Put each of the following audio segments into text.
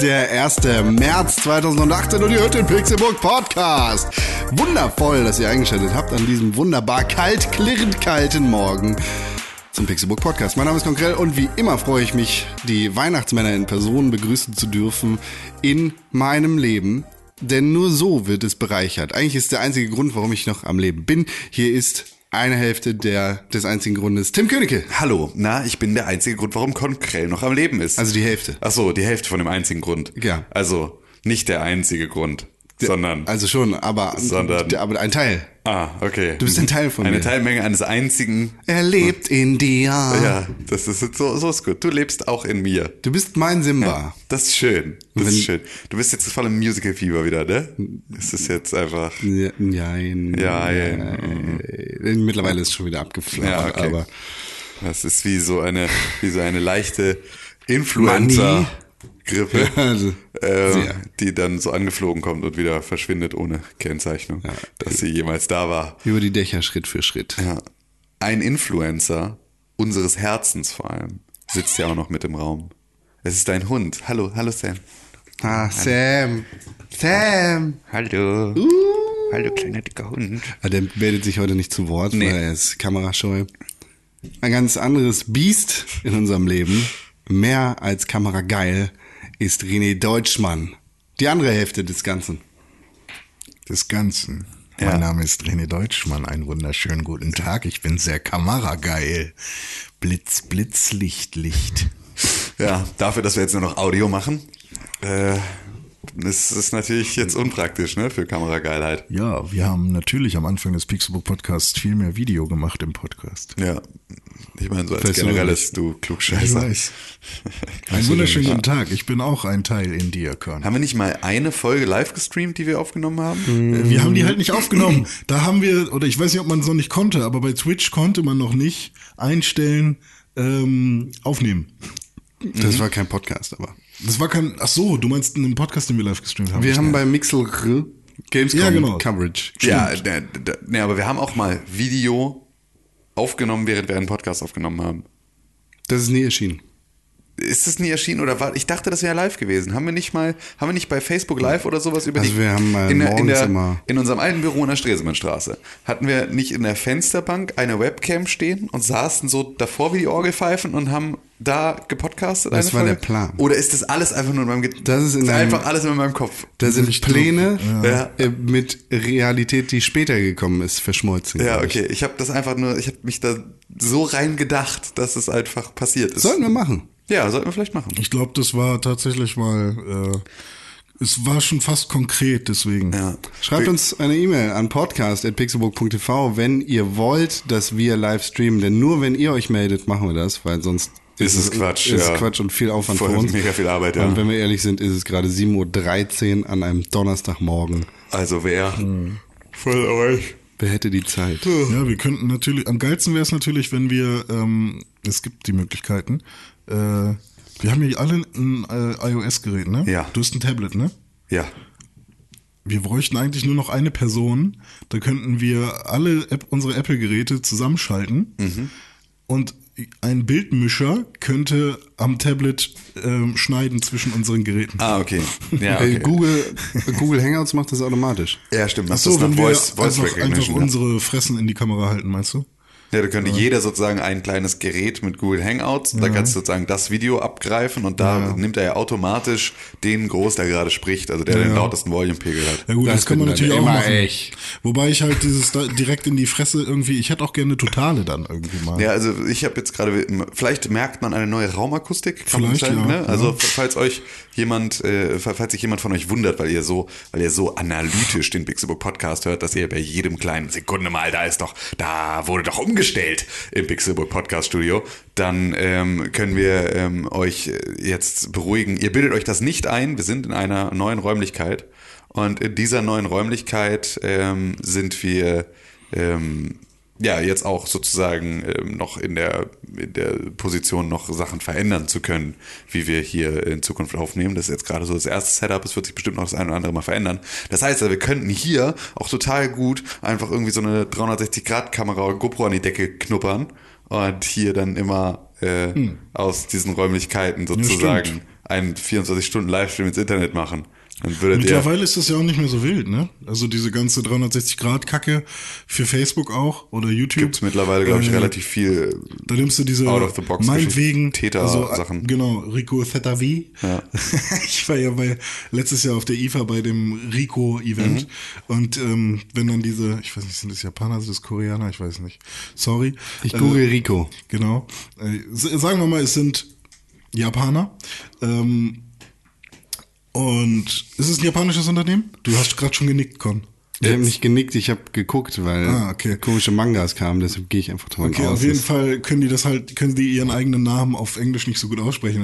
Der 1. März 2018 und ihr hört den Pixelbook Podcast. Wundervoll, dass ihr eingeschaltet habt an diesem wunderbar kalt, klirrend kalten Morgen zum Pixelbook Podcast. Mein Name ist Konkrell und wie immer freue ich mich, die Weihnachtsmänner in Person begrüßen zu dürfen in meinem Leben. Denn nur so wird es bereichert. Eigentlich ist der einzige Grund, warum ich noch am Leben bin. Hier ist eine Hälfte der, des einzigen Grundes. Tim Königke. Hallo, na, ich bin der einzige Grund, warum Konkrell noch am Leben ist. Also die Hälfte. Ach so, die Hälfte von dem einzigen Grund. Ja. Also nicht der einzige Grund, sondern. Also schon, aber, Sondern- aber ein Teil. Ah, okay. Du bist ein Teil von Eine mir. Teilmenge eines einzigen. Er lebt in dir. Ja, das ist jetzt so, so ist gut. Du lebst auch in mir. Du bist mein Simba. Das ist schön. Das Wenn- ist schön. Du bist jetzt voll im Musical-Fieber wieder, ne? Es ist jetzt einfach. Ja, nein. Ja, ja. Äh, Mittlerweile ist es schon wieder abgeflacht, Ja, okay. aber Das ist wie so eine, wie so eine leichte Influencer-Grippe, Also, äh, die dann so angeflogen kommt und wieder verschwindet ohne Kennzeichnung, dass sie jemals da war. über die Dächer Schritt für Schritt. Ja. Ein Influencer unseres Herzens vor allem sitzt ja auch noch mit im Raum. Es ist dein Hund. Hallo, hallo Sam. Ah, Sam. Sam. Hallo. Hallo, kleiner dicker Hund. Ah, Der meldet sich heute nicht zu Wort, Nee. weil er ist kamerascheu. Ein ganz anderes Biest in unserem Leben, mehr als kamerageil, ist René Deutschmann. Die andere Hälfte des Ganzen. des Ganzen. Ja. Mein Name ist René Deutschmann. Einen wunderschönen guten Tag. Ich bin sehr kamerageil. Blitz, Blitz, Licht, Licht. Ja, dafür, dass wir jetzt nur noch Audio machen, äh, ist natürlich jetzt unpraktisch, ne, für Kamerageilheit. Ja, wir haben natürlich am Anfang des Pixelbook Podcasts viel mehr Video gemacht im Podcast. Ja. Ich meine, so als Weißt du generelles, du Klugscheißer. Einen wunderschönen guten Tag. Ich bin auch ein Teil in dir, Körn. Haben wir nicht mal eine Folge live gestreamt, die wir aufgenommen haben? Äh, Wir haben die halt nicht aufgenommen. Da haben wir, oder ich weiß nicht, ob man es noch nicht konnte, aber bei Twitch konnte man noch nicht einstellen, ähm, aufnehmen. Das war kein Podcast, aber. Das war kein, ach so, du meinst einen Podcast, den wir live gestreamt haben. Wir haben bei Mixel Gamescom Ja, genau. Coverage. Ja, ne, ne, ne, aber wir haben auch mal Video aufgenommen, während wir einen Podcast aufgenommen haben. Das ist nie erschienen. Ist das nie erschienen oder war? Ich dachte, das wäre live gewesen. Haben wir nicht mal, haben wir nicht bei Facebook Live oder sowas über Also die? wir haben, äh, in, der, in, der, in unserem alten Büro in der Stresemannstraße hatten wir nicht in der Fensterbank eine Webcam stehen und saßen so davor wie die Orgelpfeifen und haben da gepodcastet. Das war der Folge? Plan. Oder ist das alles einfach nur in meinem? Ge Das ist in einem- einfach alles in meinem Kopf. Da sind Pläne Ja. äh, mit Realität, die später gekommen ist, verschmolzen. Ja, glaub ich. okay. Ich habe das einfach nur, ich habe mich da so rein gedacht, dass es einfach passiert ist. Sollten wir machen. Ja, sollten wir vielleicht machen. Ich glaube, das war tatsächlich mal, äh, es war schon fast konkret, deswegen. Ja. Schreibt uns eine E-Mail an podcast.pixelbook.tv, wenn ihr wollt, dass wir live streamen. Denn nur wenn ihr euch meldet, machen wir das, weil sonst Ist es Quatsch, Ist ja. Quatsch und viel Aufwand Voll für uns. mega viel Arbeit, ja. Und wenn wir ehrlich sind, ist es gerade 7.13 Uhr an einem Donnerstagmorgen. Also wer Hm. von euch Wer hätte die Zeit? Ja, wir könnten natürlich, am geilsten wäre es natürlich, wenn wir, ähm, es gibt die Möglichkeiten, äh, wir haben ja alle ein äh, iOS-Gerät, ne? Ja. Du hast ein Tablet, ne? Ja. Wir bräuchten eigentlich nur noch eine Person, da könnten wir alle App, unsere Apple-Geräte zusammenschalten Mhm. und ein Bildmischer könnte am Tablet ähm, schneiden zwischen unseren Geräten. Ah, okay. Ja, okay. Google, Google Hangouts macht das automatisch. Ja, stimmt. Ach Das so, wenn wir Voice, Voice einfach, einfach Recognition. unsere Fressen in die Kamera halten, meinst du? Ja, da könnte jeder sozusagen ein kleines Gerät mit Google Hangouts, da kannst du sozusagen das Video abgreifen und da nimmt er ja automatisch den groß, der gerade spricht, also der den lautesten Volume-Pegel hat. Ja gut, das, kann man natürlich auch immer machen. echt. Wobei ich halt dieses da direkt in die Fresse irgendwie, ich hätte auch gerne eine totale dann irgendwie mal. Ja, also ich habe jetzt gerade, vielleicht merkt man eine neue Raumakustik. kann man Vielleicht, sagen, ja, ne? Also ja. falls euch jemand, äh, falls sich jemand von euch wundert, weil ihr so, weil ihr so analytisch den Pixelbook Podcast hört, dass ihr bei jedem kleinen Sekunde mal, da ist doch, da wurde doch umgestellt im Pixelbook Podcast Studio, dann ähm, können wir ähm, euch jetzt beruhigen. Ihr bildet euch das nicht ein. Wir sind in einer neuen Räumlichkeit und in dieser neuen Räumlichkeit ähm, sind wir ähm, ja, jetzt auch sozusagen ähm, noch in der, in der Position, noch Sachen verändern zu können, wie wir hier in Zukunft aufnehmen. Das ist jetzt gerade so das erste Setup, es wird sich bestimmt noch das eine oder andere mal verändern. Das heißt, also, wir könnten hier auch total gut einfach irgendwie so eine 360-Grad-Kamera oder GoPro an die Decke knuppern und hier dann immer äh, aus diesen Räumlichkeiten sozusagen einen 24-Stunden-Livestream ins Internet machen. Mittlerweile ist das ja auch nicht mehr so wild, ne? Also diese ganze 360-Grad-Kacke für Facebook auch oder YouTube. gibt's mittlerweile, glaube ich, Äh, relativ viel. Da nimmst du diese Out of the box meinetwegen Täter-Sachen. Also, genau, Rico Thetavi. Ja. ich war ja bei letztes Jahr auf der IFA bei dem Rico-Event Mhm. und ähm, wenn dann diese, ich weiß nicht, sind das Japaner, sind das Koreaner, ich weiß nicht. Sorry. Ich google Rico. Genau. Äh, sagen wir mal, es sind Japaner. Ähm, und ist es ein japanisches Unternehmen? Du hast gerade schon genickt, Con. Ich habe nicht genickt, ich habe geguckt, weil Ah, okay. komische Mangas kamen, deshalb gehe ich einfach davon Okay, aus. auf jeden Fall können die das halt, können die ihren eigenen Namen auf Englisch nicht so gut aussprechen.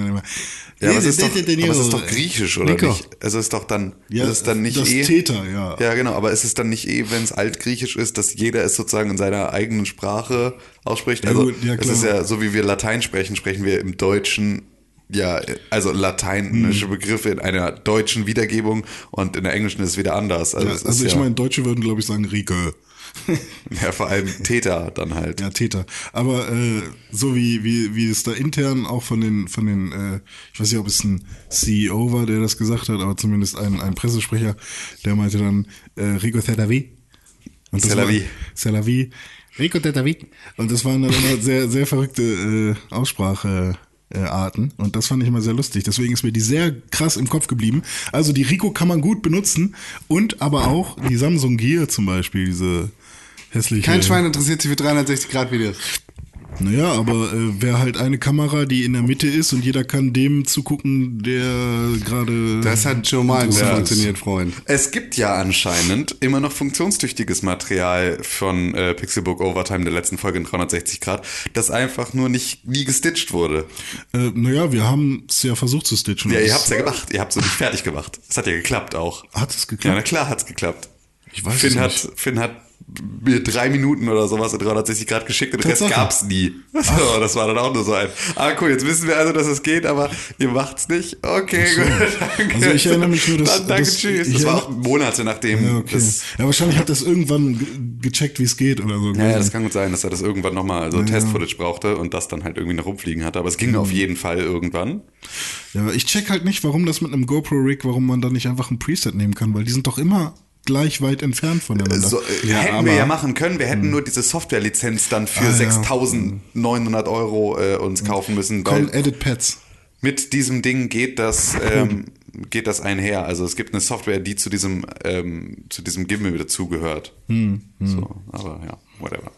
Ja, aber es ist doch, aber es ist doch griechisch, oder Nico. nicht? Also es ist doch dann, Ja, ist es dann nicht das eh. Theta, ja. Ja, genau, aber ist es dann nicht eh, wenn es altgriechisch ist, dass jeder es sozusagen in seiner eigenen Sprache ausspricht? Ja, also gut, ja, es ist ja so, wie wir Latein sprechen, sprechen wir im Deutschen ja, also lateinische Hm. Begriffe in einer deutschen Wiedergebung und in der englischen ist es wieder anders. Also, Ja, also ich ja, meine, Deutsche würden, glaube ich, sagen Rico. ja, vor allem Täter dann halt. Ja, Täter. Aber äh, so wie, wie, wie es da intern auch von den, von den, äh, ich weiß nicht, ob es ein CEO war, der das gesagt hat, aber zumindest ein, ein Pressesprecher, der meinte dann äh, Rico war-. C'est la vie. Rico Thetavi. Und das waren dann immer sehr, sehr verrückte äh, Aussprache. äh, Arten und das fand ich immer sehr lustig. Deswegen ist mir die sehr krass im Kopf geblieben. Also die Rico kann man gut benutzen und aber auch die Samsung Gear zum Beispiel, diese hässliche. Kein Schwein interessiert sich für 360 Grad Videos. Naja, aber äh, wäre halt eine Kamera, die in der Mitte ist und jeder kann dem zugucken, der gerade. Das hat schon mal gut Ja. funktioniert, Freund. Es gibt ja anscheinend immer noch funktionstüchtiges Material von äh, Pixelbook Overtime der letzten Folge in 360 Grad, das einfach nur nicht nie gestitcht wurde. Äh, naja, wir haben es ja versucht zu stitchen. Ja, ihr es- habt's ja gemacht. Ihr habt's so nicht fertig gemacht. Es hat ja geklappt auch. Hat es Ja, geklappt? na klar hat's geklappt. Ich weiß Finn es hat. Finn hat mir drei Minuten oder sowas in 360 Grad geschickt und den Rest Tatsache. gab's nie. So, das war dann auch nur so ein. Ah, cool, jetzt wissen wir also, dass es geht, aber ihr macht's nicht. Okay, gut, danke. Also ich erinnere mich nur, dass- Dann danke, dass- tschüss. Das war auch Monate nachdem Ja, okay. das ja, wahrscheinlich hat das irgendwann ge gecheckt, wie es geht oder so. Ja, ja, das kann gut sein, dass er das irgendwann nochmal so Test-Footage brauchte und das dann halt irgendwie noch rumfliegen hatte. Aber es ging auf jeden Fall irgendwann. ja, ich check halt nicht, warum das mit einem GoPro-Rig, warum man da nicht einfach ein Preset nehmen kann, weil die sind doch immer gleich weit entfernt voneinander. So, äh, Ja, hätten aber- wir ja machen können. Wir hätten nur diese Software-Lizenz dann für Ah, ja. 6.900 Euro äh, uns kaufen müssen. Con Edit Pads. mit diesem Ding geht das, ähm, geht das einher. Also es gibt eine Software, die zu diesem, ähm, zu diesem Gimbal dazugehört. Hm, So, aber ja, whatever.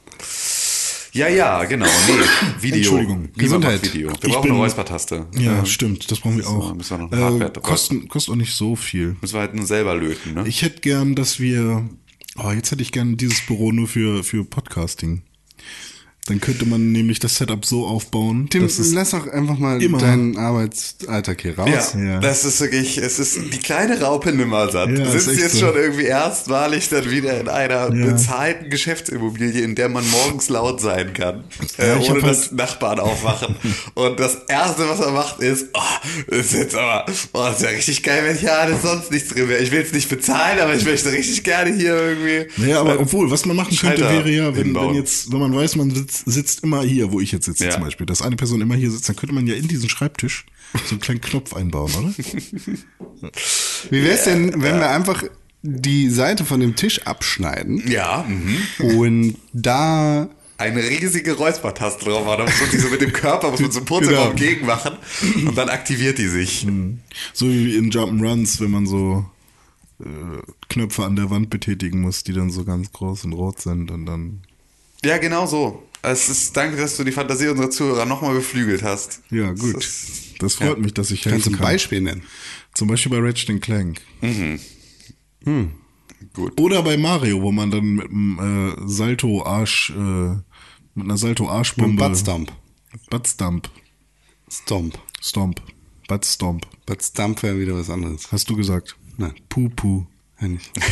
Ja, ja, genau. Nee, Video. Entschuldigung. Gesundheit. Video. Wir Ich brauchen bin- eine Räuspertaste. Ja, Ähm, stimmt, das brauchen wir auch. müssen wir noch äh, kosten, kostet auch nicht so viel. Müssen wir halt nur selber löten, ne? Ich hätte gern, dass wir. Oh, jetzt hätte ich gern dieses Büro nur für, für Podcasting. Dann könnte man nämlich das Setup so aufbauen. Tim, dass es lass doch einfach mal immer- deinen Arbeitsalltag hier raus. Ja, Ja. das ist wirklich, es ist die kleine Raupe Nimmersatt. Ja, ist Sitzt jetzt so. schon irgendwie erstmalig dann wieder in einer Ja. bezahlten Geschäftsimmobilie, in der man morgens laut sein kann, Ja, äh, ohne dass Nachbarn aufwachen. Und das Erste, was er macht, ist, oh, das ist jetzt aber, oh, das ist ja richtig geil, wenn hier alles sonst nichts drin wäre. Ich will es nicht bezahlen, aber ich möchte richtig gerne hier irgendwie. Naja, aber obwohl, was man machen könnte, Schalter wäre ja, wenn, wenn jetzt, wenn man weiß, man sitzt, sitzt immer hier, wo ich jetzt sitze Ja. zum Beispiel, dass eine Person immer hier sitzt, dann könnte man ja in diesen Schreibtisch so einen kleinen Knopf einbauen, oder? Wie wär's denn, wenn wir einfach die Seite von dem Tisch abschneiden Ja, mhm. und da eine riesige Räuspertaste drauf war. Da muss man sich so mit dem Körper, muss man so Purzelbaum Genau. gegen machen und dann aktiviert die sich. So wie in Jump'n'Runs, wenn man so äh, Knöpfe an der Wand betätigen muss, die dann so ganz groß und rot sind und dann. Ja, genau so. Es ist, danke, dass du die Fantasie unserer Zuhörer nochmal beflügelt hast. Ja, gut. Das ist- Das freut mich, dass ich kannst du helfen ein. Beispiel nennen. Zum Beispiel bei Ratchet Clank. Gut. Oder bei Mario, wo man dann mit einem äh, Salto-Arsch, äh, mit einer Salto-Arschbombe. Buttstomp. Buttstomp. Stomp. Stomp. Buttstomp. Buttstomp wäre wieder was anderes. Hast du gesagt? Nein. Pupu. Ja, nicht.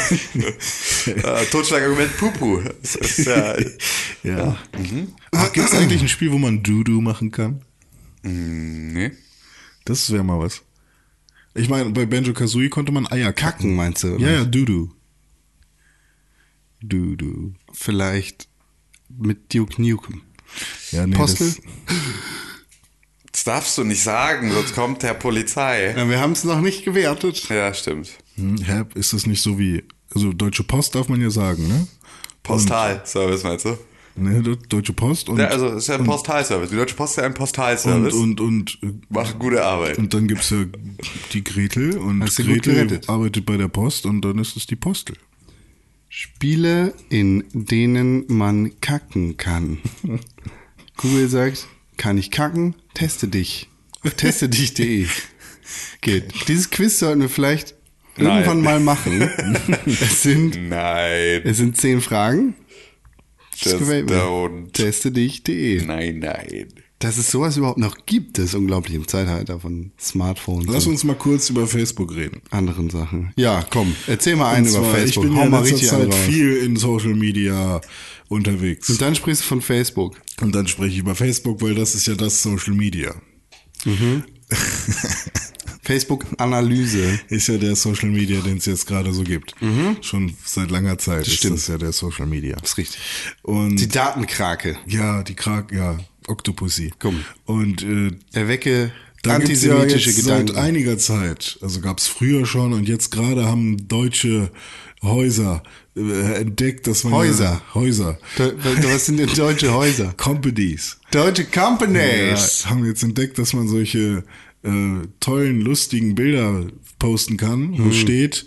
Äh, Totschlagargument Pupu. Das ist ja, Ja. Ach, Gibt es eigentlich ein Spiel, wo man Dudu machen kann? nee. Das wäre mal was. Ich meine, bei Banjo Kazooie konnte man Eier kacken. Meinst du? Ja, ja, Dudu. Dudu. Vielleicht mit Duke Nukem. Ja, nee, Postel? das- darfst du nicht sagen, sonst kommt der Polizei. Ja, wir haben es noch nicht gewertet. Ja, stimmt. Hm, hä, ist das nicht so wie, also Deutsche Post darf man ja sagen, ne? Postalservice meinst du? Ne, De- Deutsche Post und, Ja, also es ist ja ein Postalservice. Die Deutsche Post ist ja ein und, Postalservice. und, und, äh, Macht gute Arbeit. und dann gibt's ja die Gretel und Gretel arbeitet bei der Post und dann ist es die Postel. Spiele, in denen man kacken kann. Google sagt, kann ich kacken? Teste dich. Auf testedich.de. Geht. Dieses Quiz sollten wir vielleicht Nein. irgendwann mal machen. es sind, Nein. es sind zehn Fragen. Just don't. Testedich.de. Nein, nein. Dass es sowas überhaupt noch gibt, ist unglaublich im Zeitalter von Smartphones Lass uns mal kurz über Facebook reden. anderen Sachen. Ja, komm, erzähl mal einen über Facebook. Ich bin ja Hau in mal letzter Zeit viel in Social Media unterwegs. Und dann sprichst du von Facebook. Und dann spreche ich über Facebook, weil das ist ja das Social Media. Facebook-Analyse. Ist ja der Social Media, den es jetzt gerade so gibt. Schon seit langer Zeit ist stimmt. das ja der Social Media. Das ist richtig. Und Die Datenkrake. ja, die Krak, ja, Octopussy. Komm. Und äh, Erwecke ja antisemitische jetzt Gedanken. seit einiger Zeit, also gab es früher schon und jetzt gerade haben deutsche Häuser entdeckt, dass man Häuser? Ja, Häuser, Was sind denn deutsche Häuser? Companies. Deutsche Ja, Companies. haben jetzt entdeckt, dass man solche äh, tollen, lustigen Bilder posten kann, wo steht,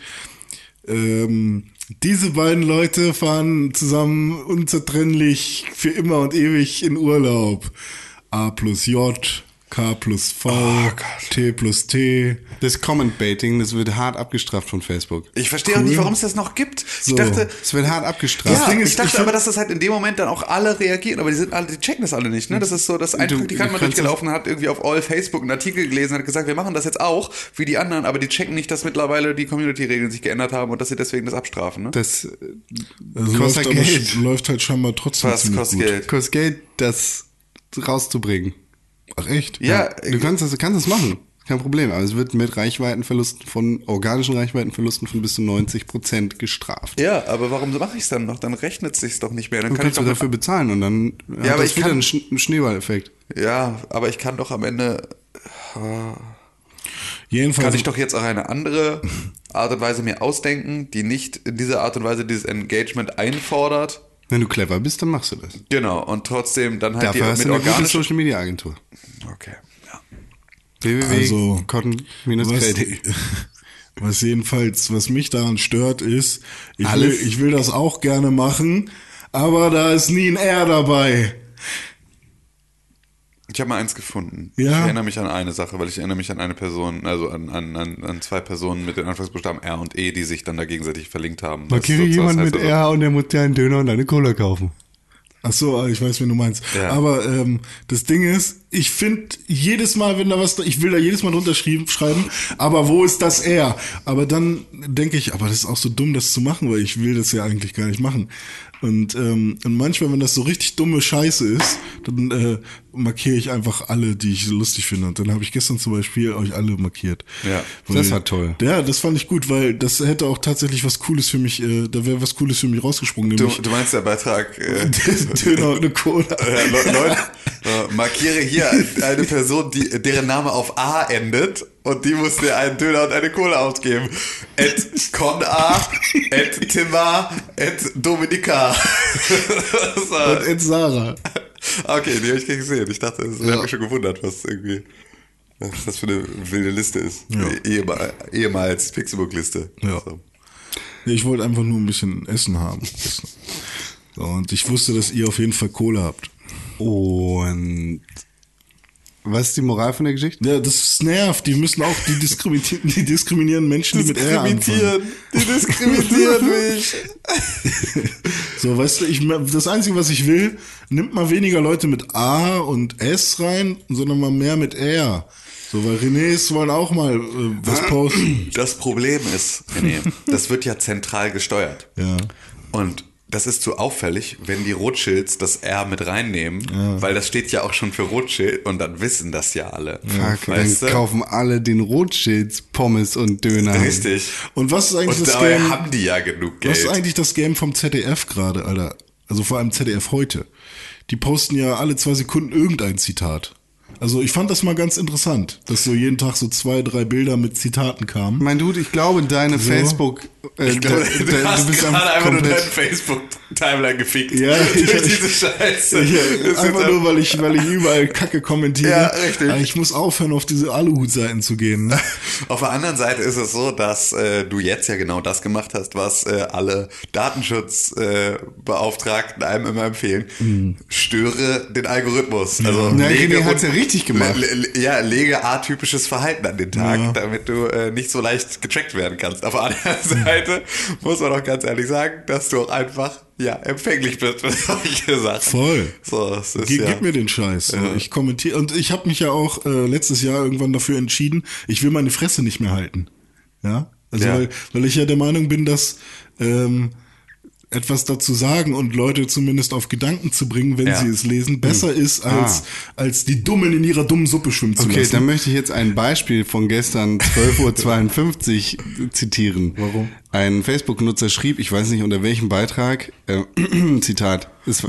ähm, diese beiden Leute fahren zusammen unzertrennlich für immer und ewig in Urlaub. A plus J, K plus V, T plus T. Das Comment-Baiting, das wird hart abgestraft von Facebook. Ich verstehe auch nicht, warum es das noch gibt. So. Ich dachte, Es wird hart abgestraft. ja, ich ist, dachte ich aber, dass das halt in dem Moment dann auch alle reagieren, aber die sind alle, die checken das alle nicht, ne? Das ist so, dass ein Du- Praktikant du mal durchgelaufen hat, irgendwie auf All Facebook einen Artikel gelesen hat gesagt, wir machen das jetzt auch, wie die anderen, aber die checken nicht, dass mittlerweile die Community-Regeln sich geändert haben und dass sie deswegen das abstrafen, ne? Das Also läuft, kostet aber, Geld. läuft halt scheinbar trotzdem Was kostet gut. Geld? Kostet Geld, das rauszubringen. Ach echt? Ja, Du kannst das, du kannst das machen. Kein Problem. Aber es wird mit Reichweitenverlusten von, organischen Reichweitenverlusten von bis zu 90 Prozent gestraft. Ja, aber warum mache ich es dann noch? Dann rechnet es sich doch nicht mehr. Dann Du kann ich kannst doch du dafür bezahlen und dann ja, aber ich wieder kann- einen Sch- einen Schneeballeffekt. Ja, aber ich kann doch am Ende Jedenfalls kann ich doch jetzt auch eine andere Art und Weise mir ausdenken, die nicht in dieser Art und Weise dieses Engagement einfordert. Wenn du clever bist, dann machst du das. Genau, und trotzdem dann halt Dafür hast die, du mit eine gute organischen... Social Media Agentur. Okay, ja. Also, was, www.cotton-credit. was jedenfalls, was mich daran stört, ist, ich will, ich will das auch gerne machen, aber da ist nie ein R dabei. Ich habe mal eins gefunden. Ja. Ich erinnere mich an eine Sache, weil ich erinnere mich an eine Person, also an, an, an, zwei Personen mit den Anfangsbuchstaben R und E, die sich dann da gegenseitig verlinkt haben. Das- Markiere das- das jemand heißt mit also- R und der muss dir einen Döner und eine Cola kaufen. Ach so, ich weiß, wen du meinst. Ja. Aber ähm, das Ding ist, ich finde jedes Mal, wenn da was, ich will da jedes Mal drunter schreiben, aber wo ist das R? Aber dann denke ich, aber das ist auch so dumm, das zu machen, weil ich will das ja eigentlich gar nicht machen. Und, ähm, und manchmal, wenn das so richtig dumme Scheiße ist, dann äh, markiere ich einfach alle, die ich lustig finde. Und dann habe ich gestern zum Beispiel euch alle markiert. Ja, das war toll. Ja, das fand ich gut, weil das hätte auch tatsächlich was Cooles für mich, äh, da wäre was Cooles für mich rausgesprungen. Du, du meinst der Beitrag... Äh, Döner und eine Cola. Le Leute, äh, markiere hier eine Person, die, deren Name auf A endet und die muss dir einen Döner und eine Cola ausgeben. Et Con-A, et Timma, et Dominika. Das Und Ed Sarah. okay, die habe ich gar nicht gesehen. Ich dachte, ich habe mich schon gewundert, was irgendwie... Was das für eine wilde Liste ist. Ehemal, ehemals Pixelbook-Liste. Ja. So. Nee, Ich wollte einfach nur ein bisschen Essen haben. Und ich wusste, dass ihr auf jeden Fall Kohle habt. Und was ist die Moral von der Geschichte? Ja, das nervt. Die müssen auch, die diskriminieren, die diskriminieren Menschen, die mit R anfangen. Die diskriminieren mich. So, weißt du, ich, das Einzige, was ich will, nimmt mal weniger Leute mit A und S rein, sondern mal mehr mit R. So, weil Renés wollen auch mal äh, was posten. Das Problem ist, René, das wird ja zentral gesteuert. Ja. Und das ist so auffällig, wenn die Rothschilds das R mit reinnehmen, weil das steht ja auch schon für Rothschild und dann wissen das ja alle. Fuck, weißt dann du? kaufen alle den Rothschilds Pommes und Döner. Richtig. Und was ist eigentlich Und das dabei Game? haben die ja genug Was ist Geld. eigentlich das Game vom ZDF gerade, Alter? also vor allem ZDF heute, die posten ja alle zwei Sekunden irgendein Zitat. Also ich fand das mal ganz interessant, dass so jeden Tag so zwei, drei Bilder mit Zitaten kamen. Mein Dude, ich glaube, deine Facebook. Äh, Ich glaube, du da- hast bist gerade einfach nur komplett- deine Facebook-Timeline gefickt. Ja, ich- durch diese Scheiße. Ich, Das ist einfach nur, weil ich, weil ich überall Kacke kommentiere. Ja, richtig. Aber ich muss aufhören, auf diese Aluhut-Seiten zu gehen. Ne? Auf der anderen Seite ist es so, dass äh, du jetzt ja genau das gemacht hast, was äh, alle Datenschutzbeauftragten einem immer empfehlen. Störe den Algorithmus. Also lege René und- ja richtig gemacht. Le, le, ja, lege atypisches Verhalten an den Tag, damit du äh, nicht so leicht getrackt werden kannst. Auf der anderen Seite muss man auch ganz ehrlich sagen, dass du auch einfach ja empfänglich bist für solche Sachen. Voll. So, es ist Gib, ja, gib mir den Scheiß. So, Ich kommentiere und ich habe mich ja auch äh, letztes Jahr irgendwann dafür entschieden, ich will meine Fresse nicht mehr halten. Ja, also Ja. Weil, weil ich ja der Meinung bin, dass ähm, etwas dazu sagen und Leute zumindest auf Gedanken zu bringen, wenn Ja. sie es lesen, besser ist als als die Dummen in ihrer dummen Suppe schwimmen zu Okay, lassen. dann möchte ich jetzt ein Beispiel von gestern 12.52 Uhr zitieren. Warum? Ein Facebook-Nutzer schrieb, ich weiß nicht unter welchem Beitrag, äh, Zitat, es,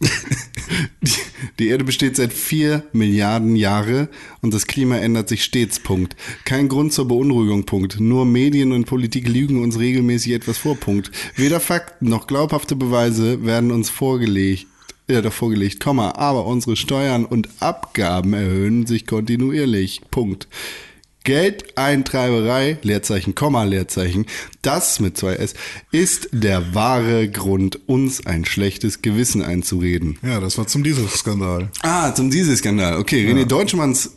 die, die Erde besteht seit vier Milliarden Jahre und das Klima ändert sich stets, Punkt. Kein Grund zur Beunruhigung, Punkt. Nur Medien und Politik lügen uns regelmäßig etwas vor, Punkt. Weder Fakten noch glaubhafte Beweise werden uns vorgelegt ja, doch vorgelegt, Komma, aber unsere Steuern und Abgaben erhöhen sich kontinuierlich. Punkt. Geldeintreiberei, Leerzeichen, Komma, Leerzeichen, das mit zwei S, ist der wahre Grund, uns ein schlechtes Gewissen einzureden. ja, das war zum Dieselskandal. Ah, zum Dieselskandal. Okay, René Deutschmanns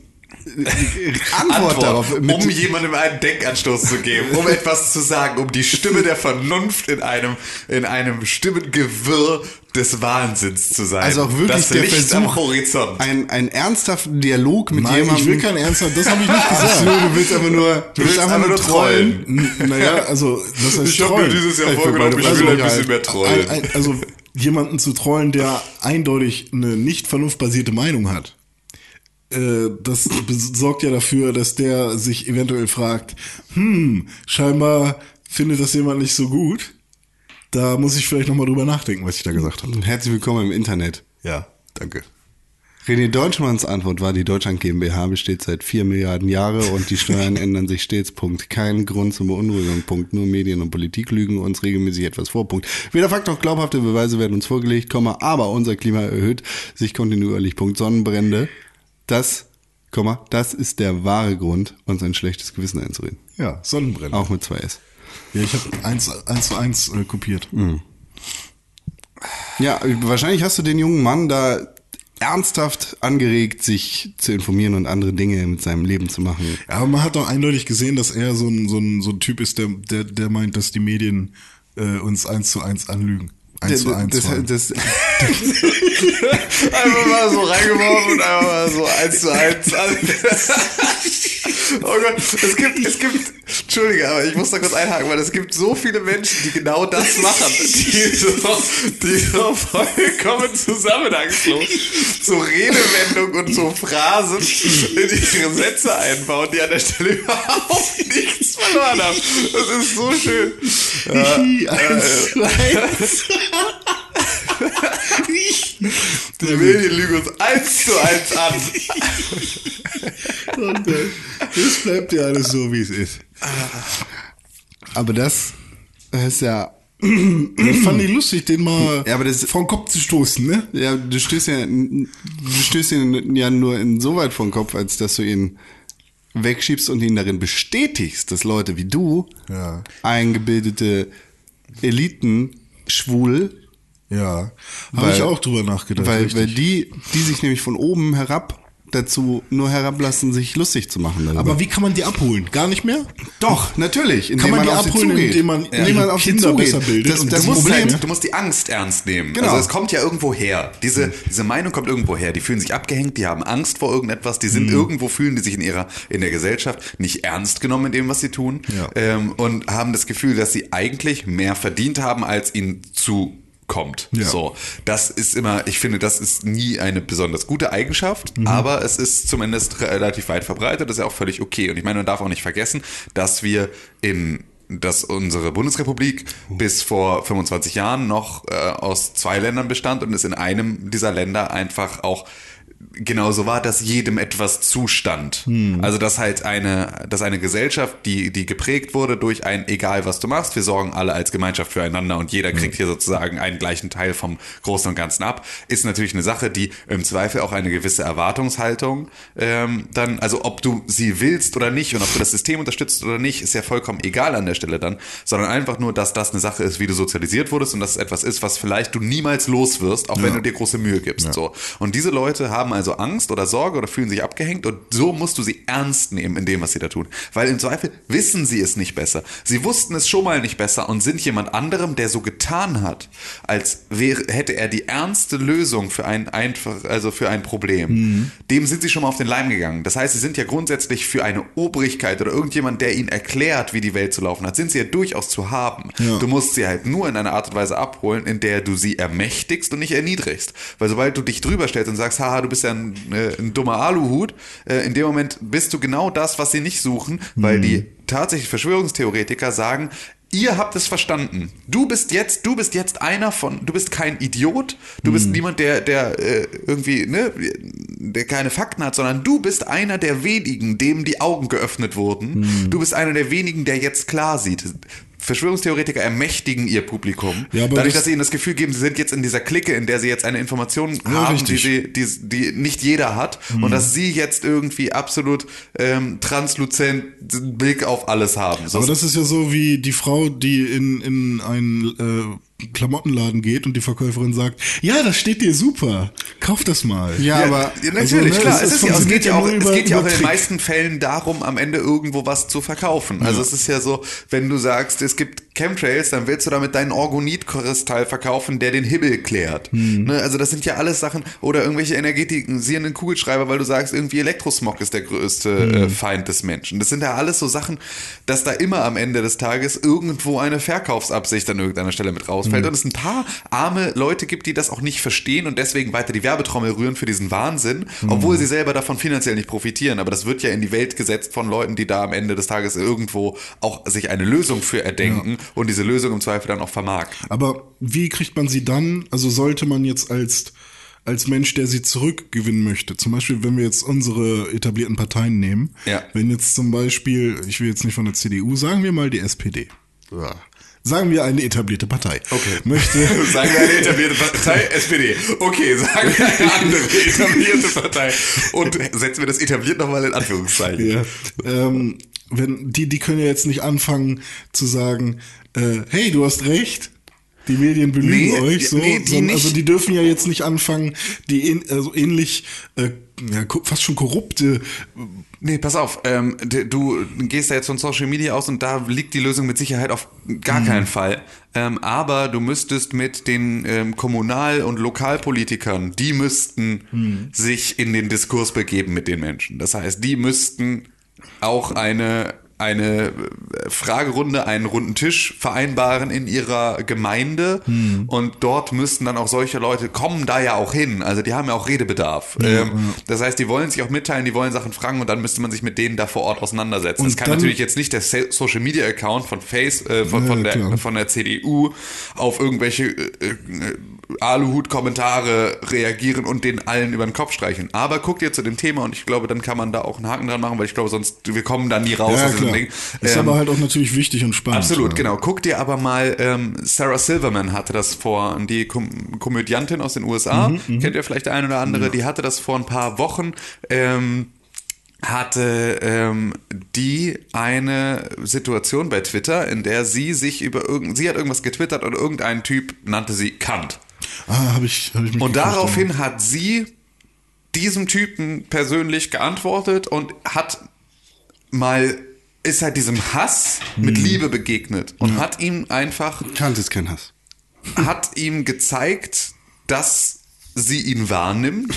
äh, Antwort, darauf. mit- um jemandem einen Denkanstoß zu geben, um etwas zu sagen, um die Stimme der Vernunft in einem, in einem Stimmengewirr des Wahnsinns zu sein. also auch wirklich das der Licht Versuch, Horizont. Ein, einen ernsthaften Dialog mit Nein, jemandem. ich will kein Ernsthaft, das habe ich nicht Ach gesagt. so, du willst einfach nur, du willst einfach nur trollen. N- Naja, also das heißt Ich hab mir trollen. dieses Jahr vorgenommen, ich will ein bisschen mehr trollen. Ein, ein, also jemanden zu trollen, der eindeutig eine nicht vernunftbasierte Meinung hat. Äh, das sorgt ja dafür, dass der sich eventuell fragt, hm, scheinbar findet das jemand nicht so gut. Da muss ich vielleicht nochmal drüber nachdenken, was ich da gesagt habe. Herzlich willkommen im Internet. Ja, danke. René Deutschmanns Antwort war, die Deutschland GmbH besteht seit vier Milliarden Jahre und die Steuern ändern sich stets. Punkt. Kein Grund zur Beunruhigung. Punkt. Nur Medien und Politik lügen uns regelmäßig etwas vor. Punkt. Weder Fakt noch glaubhafte Beweise werden uns vorgelegt, Komma, aber unser Klima erhöht sich kontinuierlich. Punkt. Sonnenbrände. Das, Komma, das ist der wahre Grund, uns ein schlechtes Gewissen einzureden. Ja, Sonnenbrände. Auch mit zwei S. Ja, ich habe eins, eins zu eins äh, kopiert. Ja, wahrscheinlich hast du den jungen Mann da ernsthaft angeregt, sich zu informieren und andere Dinge mit seinem Leben zu machen. Ja, aber man hat doch eindeutig gesehen, dass er so ein, so ein, so ein Typ ist, der, der, der meint, dass die Medien äh, uns eins zu eins anlügen. Eins zu eins. das, waren. das, Einfach mal so reingeworfen und einfach mal so eins zu eins. Oh Gott, es gibt, es gibt, Entschuldige, aber ich muss da kurz einhaken, weil es gibt so viele Menschen, die genau das machen, die so, die so vollkommen zusammenhangslos so Redewendungen und so Phrasen in ihre Sätze einbauen, die an der Stelle überhaupt nichts verloren haben. Das ist so schön. eins zu eins. Die Medien lügen uns eins zu eins an. Und äh, das bleibt ja alles so, wie es ist. aber das ist ja, Das fand ich lustig, den mal Ja, aber das- vom Kopf zu stoßen, ne? ja, du stößt ja, du stößt ihn ja nur insoweit vom Kopf, als dass du ihn wegschiebst und ihn darin bestätigst, dass Leute wie du, Ja. eingebildete Eliten, schwul, Ja. Habe ich auch drüber nachgedacht. weil, richtig. weil die, die sich nämlich von oben herab dazu nur herablassen, sich lustig zu machen. Darüber. aber wie kann man die abholen? Gar nicht mehr? Doch, natürlich. Indem Kann man die auf sie abholen, indem man indem man auf Kinder zugeht. besser bildet? Das, das du musst, Problem, halt, du musst die Angst ernst nehmen. Genau. Also es kommt ja irgendwo her. Diese, diese Meinung kommt irgendwo her. Die fühlen sich abgehängt, die haben Angst vor irgendetwas, die sind irgendwo, fühlen die sich in ihrer, in der Gesellschaft nicht ernst genommen in dem, was sie tun. Ja. Ähm, und haben das Gefühl, dass sie eigentlich mehr verdient haben, als ihnen zu kommt. Ja. So, das ist immer, ich finde, das ist nie eine besonders gute Eigenschaft, Mhm. aber es ist zumindest relativ weit verbreitet, das ist ja auch völlig okay. Und ich meine, man darf auch nicht vergessen, dass wir in dass unsere Bundesrepublik bis vor 25 Jahren noch äh, aus zwei Ländern bestand und es in einem dieser Länder einfach auch genauso war, dass jedem etwas zustand. Also dass halt eine, dass eine Gesellschaft, die, die geprägt wurde durch ein egal was du machst, wir sorgen alle als Gemeinschaft füreinander und jeder kriegt hier sozusagen einen gleichen Teil vom Großen und Ganzen ab, ist natürlich eine Sache, die im Zweifel auch eine gewisse Erwartungshaltung ähm, dann, also ob du sie willst oder nicht und ob du das System unterstützt oder nicht, ist ja vollkommen egal an der Stelle dann, sondern einfach nur, dass das eine Sache ist, wie du sozialisiert wurdest und dass es etwas ist, was vielleicht du niemals los wirst, auch wenn du dir große Mühe gibst. So. Und diese Leute haben also Angst oder Sorge oder fühlen sich abgehängt und so musst du sie ernst nehmen in dem, was sie da tun. Weil im Zweifel wissen sie es nicht besser. Sie wussten es schon mal nicht besser und sind jemand anderem, der so getan hat, als wäre, hätte er die ernste Lösung für ein einfach, also für ein Problem. Dem sind sie schon mal auf den Leim gegangen. Das heißt, sie sind ja grundsätzlich für eine Obrigkeit oder irgendjemand, der ihnen erklärt, wie die Welt zu laufen hat, sind sie ja durchaus zu haben. Ja. Du musst sie halt nur in einer Art und Weise abholen, in der du sie ermächtigst und nicht erniedrigst. Weil sobald du dich drüber stellst und sagst, haha, du bist ja ein, äh, ein dummer Aluhut, äh, in dem Moment bist du genau das, was sie nicht suchen, weil die tatsächlich Verschwörungstheoretiker sagen, Ihr habt es verstanden. Du bist jetzt, du bist jetzt einer von, du bist kein Idiot, du bist niemand, der, der äh, irgendwie, ne, der keine Fakten hat, sondern du bist einer der wenigen, dem die Augen geöffnet wurden. Du bist einer der wenigen, der jetzt klar sieht. Verschwörungstheoretiker ermächtigen ihr Publikum. Ja, Dadurch, das- dass sie ihnen das Gefühl geben, sie sind jetzt in dieser Clique, in der sie jetzt eine Information Ja, haben, die, richtig. sie, die, die nicht jeder hat. Und dass sie jetzt irgendwie absolut ähm, transluzent Blick auf alles haben. So Aber das ist ja so wie die Frau, die in, in einen äh, Klamottenladen geht und die Verkäuferin sagt, ja, das steht dir super, kauf das mal. Ja, aber ja, also, natürlich, ne, klar. es Es, ist- ja, es geht ja ja auch, nur es über- geht ja auch über in den meisten Fällen darum, am Ende irgendwo was zu verkaufen. Also es ist ja so, wenn du sagst, es gibt Chemtrails, dann willst du damit deinen Orgonitkristall verkaufen, der den Himmel klärt. Hm. Ne? Also das sind ja alles Sachen oder irgendwelche energetisierenden Kugelschreiber, weil du sagst, irgendwie Elektrosmog ist der größte Hm. äh, Feind des Menschen. Das sind ja alles so Sachen, dass da immer am Ende des Tages irgendwo eine Verkaufsabsicht an irgendeiner Stelle mit Hm. rausfällt und es ein paar arme Leute gibt, die das auch nicht verstehen und deswegen weiter die Werbetrommel rühren für diesen Wahnsinn, Hm. obwohl sie selber davon finanziell nicht profitieren. Aber das wird ja in die Welt gesetzt von Leuten, die da am Ende des Tages irgendwo auch sich eine Lösung für erdenken und diese Lösung im Zweifel dann auch vermarkten. Aber wie kriegt man sie dann? Also sollte man jetzt als als Mensch, der sie zurückgewinnen möchte, zum Beispiel, wenn wir jetzt unsere etablierten Parteien nehmen, Ja. wenn jetzt zum Beispiel, ich will jetzt nicht von der CDU, sagen wir mal die SPD. Ja. Sagen wir eine etablierte Partei. Okay. Möchte, Sagen wir eine etablierte Partei, SPD. Okay, sagen wir eine andere etablierte Partei. Und setzen wir das etabliert nochmal in Anführungszeichen. Ja. Ähm, wenn die, die können ja jetzt nicht anfangen zu sagen, äh, hey, du hast recht. Die Medien belügen Nee, euch so. nee, die also die dürfen ja jetzt nicht anfangen, die ähn, also ähnlich, äh, ja, fast schon korrupte. Nee, pass auf, ähm, du gehst da jetzt von Social Media aus und da liegt die Lösung mit Sicherheit auf gar keinen Fall. Ähm, aber du müsstest mit den ähm, Kommunal- und Lokalpolitikern, die müssten sich in den Diskurs begeben mit den Menschen. Das heißt, die müssten auch eine eine Fragerunde, einen runden Tisch vereinbaren in ihrer Gemeinde und dort müssten dann auch solche Leute kommen da ja auch hin. Also die haben ja auch Redebedarf. ähm, Das heißt, die wollen sich auch mitteilen, die wollen Sachen fragen und dann müsste man sich mit denen da vor Ort auseinandersetzen. Und das kann natürlich jetzt nicht der Social Media Account von Face, äh, von, von, Ja, der, klar. von der CDU auf irgendwelche äh, äh, Aluhut-Kommentare reagieren und den allen über den Kopf streichen. Aber guckt ihr zu dem Thema und ich glaube, dann kann man da auch einen Haken dran machen, weil ich glaube, sonst wir kommen da nie raus Ja, klar. Ding. Ist Ähm, aber halt auch natürlich wichtig und spannend. Absolut, ja. genau. Guck dir aber mal, ähm, Sarah Silverman hatte das vor, die Kom Komödiantin aus den USA, Mhm, kennt ihr vielleicht der eine oder andere, die hatte das vor ein paar Wochen, ähm, hatte ähm, die eine Situation bei Twitter, in der sie sich über irgend, sie hat irgendwas getwittert und irgendein Typ nannte sie Kant. Ah, habe ich, hab ich mich Und daraufhin hat sie diesem Typen persönlich geantwortet und hat mal ist halt diesem Hass mit Mhm. Liebe begegnet und hat ihm einfach Kant ist kein Hass. hat ihm gezeigt, dass sie ihn wahrnimmt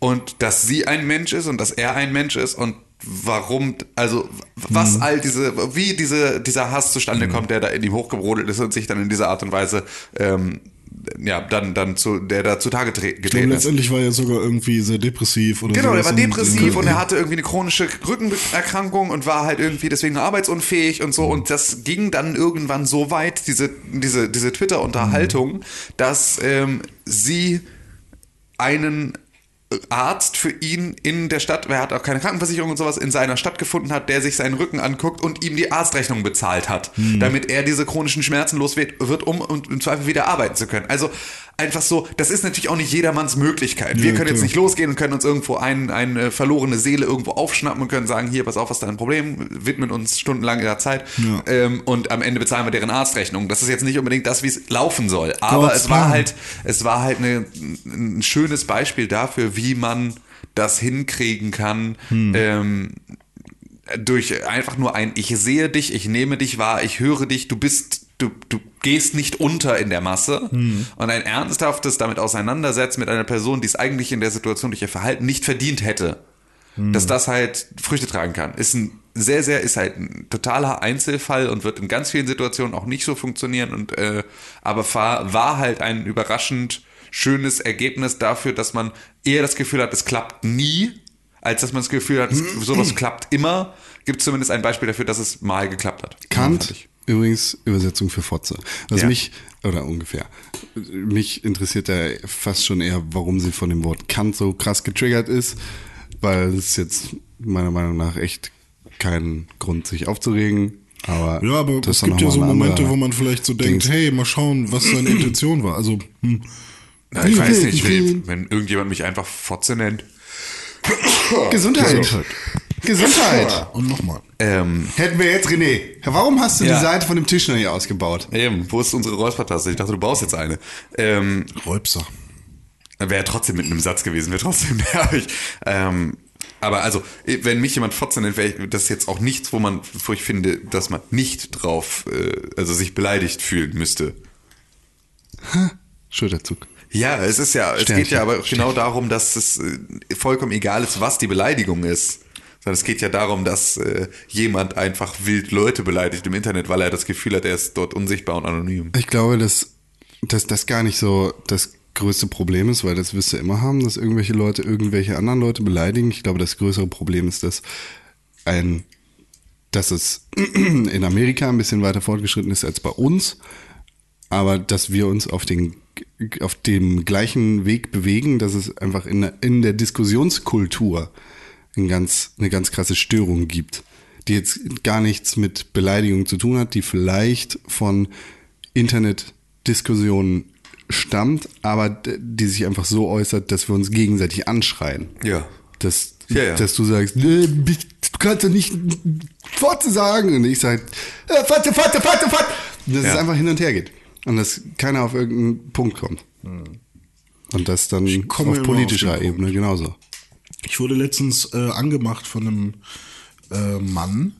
und dass sie ein Mensch ist und dass er ein Mensch ist und warum, also was all diese, wie diese, dieser Hass zustande kommt, der da in ihm hochgebrodelt ist und sich dann in dieser Art und Weise ähm, ja, dann, dann zu, der da zutage tre- Und getreten ist. letztendlich war er sogar irgendwie sehr depressiv oder Genau, er war und- depressiv und er hatte irgendwie eine chronische Rückenerkrankung und war halt irgendwie deswegen arbeitsunfähig und so. Und das ging dann irgendwann so weit, diese, diese, diese Twitter-Unterhaltung, dass ähm, sie einen Arzt für ihn in der Stadt, er hat auch keine Krankenversicherung und sowas, in seiner Stadt gefunden hat, der sich seinen Rücken anguckt und ihm die Arztrechnung bezahlt hat, damit er diese chronischen Schmerzen los wird, wird um und im Zweifel wieder arbeiten zu können. Also einfach so, das ist natürlich auch nicht jedermanns Möglichkeit. Wir Ja, können jetzt nicht losgehen und können uns irgendwo ein, eine verlorene Seele irgendwo aufschnappen und können sagen, hier, pass auf, was ist dein Problem, widmen uns stundenlang ihrer Zeit Ja. ähm, und am Ende bezahlen wir deren Arztrechnung. Das ist jetzt nicht unbedingt das, wie es laufen soll, aber God's es war plan. halt es war halt eine, ein schönes Beispiel dafür, wie man das hinkriegen kann, ähm, durch einfach nur ein Ich sehe dich, ich nehme dich wahr, ich höre dich, du bist, du, du gehst nicht unter in der Masse und ein ernsthaftes damit auseinandersetzen mit einer Person, die es eigentlich in der Situation durch ihr Verhalten nicht verdient hätte, dass das halt Früchte tragen kann. Ist ein sehr, sehr, ist halt ein totaler Einzelfall und wird in ganz vielen Situationen auch nicht so funktionieren und äh, aber war, war halt ein überraschend schönes Ergebnis dafür, dass man eher das Gefühl hat, es klappt nie, als dass man das Gefühl hat, es- sowas klappt immer. Gibt zumindest ein Beispiel dafür, dass es mal geklappt hat. Kant. Übrigens Übersetzung für Fotze. Was Ja. mich, oder ungefähr, mich interessiert da fast schon eher, warum sie von dem Wort Kant so krass getriggert ist, weil es jetzt meiner Meinung nach echt keinen Grund, sich aufzuregen. Aber Ja, aber das es gibt ja so Momente, wo man vielleicht so denkt, Dings. hey, mal schauen, was seine Intention war. Also, hm. Ja, ich weiß nicht, wenn, wenn irgendjemand mich einfach Fotze nennt. Gesundheit. Gesundheit. Gesundheit. Und nochmal. Ähm, Hätten wir jetzt, René, warum hast du Ja. die Seite von dem Tisch noch nicht ausgebaut? eben, wo ist unsere Räuspertaste? Ich dachte, du baust jetzt eine. Ähm, Räubser. Wäre trotzdem mit einem Satz gewesen, wäre trotzdem nervig. Ähm, aber also, wenn mich jemand Fotze nennt, wäre ich- das ist jetzt auch nichts, wo man, wo ich finde, dass man nicht drauf, äh, also sich beleidigt fühlen müsste. Schulterzug. Ja, es ist ja, es Sternchen. geht ja aber genau darum, dass es äh, vollkommen egal ist, was die Beleidigung ist. Sondern es geht ja darum, dass äh, jemand einfach wild Leute beleidigt im Internet, weil er das Gefühl hat, er ist dort unsichtbar und anonym. Ich glaube, dass, dass das gar nicht so das größte Problem ist, weil das wirst du immer haben, dass irgendwelche Leute irgendwelche anderen Leute beleidigen. Ich glaube, das größere Problem ist, dass ein, dass es in Amerika ein bisschen weiter fortgeschritten ist als bei uns, aber dass wir uns auf den auf dem gleichen Weg bewegen, dass es einfach in, in der Diskussionskultur ein ganz, eine ganz krasse Störung gibt, die jetzt gar nichts mit Beleidigung zu tun hat, die vielleicht von Internetdiskussionen stammt, aber die sich einfach so äußert, dass wir uns gegenseitig anschreien. Ja. Dass, Ja, ja. dass du sagst, "Nee, du kannst doch nicht Fotze sagen. Und ich sage, äh, Fotze, Fotze, Fotze, Fotze. Dass es Ja. einfach hin und her geht. Und dass keiner auf irgendeinen Punkt kommt. Und das dann auf politischer auf Ebene genauso. Ich wurde letztens äh, angemacht von einem äh, Mann,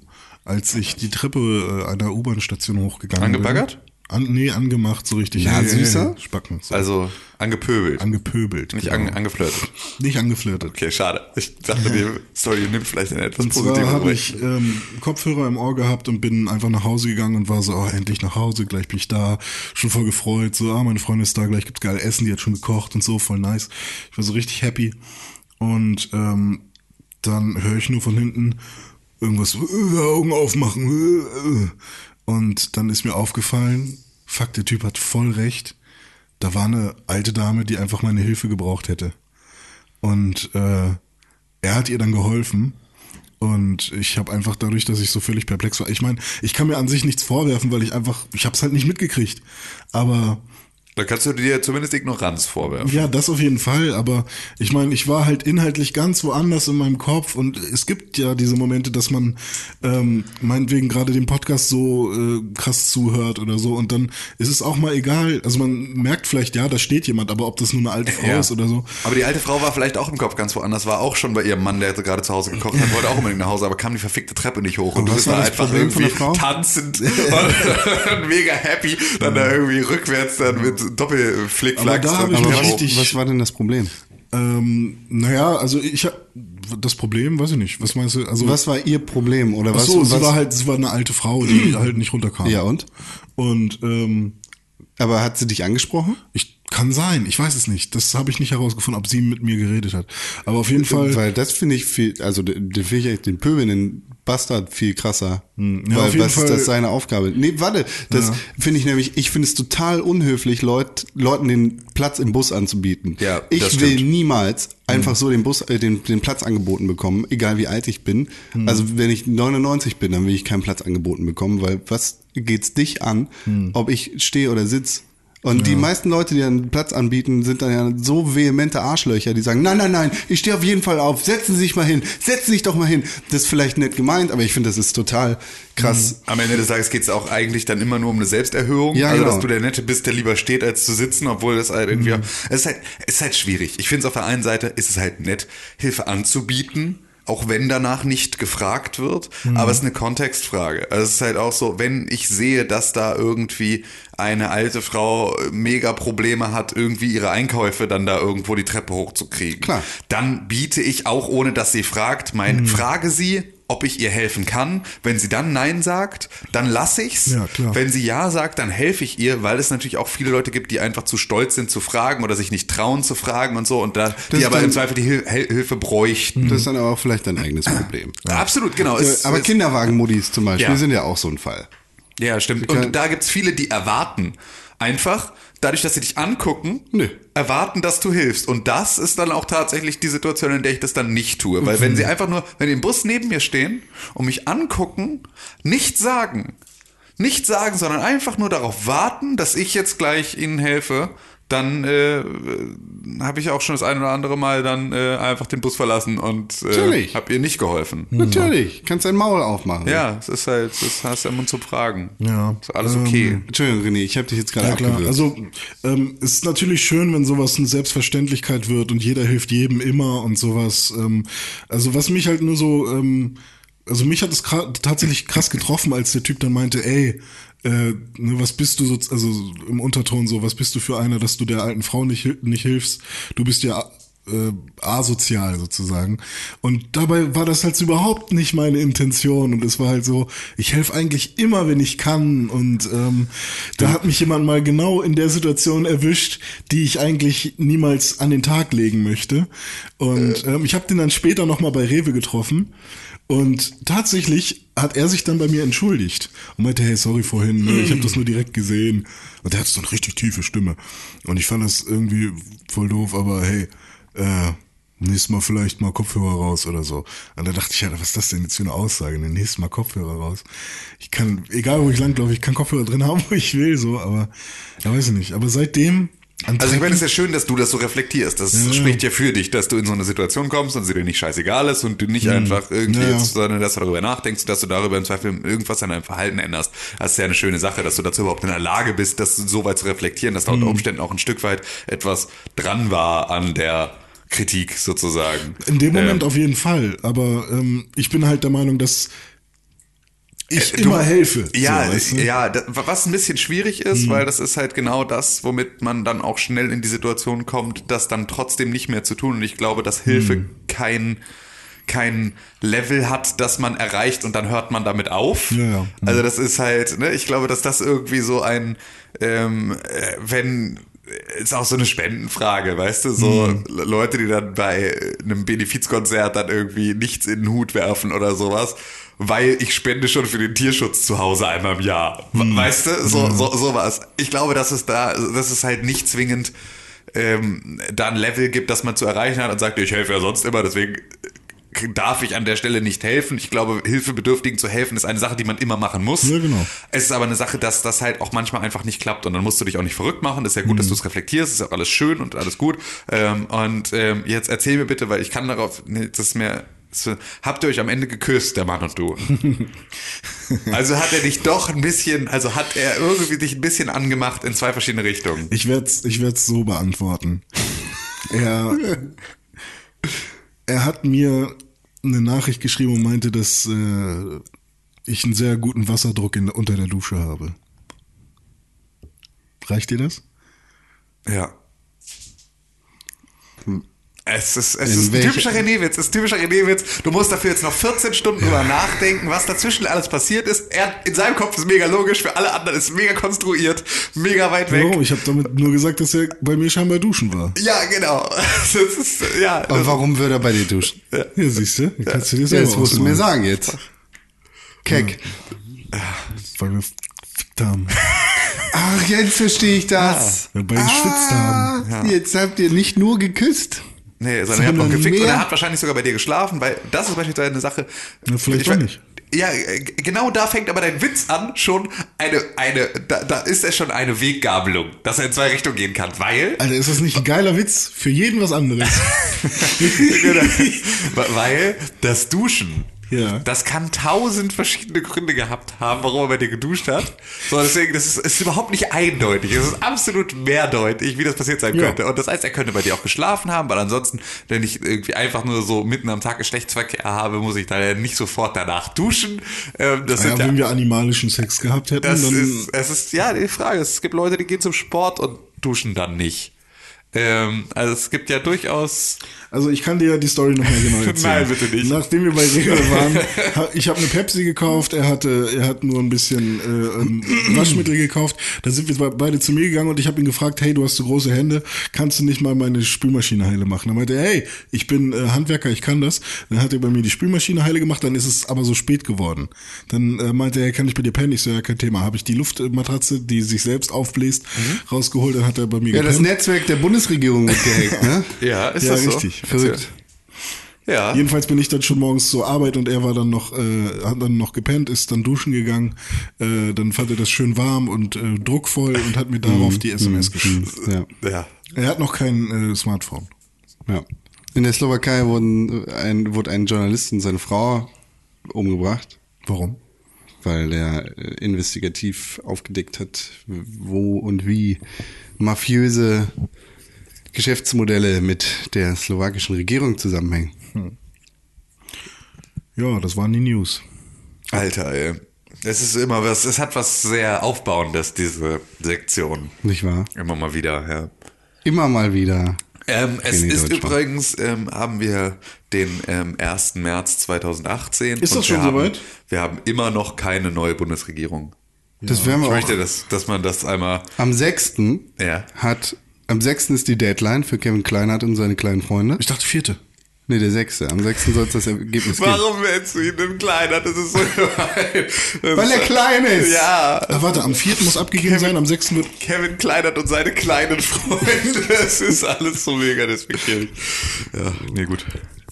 als ich die Treppe äh, einer U-Bahn-Station hochgegangen Angebaggert? bin. An, nee, angemacht, so richtig. Na, Hey, süßer? hey, Spacken. So. Also angepöbelt. angepöbelt. nicht genau. an, angeflirtet. Nicht angeflirtet. Okay, schade. Ich dachte, die Story nimmt vielleicht eine etwas Und positive habe ich ähm, Kopfhörer im Ohr gehabt und bin einfach nach Hause gegangen und war so, oh, endlich nach Hause, gleich bin ich da, schon voll gefreut, so, ah, meine Freundin ist da, gleich gibt's geil Essen, die hat schon gekocht und so, voll nice. Ich war so richtig happy und ähm, dann höre ich nur von hinten irgendwas, äh, Augen aufmachen äh, äh. und dann ist mir aufgefallen, fuck, der Typ hat voll recht, da war eine alte Dame, die einfach meine Hilfe gebraucht hätte. Und äh, er hat ihr dann geholfen. Und ich habe einfach dadurch, dass ich so völlig perplex war. Ich meine, ich kann mir an sich nichts vorwerfen, weil ich einfach, ich habe es halt nicht mitgekriegt. Aber Da kannst du dir zumindest Ignoranz vorwerfen. ja, das auf jeden Fall. Aber ich meine, ich war halt inhaltlich ganz woanders in meinem Kopf. Und es gibt ja diese Momente, dass man ähm, meinetwegen gerade dem Podcast so äh, krass zuhört oder so. Und dann ist es auch mal egal. Also man merkt vielleicht, ja, da steht jemand, aber ob das nur eine alte Frau Ja. ist oder so. Aber die alte Frau war vielleicht auch im Kopf ganz woanders, war auch schon bei ihrem Mann, der gerade zu Hause gekocht hat, wollte auch unbedingt nach Hause, aber kam die verfickte Treppe nicht hoch. Und Und du bist war da einfach Problem irgendwie tanzend und mega happy, dann da irgendwie rückwärts dann mit Doppelflickflack. Aber da hab ich Aber mich was, richtig- was war denn das Problem? Ähm, naja, also ich hab das Problem, weiß ich nicht. Was meinst du? Also Was war ihr Problem? Oder Ach was? so, was sie war halt, sie war eine alte Frau, die halt nicht runterkam. Ja, und? Und ähm, Aber hat sie dich angesprochen? Ich kann sein, ich weiß es nicht. Das habe ich nicht herausgefunden, ob sie mit mir geredet hat. Aber auf jeden Fall. Weil das finde ich viel, also den finde ich den pöbelnden Bastard viel krasser. Hm, ja, Weil was ist Fall- das seine Aufgabe? Nee, warte, das finde ich nämlich, ich finde es total unhöflich, Leut, Leuten den Platz im Bus anzubieten. Ja, ich das will niemals einfach so den Bus, äh, den, den Platz angeboten bekommen, egal wie alt ich bin. Hm. Also wenn ich 99 bin, dann will ich keinen Platz angeboten bekommen, weil was geht's dich an, Hm. ob ich stehe oder sitz? Und die meisten Leute, die einen Platz anbieten, sind dann ja so vehemente Arschlöcher, die sagen, nein, nein, nein, ich stehe auf jeden Fall auf, setzen Sie sich mal hin, setzen Sie sich doch mal hin. Das ist vielleicht nett gemeint, aber ich finde, das ist total krass. Am Ende des Tages geht es auch eigentlich dann immer nur um eine Selbsterhöhung. Ja, also, genau. dass du der Nette bist, der lieber steht, als zu sitzen, obwohl das halt irgendwie. Es ist halt, es ist halt schwierig. Ich finde es auf der einen Seite ist es halt nett, Hilfe anzubieten. Auch wenn danach nicht gefragt wird, aber es ist eine Kontextfrage. Also es ist halt auch so, wenn ich sehe, dass da irgendwie eine alte Frau mega Probleme hat, irgendwie ihre Einkäufe dann da irgendwo die Treppe hochzukriegen, Klar. dann biete ich auch, ohne dass sie fragt, mein, frage sie, ob ich ihr helfen kann. Wenn sie dann Nein sagt, dann lasse ich's. Ja, klar. Wenn sie Ja sagt, dann helfe ich ihr, weil es natürlich auch viele Leute gibt, die einfach zu stolz sind zu fragen oder sich nicht trauen zu fragen und so und da, Das die aber dann- im Zweifel die Hil Hel Hilfe bräuchten. Das ist dann aber auch vielleicht dein eigenes Problem. Absolut, genau. Es- Äh, aber es- Kinderwagenmuddis zum Beispiel Ja. sind ja auch so ein Fall. Ja, stimmt. Und da gibt's viele, die erwarten einfach, dadurch, dass sie dich angucken, Nö. erwarten, dass du hilfst. Und das ist dann auch tatsächlich die Situation, in der ich das dann nicht tue. Weil wenn sie einfach nur, wenn die im Bus neben mir stehen und mich angucken, nicht sagen, nicht sagen, sondern einfach nur darauf warten, dass ich jetzt gleich ihnen helfe, dann äh, habe ich auch schon das ein oder andere Mal dann äh, einfach den Bus verlassen und äh, Natürlich. habe ihr nicht geholfen. Natürlich, kannst dein Maul aufmachen. Ja, es ist halt, das hast du immer zu fragen. Ja. Ist alles okay. Entschuldigung, René, ich habe dich jetzt gerade Ja klar, abgewürgt. also ähm, es ist natürlich schön, wenn sowas eine Selbstverständlichkeit wird und jeder hilft jedem immer und sowas. Ähm, also was mich halt nur so, ähm, also mich hat es tatsächlich krass getroffen, als der Typ dann meinte, ey, äh, ne, was bist du so, also im Unterton so, was bist du für einer, dass du der alten Frau nicht, nicht hilfst? Du bist ja äh, asozial sozusagen. Und dabei war das halt überhaupt nicht meine Intention. Und es war halt so, ich helfe eigentlich immer, wenn ich kann. Und ähm, da hat mich jemand mal genau in der Situation erwischt, die ich eigentlich niemals an den Tag legen möchte. Und ähm, ich habe den dann später nochmal bei Rewe getroffen. Und tatsächlich hat er sich dann bei mir entschuldigt und meinte, hey, sorry vorhin, ne, ich habe das nur direkt gesehen. Und er hat so eine richtig tiefe Stimme. Und ich fand das irgendwie voll doof, aber hey, äh, nächstes Mal vielleicht mal Kopfhörer raus oder so. Und da dachte ich, ja, was ist das denn jetzt für eine Aussage? Ne, nächstes Mal Kopfhörer raus. Ich kann, egal wo ich langlaufe, ich kann Kopfhörer drin haben, wo ich will, so, aber, ja, weiß ich nicht. Aber seitdem, an Also ich meine, es ist ja schön, dass du das so reflektierst. Das spricht ja für dich, dass du in so eine Situation kommst und sie dir nicht scheißegal ist und du nicht einfach irgendwie Ja, jetzt, sondern dass du darüber nachdenkst, dass du darüber im Zweifel irgendwas an deinem Verhalten änderst. Das ist ja eine schöne Sache, dass du dazu überhaupt in der Lage bist, das so weit zu reflektieren, dass da unter Umständen auch ein Stück weit etwas dran war an der Kritik sozusagen. In dem Moment Ähm, auf jeden Fall. Aber ähm, ich bin halt der Meinung, dass ich Äh, du- immer helfe. Ja, so, weißt du? ja, da- was ein bisschen schwierig ist, weil das ist halt genau das, womit man dann auch schnell in die Situation kommt, das dann trotzdem nicht mehr zu tun. Und ich glaube, dass Hilfe kein kein Level hat, das man erreicht und dann hört man damit auf. Ja, ja. Also das ist halt, ne, ich glaube, dass das irgendwie so ein, ähm, äh, wenn ist auch so eine Spendenfrage, weißt du, so Leute, die dann bei einem Benefizkonzert dann irgendwie nichts in den Hut werfen oder sowas, weil ich spende schon für den Tierschutz zu Hause einmal im Jahr. Weißt du, so, so, sowas. Ich glaube, dass es da, dass es halt nicht zwingend ähm, da ein Level gibt, das man zu erreichen hat und sagt, ich helfe ja sonst immer, deswegen darf ich an der Stelle nicht helfen. Ich glaube, Hilfebedürftigen zu helfen ist eine Sache, die man immer machen muss. Ja, genau. Es ist aber eine Sache, dass das halt auch manchmal einfach nicht klappt und dann musst du dich auch nicht verrückt machen. Das ist ja gut, dass du es reflektierst, ist auch alles schön und alles gut. Ähm, und ähm, jetzt erzähl mir bitte, weil ich kann darauf, nee, das ist mir, das, habt ihr euch am Ende geküsst, der Mann und du? also hat er dich doch ein bisschen, also hat er irgendwie dich ein bisschen angemacht in zwei verschiedene Richtungen. Ich werde es ich werd's so beantworten. Er, er hat mir eine Nachricht geschrieben und meinte, dass äh, ich einen sehr guten Wasserdruck in, unter der Dusche habe. Reicht dir das? Ja. Es ist, es ist ein typischer René-Witz, es ist typischer René-Witz. Du musst dafür jetzt noch 14 Stunden drüber nachdenken, was dazwischen alles passiert ist. Er, in seinem Kopf ist mega logisch, für alle anderen ist mega konstruiert, mega weit weg. Warum? Ich habe damit nur gesagt, dass er bei mir scheinbar duschen war. Ja, genau. Das ist, ja, Aber warum würde er bei dir duschen? Ja, siehst du? Kannst du dir Ja, selber das musst du mir sagen jetzt. Keck. Weil wir haben. Ach, jetzt verstehe ich das. Weil wir geschwitzt haben. Ah, Jetzt habt ihr nicht nur geküsst. Nee, sondern er hat noch gefickt und er hat wahrscheinlich sogar bei dir geschlafen, weil das ist beispielsweise eine Sache. Ja, vielleicht ich auch nicht. Ja, äh, genau da fängt aber dein Witz an, schon eine, eine, da, da ist es schon eine Weggabelung, dass er in zwei Richtungen gehen kann, weil, Alter, ist das nicht ein geiler Witz? Für jeden was anderes. weil das Duschen, Ja. das kann tausend verschiedene Gründe gehabt haben, warum er bei dir geduscht hat. So, deswegen, das ist, ist überhaupt nicht eindeutig. Es ist absolut mehrdeutig, wie das passiert sein Ja. könnte. Und das heißt, er könnte bei dir auch geschlafen haben, weil ansonsten, wenn ich irgendwie einfach nur so mitten am Tag Geschlechtsverkehr habe, muss ich da ja nicht sofort danach duschen. Ähm, das Ja, sind ja, wenn wir animalischen Sex gehabt hätten, das dann ist, es ist, ja, die Frage es gibt Leute, die gehen zum Sport und duschen dann nicht. Ähm, also es gibt ja durchaus, Also ich kann dir ja die Story nochmal genau erzählen. Nein, bitte nicht. Nachdem wir bei Rewe waren, ich habe eine Pepsi gekauft, er hatte, er hat nur ein bisschen äh, ähm, Waschmittel gekauft. Da sind wir beide zu mir gegangen und ich habe ihn gefragt, hey, du hast so große Hände, kannst du nicht mal meine Spülmaschine heile machen? Dann meinte er, hey, ich bin äh, Handwerker, ich kann das. Dann hat er bei mir die Spülmaschine heile gemacht, dann ist es aber so spät geworden. Dann äh, meinte er, kann ich bei dir pennen? Ich so, ja, kein Thema. Habe ich die Luftmatratze, die sich selbst aufbläst, rausgeholt, dann hat er bei mir Ja, das gepennt. Netzwerk der Bundesregierung mitgehackt, ne? ja, ist Ja, das so? Richtig. Verrückt. Ja. Jedenfalls bin ich dann schon morgens zur Arbeit und er war dann noch, äh, hat dann noch gepennt, ist dann duschen gegangen. Äh, dann fand er das schön warm und äh, druckvoll und hat mir darauf die SMS geschrieben. Ja. Ja. Er hat noch kein äh, Smartphone. ja. In der Slowakei wurden ein, wurde ein Journalist und seine Frau umgebracht, Warum? weil er äh, investigativ aufgedeckt hat, wo und wie mafiöse Geschäftsmodelle mit der slowakischen Regierung zusammenhängen. Ja, das waren die News. Alter, ey. Es ist immer was, es hat was sehr Aufbauendes, diese Sektion. Nicht wahr? Immer mal wieder, ja. Immer mal wieder. Ähm, es ist übrigens, ähm, haben wir den ähm, 1. März 2018. Ist das schon wir haben, soweit? Wir haben immer noch keine neue Bundesregierung. Das werden wir Ich auch. möchte, dass, dass man das einmal. Am 6. Ja. hat, am 6. ist die Deadline für Kevin Kleinhardt und seine kleinen Freunde. Ich dachte vierte. Nee, der 6. Am 6. soll es das Ergebnis geben. Warum nennst du ihn denn kleiner? Das ist so gemein. Das Weil er klein ist. Ja. Ah, warte, am vierten muss abgegeben sein, am sechsten wird. Kevin Kleinert und seine kleinen Freunde. Das ist alles so mega despektierlich. Ja, nee, gut.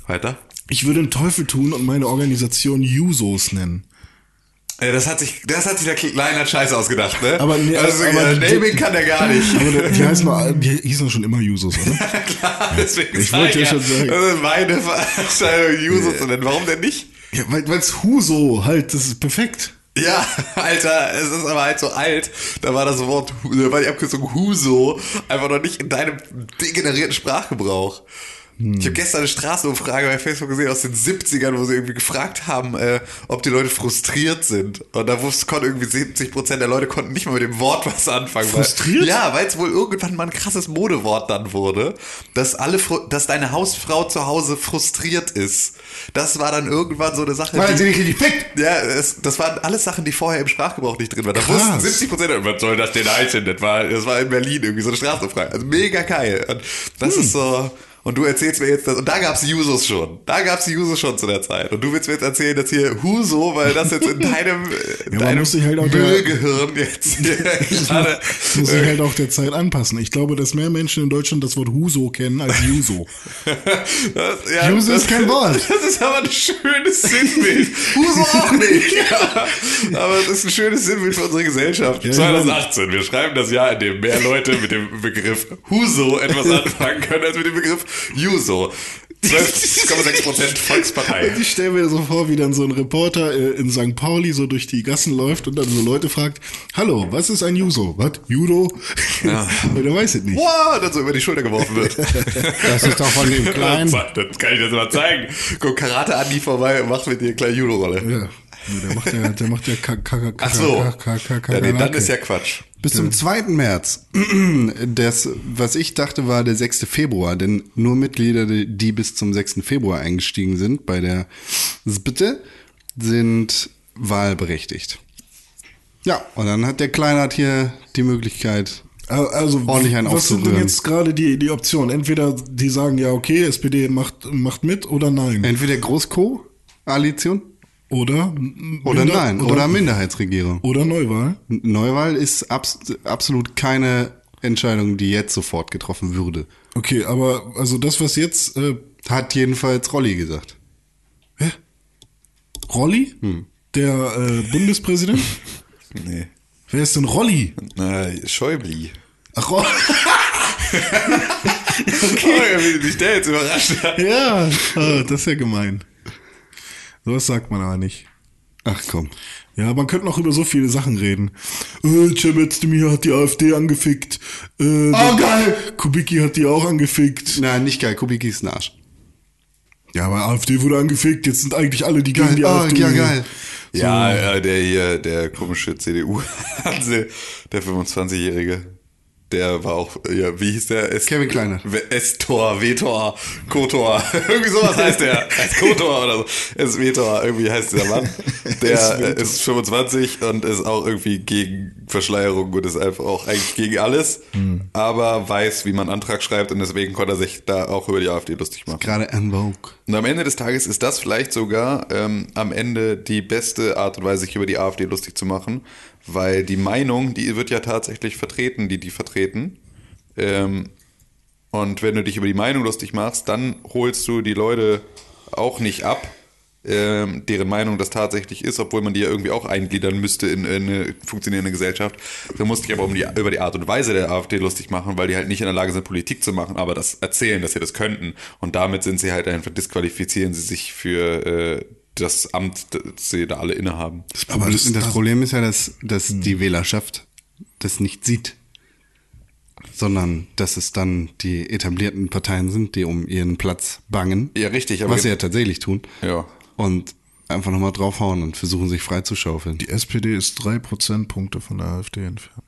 Weiter. Ich würde den Teufel tun und meine Organisation Jusos nennen. Äh, Das hat sich, das hat sich der Kleinert scheiße ausgedacht, ne? Aber nee, also, aber äh, die- Naming kann der gar nicht. Aber die heißen mal, die hießen schon immer Jusos, oder? Klar, deswegen Ich wollte ja ja, schon sagen. Das ist meine Veranstaltung, User zu nennen. Warum denn nicht? Ja, weil weil's Huso halt, das ist perfekt. Ja, Alter, es ist aber halt so alt. Da war das Wort, da war die Abkürzung Huso einfach noch nicht in deinem degenerierten Sprachgebrauch. Ich habe gestern eine Straßenumfrage bei Facebook gesehen aus den 70ern, wo sie irgendwie gefragt haben, äh, ob die Leute frustriert sind. Und da wusste, konnten irgendwie 70 Prozent der Leute konnten nicht mal mit dem Wort was anfangen. Frustriert? Weil, ja, weil es wohl irgendwann mal ein krasses Modewort dann wurde, dass alle, dass deine Hausfrau zu Hause frustriert ist. Das war dann irgendwann so eine Sache. Weil die- sie nicht richtig fickt. ja, es, das waren alles Sachen, die vorher im Sprachgebrauch nicht drin waren. Da Krass. wussten 70 Prozent, was soll das denn heißen? Das war, das war in Berlin irgendwie so eine Straßenumfrage. Also mega geil. Und das ist so, und du erzählst mir jetzt das, und da gab's Jusos schon. Da gab's Jusos schon zu der Zeit. Und du willst mir jetzt erzählen, dass hier Huso, weil das jetzt in deinem, in man deinem muss sich halt auch der- Müllgehirn jetzt hier gerade, Muss sich halt auch der Zeit anpassen. Ich glaube, dass mehr Menschen in Deutschland das Wort Huso kennen als Juso. Das, ja, Juso das, ist kein Wort. Das ist aber ein schönes Sinnbild. Huso auch nicht. Ja, aber es ist ein schönes Sinnbild für unsere Gesellschaft. Ja, ich 2018. Wir schreiben das Jahr, in dem mehr Leute mit dem Begriff Huso etwas anfangen können als mit dem Begriff Juso. 12,6% Volkspartei. Ich stelle mir so vor, wie dann so ein Reporter äh, in St. Pauli so durch die Gassen läuft und dann so Leute fragt, hallo, was ist ein Juso? Was? Judo? Ja. Und er weiß es nicht. Wow, dann so über die Schulter geworfen wird. Das ist doch von dem Kleinen. Das kann ich dir jetzt mal zeigen. Kommt Karate Andi vorbei und macht mit dir eine kleine Judo-Rolle. Ja. Der macht ja, der macht ja Ka- Ka- Ka- Ach so. Ka- Ka- Ka- Ka- Ja, nee, dann Kakerlake. ist ja Quatsch. Bis zum 2. März. Das, was ich dachte, war der 6. Februar, denn nur Mitglieder, die bis zum 6. Februar eingestiegen sind bei der SBITE, sind wahlberechtigt. Ja, und dann hat der Kleinert hier die Möglichkeit, Al- Also, Ordentlich einen was sind denn jetzt gerade die, die Optionen? Entweder die sagen, ja, okay, SPD macht, macht mit oder nein. entweder Großko-Koalition Oder, oder Minder- nein, oder, Minderheitsregierung. oder Neuwahl. Neuwahl ist abs absolut keine Entscheidung, die jetzt sofort getroffen würde. Okay, aber also das, was jetzt äh, Hat jedenfalls Rolli gesagt. hä? Rolli, Hm. der äh, Bundespräsident. Nee. Wer ist denn Rolli? Na, Schäubli. Ach, Rolli. Okay. Oh, wie dich der jetzt überrascht hat. ja, ah, das ist ja gemein. Sowas sagt man aber nicht. Ach komm. Ja, man könnte noch über so viele Sachen reden. Äh, Cem Özdemir hat die AfD angefickt. Äh, Oh, geil! Kubicki hat die auch angefickt. Nein, nicht geil. Kubicki ist ein Arsch. Ja, aber AfD wurde angefickt. Jetzt sind eigentlich alle, die gegen Geil. die Ah, AfD ja, geil. Ja, ja, der hier, der komische CDU, der 25-Jährige, der war auch, ja, wie hieß der? S Kevin Kleiner. S-Tor, W-Tor, Kotor, irgendwie sowas heißt der. Heißt Kotor oder so. S-W-Tor, irgendwie heißt dieser Mann. Der ist 25 und ist auch irgendwie gegen Verschleierung und ist einfach auch eigentlich gegen alles, aber weiß, wie man Antrag schreibt und deswegen konnte er sich da auch über die AfD lustig machen. Gerade en vogue. Und am Ende des Tages ist das vielleicht sogar ähm, am Ende die beste Art und Weise, sich über die AfD lustig zu machen, weil die Meinung, die wird ja tatsächlich vertreten, die die vertreten. Ähm, und wenn du dich über die Meinung lustig machst, dann holst du die Leute auch nicht ab, ähm, deren Meinung das tatsächlich ist, obwohl man die ja irgendwie auch eingliedern müsste in, in eine funktionierende Gesellschaft. Du musst dich aber um die, über die Art und Weise der AfD lustig machen, weil die halt nicht in der Lage sind, Politik zu machen, aber das erzählen, dass sie das könnten. Und damit sind sie halt einfach, disqualifizieren sie sich für äh, das Amt, das sie da alle innehaben. Aber das, das- das das- Problem ist ja, dass, dass die Wählerschaft das nicht sieht. Sondern, dass es dann die etablierten Parteien sind, die um ihren Platz bangen. Ja, richtig, aber Was sie ja tatsächlich tun. ja. Und einfach nochmal draufhauen und versuchen, sich freizuschaufeln. Die SPD ist drei Prozentpunkte von der AfD entfernt.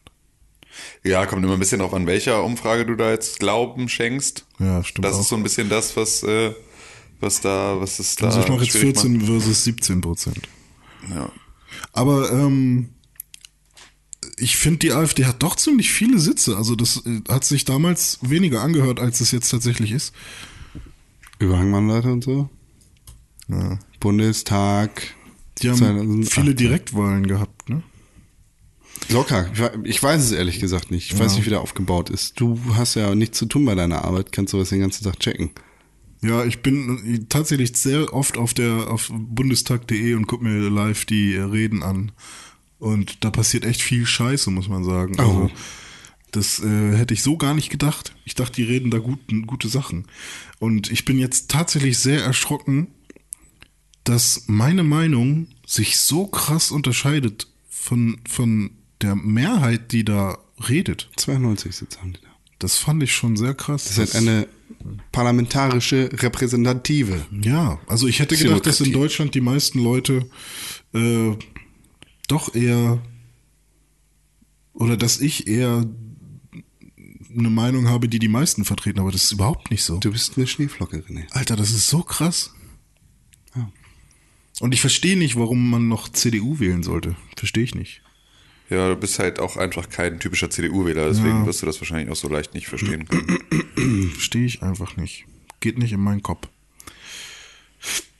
Ja, kommt immer ein bisschen drauf an, welcher Umfrage du da jetzt Glauben schenkst. Ja, stimmt Das auch. ist so ein bisschen das, was, äh, was da, was ist da. Also ich mache jetzt schwierig 14 versus 17 Prozent. macht. Ja. Aber ähm, ich finde, die AfD hat doch ziemlich viele Sitze. Also das äh, hat sich damals weniger angehört, als es jetzt tatsächlich ist. Überhangmandate und so. Ja. Bundestag. Die haben 2018. viele Direktwahlen gehabt, ne? Locker. Ich we- Ich weiß es ehrlich gesagt nicht. Ich weiß nicht, wie der aufgebaut ist. Du hast ja nichts zu tun bei deiner Arbeit, kannst sowas den ganzen Tag checken. Ja, ich bin tatsächlich sehr oft auf der auf bundestag.de und guck mir live die Reden an. Und da passiert echt viel Scheiße, muss man sagen. Also, das äh, hätte ich so gar nicht gedacht. Ich dachte, die reden da gut, gute Sachen. Und ich bin jetzt tatsächlich sehr erschrocken, dass meine Meinung sich so krass unterscheidet von, von der Mehrheit, die da redet. 92 Sitze haben die da. Das fand ich schon sehr krass. Das ist halt eine parlamentarische Repräsentative. Ja, also ich hätte gedacht, dass in. Deutschland die meisten Leute äh, doch eher oder dass ich eher eine Meinung habe, die die meisten vertreten, aber das ist überhaupt nicht so. Du bist eine Schneeflocke, René. Alter, das ist so krass. Ja. Und ich verstehe nicht, warum man noch CDU wählen sollte. Verstehe ich nicht. Ja, du bist halt auch einfach kein typischer CDU-Wähler, deswegen wirst du das wahrscheinlich auch so leicht nicht verstehen können. Verstehe ich einfach nicht. Geht nicht in meinen Kopf.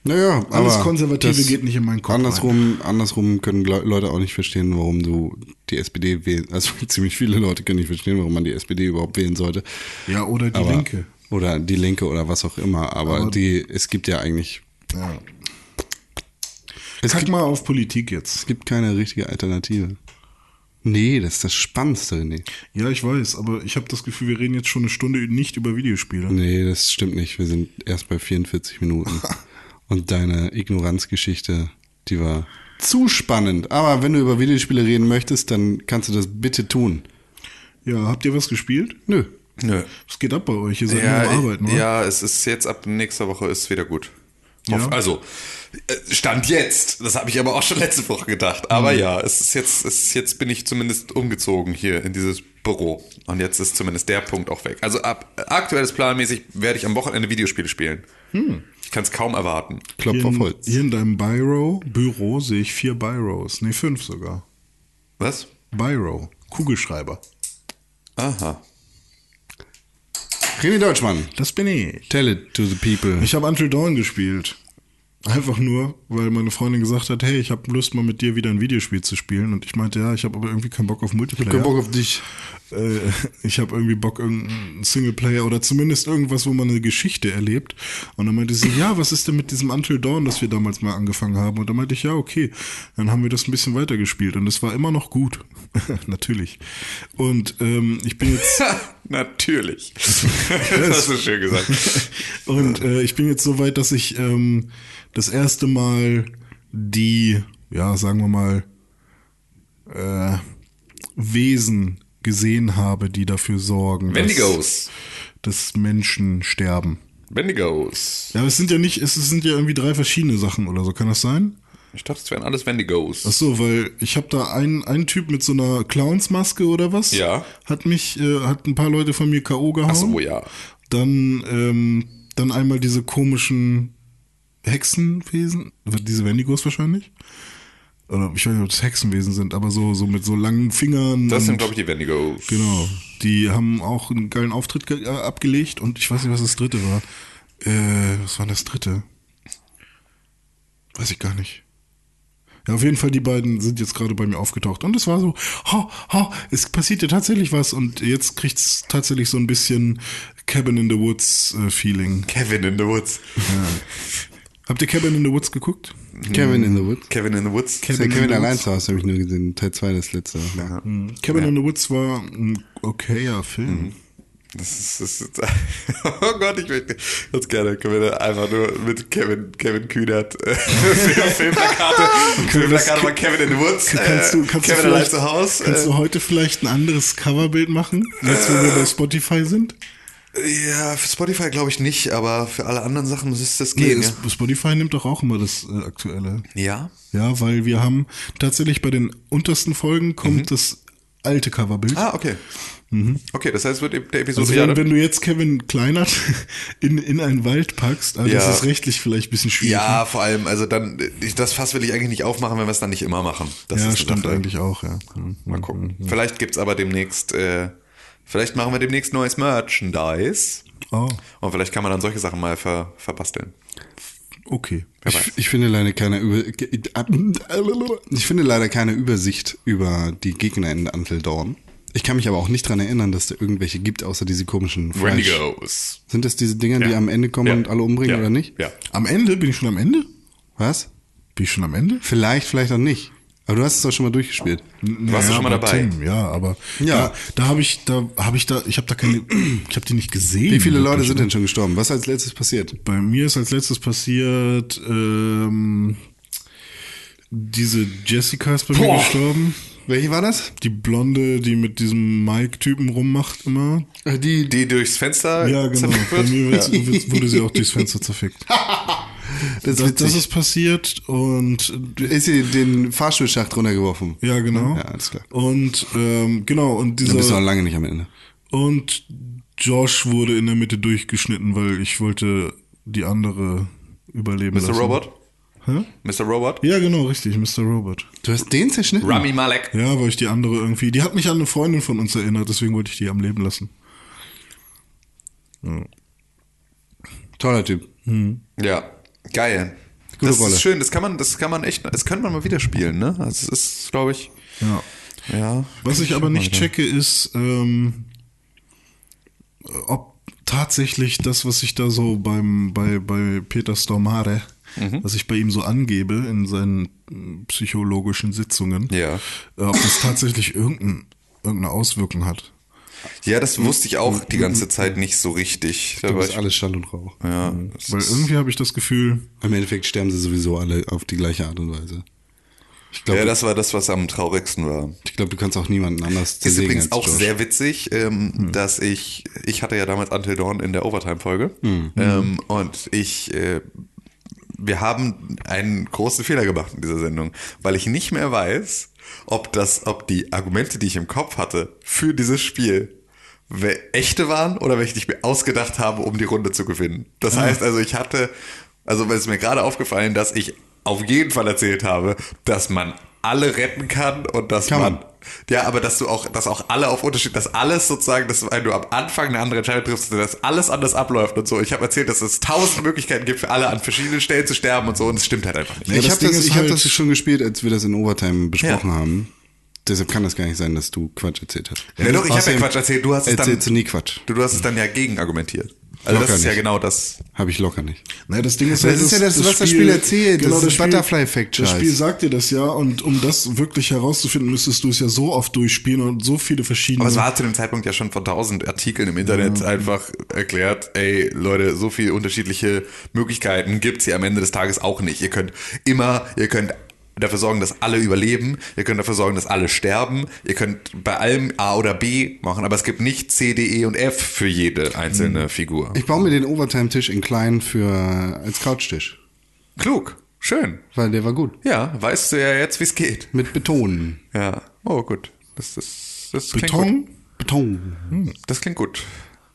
Naja, Alles aber Konservative geht nicht in meinen Kopf Andersrum, andersrum können Le- Leute auch nicht verstehen, warum du die SPD wählst. Also ziemlich viele Leute können nicht verstehen, warum man die SPD überhaupt wählen sollte. Ja, oder die aber, Linke. Oder die Linke oder was auch immer. Aber, Aber- die, es gibt ja eigentlich, Ja. es Kack gibt, mal auf Politik jetzt. es gibt keine richtige Alternative. Nee, das ist das Spannendste, René. Ja, ich weiß, aber ich habe das Gefühl, wir reden jetzt schon eine Stunde nicht über Videospiele. Nee, das stimmt nicht. Wir sind erst bei 44 Minuten. Und deine Ignoranzgeschichte, die war zu spannend. Aber wenn du über Videospiele reden möchtest, dann kannst du das bitte tun. Ja, habt ihr was gespielt? Nö. Nö. Was geht ab bei euch? Ihr seid Ja, nur am Arbeiten, oder? ja, es ist jetzt ab nächster Woche ist wieder gut. Ja. Also, Stand jetzt. Das habe ich aber auch schon letzte Woche gedacht. Aber Mhm. ja, es ist jetzt, es ist jetzt bin ich zumindest umgezogen hier in dieses Büro. Und jetzt ist zumindest der Punkt auch weg. Also ab aktuelles planmäßig werde ich am Wochenende Videospiele spielen. Ich kann es kaum erwarten. Klopf Hier auf in, Holz. hier in deinem Biro, Büro sehe ich vier Biros. Nee, fünf sogar. Was? Biro. Kugelschreiber. Aha. René Deutschmann, Das bin ich. tell it to the people. Ich habe Until Dawn gespielt. Einfach nur, weil meine Freundin gesagt hat, hey, ich habe Lust mal mit dir wieder ein Videospiel zu spielen. Und ich meinte, ja, ich habe aber irgendwie keinen Bock auf Multiplayer. Kein Bock auf dich. Äh, ich habe irgendwie Bock irgendeinen Singleplayer oder zumindest irgendwas, wo man eine Geschichte erlebt. Und dann meinte sie, ja, was ist denn mit diesem Until Dawn, das wir damals mal angefangen haben? Und dann meinte ich, ja, okay. Dann haben wir das ein bisschen weitergespielt und es war immer noch gut. Natürlich. Und ähm, ich bin jetzt Natürlich. das hast du schön gesagt. und äh, ich bin jetzt so weit, dass ich ähm, das erste Mal die, ja, sagen wir mal, äh, Wesen gesehen habe, die dafür sorgen, dass, dass Menschen sterben. Wendigos. Ja, aber es sind ja nicht, es sind ja irgendwie drei verschiedene Sachen oder so, kann das sein? Ich dachte, es wären alles Wendigos. Ach so, weil ich habe da einen, einen Typ mit so einer Clownsmaske oder was. Ja. Hat mich, äh, hat ein paar Leute von mir K.O. gehauen. Ach so, ja. Dann, ähm, dann einmal diese komischen Hexenwesen, diese Wendigos wahrscheinlich. Oder ich weiß nicht, ob das Hexenwesen sind, aber so, so mit so langen Fingern. Das sind, glaube ich, die Wendigos. Genau. Die haben auch einen geilen Auftritt ge- äh, abgelegt und ich weiß nicht, was das dritte war. Äh, was war das dritte? Weiß ich gar nicht. Ja, auf jeden Fall, die beiden sind jetzt gerade bei mir aufgetaucht. Und es war so, ha, ha, es passiert ja tatsächlich was. Und jetzt kriegt's tatsächlich so ein bisschen Cabin in the Woods äh, Feeling. Kevin in the Woods. Habt ihr Cabin in the Woods geguckt? Kevin in the Woods. Kevin in the Woods. Das ja Kevin in Kevin the allein Woods. zu Hause, habe ich nur gesehen. Teil 2, das letzte. Ja. Cabin in the Woods war ein okayer Film. Das ist, das ist, oh Gott, ich möchte ganz gerne können wir da einfach nur mit Kevin, Kevin Kühnert äh, Film- Filmplakate, Filmplakate von Kevin in the Woods, Kannst du, äh, kannst Kevin du allein vielleicht, zu Hause. kannst Äh, du heute vielleicht ein anderes Coverbild machen, jetzt wo wir bei Spotify sind? Ja, für Spotify glaube ich nicht, aber für alle anderen Sachen müsste es Nee, gehen. ja. es- Spotify nimmt doch auch immer das äh, aktuelle. ja? Ja, weil wir haben tatsächlich bei den untersten Folgen kommt das alte Coverbild. Ah, okay. Okay, das heißt, wird der Episode also ja, wenn, wenn du jetzt Kevin Kleinert in, in einen Wald packst, also Ja. das ist rechtlich vielleicht ein bisschen schwierig. ja, vor allem, also dann, ich, das Fass will ich eigentlich nicht aufmachen, wenn wir es dann nicht immer machen. Das ja stimmt eigentlich auch, ja. Hm. Mal gucken. Vielleicht gibt's aber demnächst, äh, vielleicht machen wir demnächst neues Merchandise. Oh, Und vielleicht kann man dann solche Sachen mal ver, verbasteln. okay. Ich, ich finde leider keine Über ich finde leider keine Übersicht über die Gegner in Until Dawn. Ich kann mich aber auch nicht dran erinnern, dass da irgendwelche gibt, außer diese komischen Fleisch. Wendigos. Sind das diese Dinger, die Ja. am Ende kommen Ja. und alle umbringen Ja. oder nicht? Ja. Am Ende? Bin ich schon am Ende? Was? Bin ich schon am Ende? Vielleicht, vielleicht auch nicht. Aber du hast es doch schon mal durchgespielt. Warst du schon mal bei dabei? Tim, ja, aber Ja. da, da habe ich, da habe ich da, ich habe da keine, ich habe die nicht gesehen. Wie viele Leute sind denn schon gestorben? Was ist als letztes passiert? Bei mir ist als letztes passiert, ähm, diese Jessica ist bei mir Boah. gestorben. Welche war das? Die Blonde, die mit diesem Mike-Typen rummacht immer. Die, Die durchs Fenster Ja, genau. Bei mir Ja. wurde sie auch durchs Fenster zerfickt. das ist Das, witzig. das ist passiert und ist sie den Fahrstuhlschacht runtergeworfen? ja, genau. Ja, alles klar. Und ähm, genau, und Dann bist du noch dieser lange nicht am Ende. und Josh wurde in der Mitte durchgeschnitten, weil ich wollte die andere überleben Mr. lassen. Robot? Hä? Mr. Robot? Ja, genau, richtig, Mr. Robot. Du hast den zerschnitten? Rami Malek. Ja, weil ich die andere irgendwie, die hat mich an eine Freundin von uns erinnert, deswegen wollte ich die am Leben lassen. Toller Typ. Ja, geil. Gute das Rolle. ist schön, das kann man, das kann man echt, das könnte man mal wieder spielen, ne? Also es ist, glaube ich, Ja. ja. Was ich aber mal nicht checke, ist, ähm, ob tatsächlich das, was ich da so beim, bei, bei Peter Stormare, Mhm. was ich bei ihm so angebe in seinen psychologischen Sitzungen, Ja. äh, ob das tatsächlich irgendein, irgendeine Auswirkung hat. Ja, das wusste ich auch die ganze Zeit nicht so richtig. Da ich, alles Schall und Rauch. ja, das Weil ist- irgendwie habe ich das Gefühl, Im Endeffekt sterben sie sowieso alle auf die gleiche Art und Weise. Ich glaube, ja, das war das, was am traurigsten war. ich glaub, du kannst auch niemanden anders Ist übrigens als auch Josh. sehr witzig, ähm, dass ich, ich hatte ja damals Until Dawn in der Overtime-Folge ähm, und ich äh, wir haben einen großen Fehler gemacht in dieser Sendung, weil ich nicht mehr weiß, ob das, ob die Argumente, die ich im Kopf hatte für dieses Spiel, echte waren oder welche ich mir ausgedacht habe, um die Runde zu gewinnen. Das heißt also, ich hatte, also weil es mir gerade aufgefallen, dass ich auf jeden Fall erzählt habe, dass man alle retten kann und dass Kann man, man. Ja, aber dass du auch, dass auch alle auf Unterschied, dass alles sozusagen, dass du, wenn du am Anfang eine andere Entscheidung triffst, dass alles anders abläuft und so. Ich habe erzählt, dass es tausend Möglichkeiten gibt für alle an verschiedenen Stellen zu sterben und so und es stimmt halt einfach nicht. Ja, ich habe das, hab halt- das schon gespielt, als wir das in Overtime besprochen Ja. haben. Deshalb kann das gar nicht sein, dass du Quatsch erzählt hast. Ja, doch, ich habe ja Quatsch erzählt, du hast es dann, Erzählst du nie Quatsch. du, du hast es dann ja gegen argumentiert. Also Locker das ist ja nicht. genau das. Habe ich locker nicht. Naja, das Ding ist Das halt, ist ja das, was das Spiel erzählt. Das ist Butterfly-Effekt, Das. Spiel sagt dir das ja und um das wirklich herauszufinden, müsstest du es ja so oft durchspielen und so viele verschiedene. Aber es war zu dem Zeitpunkt ja schon von tausend Artikeln im Internet einfach erklärt, ey Leute, so viele unterschiedliche Möglichkeiten gibt's hier am Ende des Tages auch nicht. Ihr könnt immer, ihr könnt dafür sorgen, dass alle überleben, ihr könnt dafür sorgen, dass alle sterben, ihr könnt bei allem A oder B machen, aber es gibt nicht C, D, E und F für jede einzelne Figur. Ich baue mir den Overtime-Tisch in klein für als Couchtisch. Klug, schön. Weil der war gut. Ja, weißt du ja jetzt, wie es geht. Mit Beton. Ja, oh gut. Das, das, das klingt Beton? gut. Beton. Das klingt gut.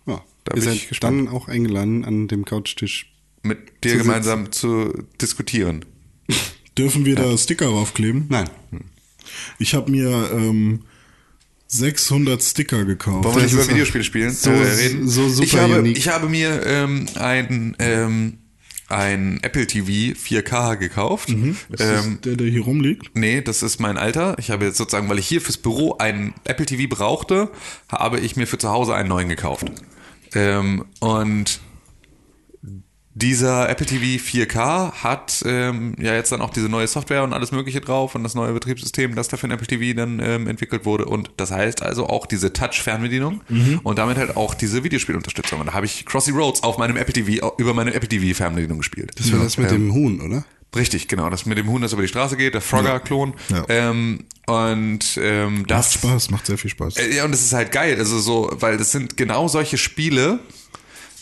Ja. Da Ihr seid gespannt. dann auch eingeladen, an dem Couchtisch Mit dir gemeinsam zu diskutieren. Dürfen wir da Sticker raufkleben? Nein. Ich habe mir ähm, 600 Sticker gekauft. Wollen wir nicht Das über Videospiele spielen? so- äh, reden? so super ich habe, unique. Ich habe mir ähm, ein, ähm, ein Apple TV 4K gekauft. Das Ähm, ist der, der hier rumliegt. nee, das ist mein Alter. Ich habe jetzt sozusagen, weil ich hier fürs Büro einen Apple TV brauchte, habe ich mir für zu Hause einen neuen gekauft. Ähm, und dieser Apple TV 4K hat ähm, ja jetzt dann auch diese neue Software und alles Mögliche drauf und das neue Betriebssystem, das da für ein Apple TV dann ähm, entwickelt wurde. Und das heißt also auch diese Touch-Fernbedienung und damit halt auch diese Videospielunterstützung. Und da habe ich Crossy Roads auf meinem Apple TV, über meine Apple TV Fernbedienung gespielt. Das war das mit dem Huhn, oder? Richtig, genau. Das mit dem Huhn, das über die Straße geht, der Frogger-Klon. Ja. Ähm, und ähm, Macht das Spaß, macht sehr viel Spaß. äh, Ja, und es ist halt geil, also so, weil das sind genau solche Spiele,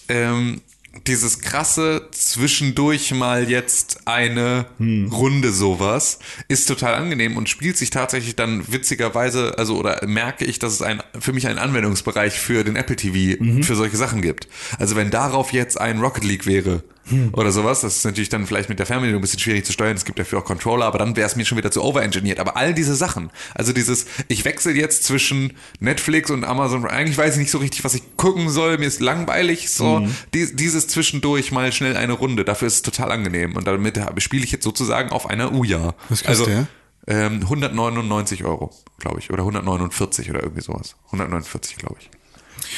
ähm, dieses krasse zwischendurch mal jetzt eine Runde sowas ist total angenehm und spielt sich tatsächlich dann witzigerweise, also oder merke ich, dass es ein für mich einen Anwendungsbereich für den Apple TV für solche Sachen gibt. Also wenn darauf jetzt ein Rocket League wäre oder sowas, das ist natürlich dann vielleicht mit der Fernbedienung ein bisschen schwierig zu steuern, es gibt dafür auch Controller, aber dann wäre es mir schon wieder zu overengineert. Aber all diese Sachen, also dieses, ich wechsle jetzt zwischen Netflix und Amazon, eigentlich weiß ich nicht so richtig, was ich gucken soll, mir ist langweilig, so, dies, dieses zwischendurch mal schnell eine Runde, dafür ist es total angenehm. Und damit spiele ich jetzt sozusagen auf einer Uja. Was kostet also, der? Ähm, 199 Euro, glaube ich, oder 149 oder irgendwie sowas. 149, glaube ich.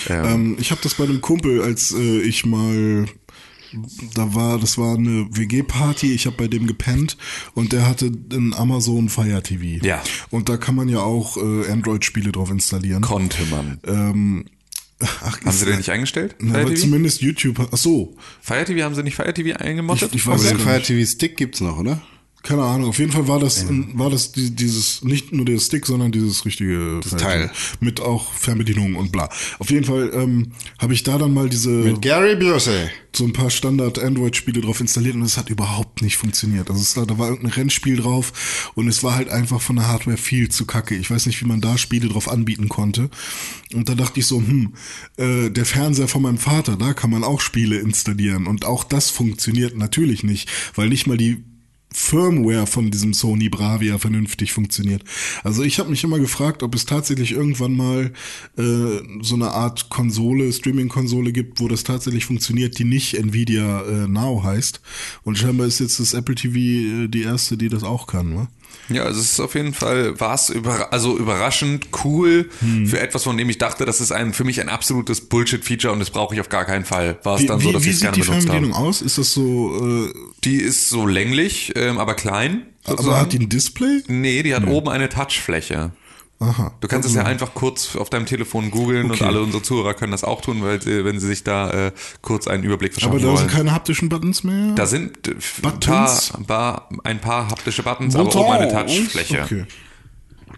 Ähm, ich habe das bei einem Kumpel, als äh, ich mal da war, das war eine WG-Party, ich habe bei dem gepennt und der hatte einen Amazon Fire TV. Ja. Und da kann man ja auch äh, Android-Spiele drauf installieren. Konnte man. ähm, ach, Haben sie den nicht eingestellt? Na, Fire aber TV? zumindest YouTube. Ach so, Fire TV, haben sie nicht Fire TV eingemottet? Ich- ich Aber weiß den gar Fire nicht. TV Stick gibt's noch, oder? Keine Ahnung. Auf jeden Fall war das war das die, dieses nicht nur der Stick, sondern dieses richtige Fire Teil. Mit auch Fernbedienung und bla. Auf jeden Fall ähm, habe ich da dann mal diese Gary Busey. so ein paar Standard-Android-Spiele drauf installiert und es hat überhaupt nicht funktioniert. Also es, da war irgendein Rennspiel drauf und es war halt einfach von der Hardware viel zu kacke. Ich weiß nicht, wie man da Spiele drauf anbieten konnte. Und da dachte ich so, hm, äh, der Fernseher von meinem Vater, da kann man auch Spiele installieren. Und auch das funktioniert natürlich nicht, weil nicht mal die Firmware von diesem Sony Bravia vernünftig funktioniert. Also ich habe mich immer gefragt, ob es tatsächlich irgendwann mal äh, so eine Art Konsole, Streaming-Konsole gibt, wo das tatsächlich funktioniert, die nicht Nvidia äh, Now heißt. Und scheinbar ist jetzt das Apple TV äh, die erste, die das auch kann. Ne? Ja, also es ist auf jeden Fall, war es über, also überraschend cool Hm. für etwas, von dem ich dachte, das ist ein, für mich ein absolutes Bullshit-Feature und das brauche ich auf gar keinen Fall. War es Wie, dann so, wie, dass wie ich es sieht gerne die benutzt Fernbedienung habe. aus? Ist das so, äh, Die ist so länglich, ähm, aber klein. aber sozusagen. hat die ein Display? Nee, die hat oben eine Touchfläche. Aha. Du kannst es ja einfach kurz auf deinem Telefon googeln und Okay. alle unsere Zuhörer können das auch tun, weil sie, wenn sie sich da äh, kurz einen Überblick verschaffen Aber da wollen. sind keine haptischen Buttons mehr? da sind äh, ein paar, Buttons? ein paar, ein paar haptische Buttons, aber oben eine Touchfläche. Okay.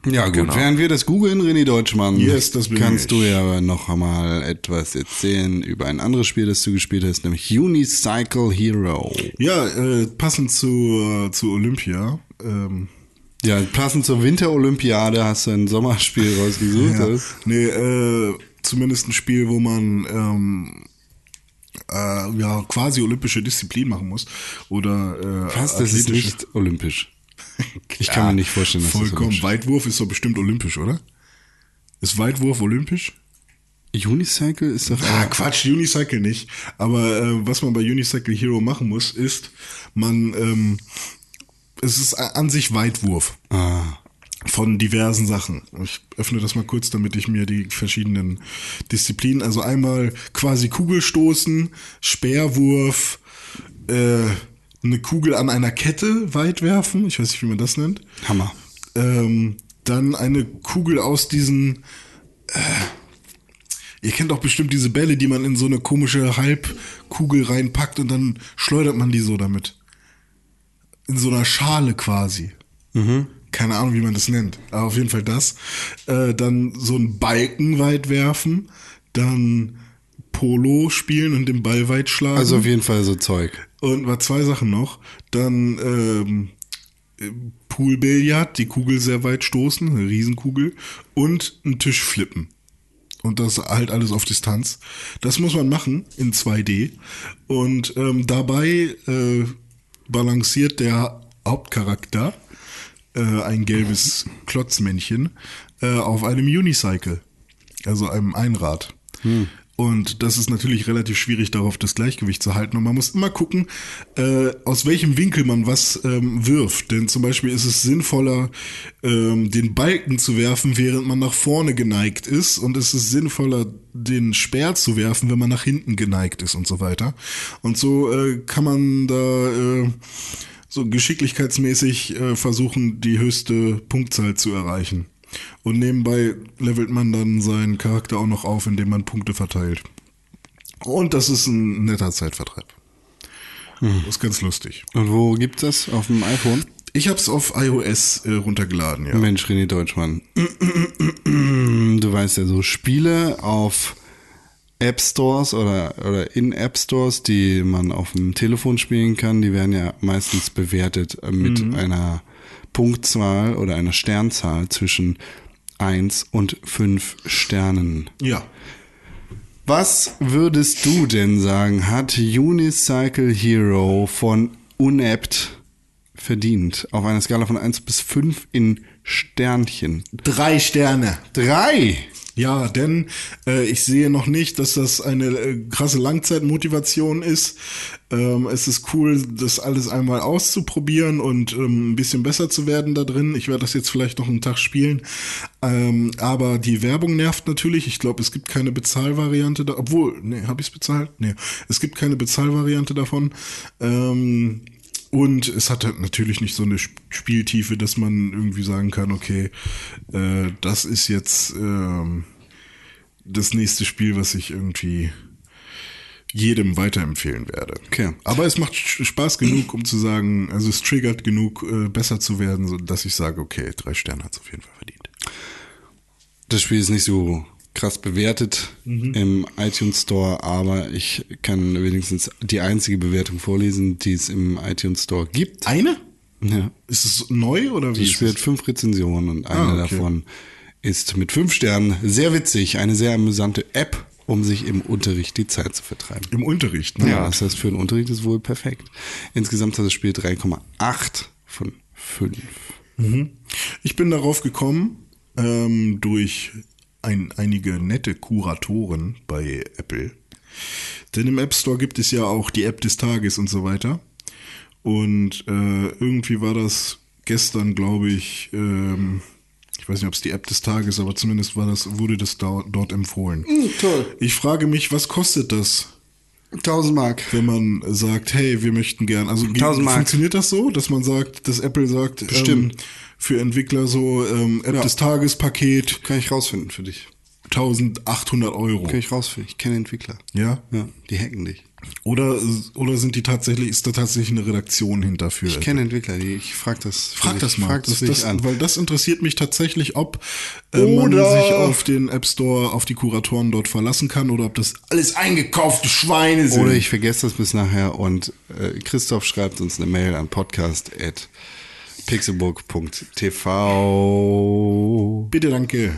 Ja gut, Genau. während wir das googeln, René Deutschmann, Yes, das kannst ich. du ja noch einmal etwas erzählen über ein anderes Spiel, das du gespielt hast, nämlich Unicycle Hero. Ja, äh, passend zu, äh, zu Olympia. Ähm, Ja, passend zur Winterolympiade hast du ein Sommerspiel rausgesucht. ja, nee, äh, zumindest ein Spiel, wo man ähm, äh, ja quasi olympische Disziplin machen muss. Oder äh, Was? Das ist nicht olympisch. Ich kann mir nicht vorstellen, dass das Vollkommen. olympisch Weitwurf ist doch bestimmt olympisch, oder? Ist Weitwurf olympisch? Unicycle ist doch Ah, Quatsch, Unicycle nicht. Aber äh, was man bei Unicycle Hero machen muss, ist, man, ähm, es ist an sich Weitwurf Ah, von diversen Sachen. Ich öffne das mal kurz, damit ich mir die verschiedenen Disziplinen, also einmal quasi Kugelstoßen, Speerwurf, äh, eine Kugel an einer Kette weit werfen, ich weiß nicht, wie man das nennt. Hammer. Ähm, dann eine Kugel aus diesen. Äh, ihr kennt doch bestimmt diese Bälle, die man in so eine komische Halbkugel reinpackt und dann schleudert man die so damit. In so einer Schale quasi. Keine Ahnung, wie man das nennt. Aber auf jeden Fall das. Äh, dann so einen Balken weit werfen. Dann Polo spielen und den Ball weit schlagen. Also auf jeden Fall so Zeug. Und war zwei Sachen noch. Dann ähm, äh, Poolbillard, die Kugel sehr weit stoßen, eine Riesenkugel. Und einen Tisch flippen. Und das halt alles auf Distanz. Das muss man machen in 2D. Und ähm, dabei äh, balanciert der Hauptcharakter, äh, ein gelbes Klotzmännchen, äh, auf einem Unicycle. Also einem Einrad. Und das ist natürlich relativ schwierig, darauf das Gleichgewicht zu halten. Und man muss immer gucken, äh, aus welchem Winkel man was ähm, wirft. Denn zum Beispiel ist es sinnvoller, ähm, den Balken zu werfen, während man nach vorne geneigt ist. Und es ist sinnvoller, den Speer zu werfen, wenn man nach hinten geneigt ist und so weiter. Und so äh, kann man da äh, so geschicklichkeitsmäßig äh, versuchen, die höchste Punktzahl zu erreichen. Und nebenbei levelt man dann seinen Charakter auch noch auf, indem man Punkte verteilt. Und das ist ein netter Zeitvertreib. Das ist ganz lustig. Und wo gibt's das? Auf dem iPhone? Ich habe es auf iOS äh, runtergeladen, ja. Mensch, René Deutschmann. Du weißt ja, so Spiele auf App Stores oder, oder in App Stores, die man auf dem Telefon spielen kann, die werden ja meistens bewertet äh, mit einer Punktzahl oder einer Sternzahl zwischen 1 und 5 Sternen. Ja. Was würdest du denn sagen, hat Unicycle Hero von Unapt verdient? Auf einer Skala von 1 bis 5 in Sternchen. Drei Sterne. Drei! Ja, denn äh, ich sehe noch nicht, dass das eine äh, krasse Langzeitmotivation ist. Ähm, es ist cool, das alles einmal auszuprobieren und ähm, ein bisschen besser zu werden da drin. Ich werde das jetzt vielleicht noch einen Tag spielen. Ähm, aber die Werbung nervt natürlich. Ich glaube, es gibt keine Bezahlvariante da. Obwohl, nee, habe ich es bezahlt? Nee, es gibt keine Bezahlvariante davon. Ähm, und es hat halt natürlich nicht so eine Sp- Spieltiefe, dass man irgendwie sagen kann, okay, äh, das ist jetzt ähm, das nächste Spiel, was ich irgendwie jedem weiterempfehlen werde. Okay. Aber es macht Spaß genug, um zu sagen, also es triggert genug, äh, besser zu werden, so dass ich sage, okay, drei Sterne hat es auf jeden Fall verdient. Das Spiel ist nicht so krass bewertet im iTunes Store, aber ich kann wenigstens die einzige Bewertung vorlesen, die es im iTunes Store gibt. Eine? Ja. Ist es neu oder wie? Es? hat fünf Rezensionen und eine Ah, okay. davon ist mit fünf Sternen sehr witzig, eine sehr amüsante App, um sich im Unterricht die Zeit zu vertreiben. Im Unterricht, ne? Ja, das heißt, für den Unterricht ist wohl perfekt. Insgesamt hat das Spiel 3,8 von 5. Ich bin darauf gekommen ähm, durch ein, einige nette Kuratoren bei Apple. Denn im App Store gibt es ja auch die App des Tages und so weiter. Und äh, irgendwie war das gestern, glaube ich, ähm, ich weiß nicht, ob es die App des Tages, aber zumindest war das, wurde das dort, dort empfohlen. toll. Ich frage mich, was kostet das? 1000 Mark. wenn man sagt, hey, wir möchten gern, also ge- 1000 Mark. funktioniert das so, dass man sagt, dass Apple sagt, Bestimmt. Ähm, für Entwickler so ähm, App des Tages Paket Kann ich rausfinden für dich. 1800 Euro. Kann ich rausfinden. Ich kenne Entwickler. Ja? Ja, die hacken dich. Oder, oder sind die tatsächlich, ist da tatsächlich eine Redaktion hinter für? Ich kenne Entwickler, die, ich frag das. Frag das mal. Frag das, das, das, an. Weil das interessiert mich tatsächlich, ob äh, man sich auf den App Store, auf die Kuratoren dort verlassen kann oder ob das alles eingekaufte Schweine sind. Oder ich vergesse das bis nachher und äh, Christoph schreibt uns eine Mail an podcast.pixelbook.tv. Bitte, danke.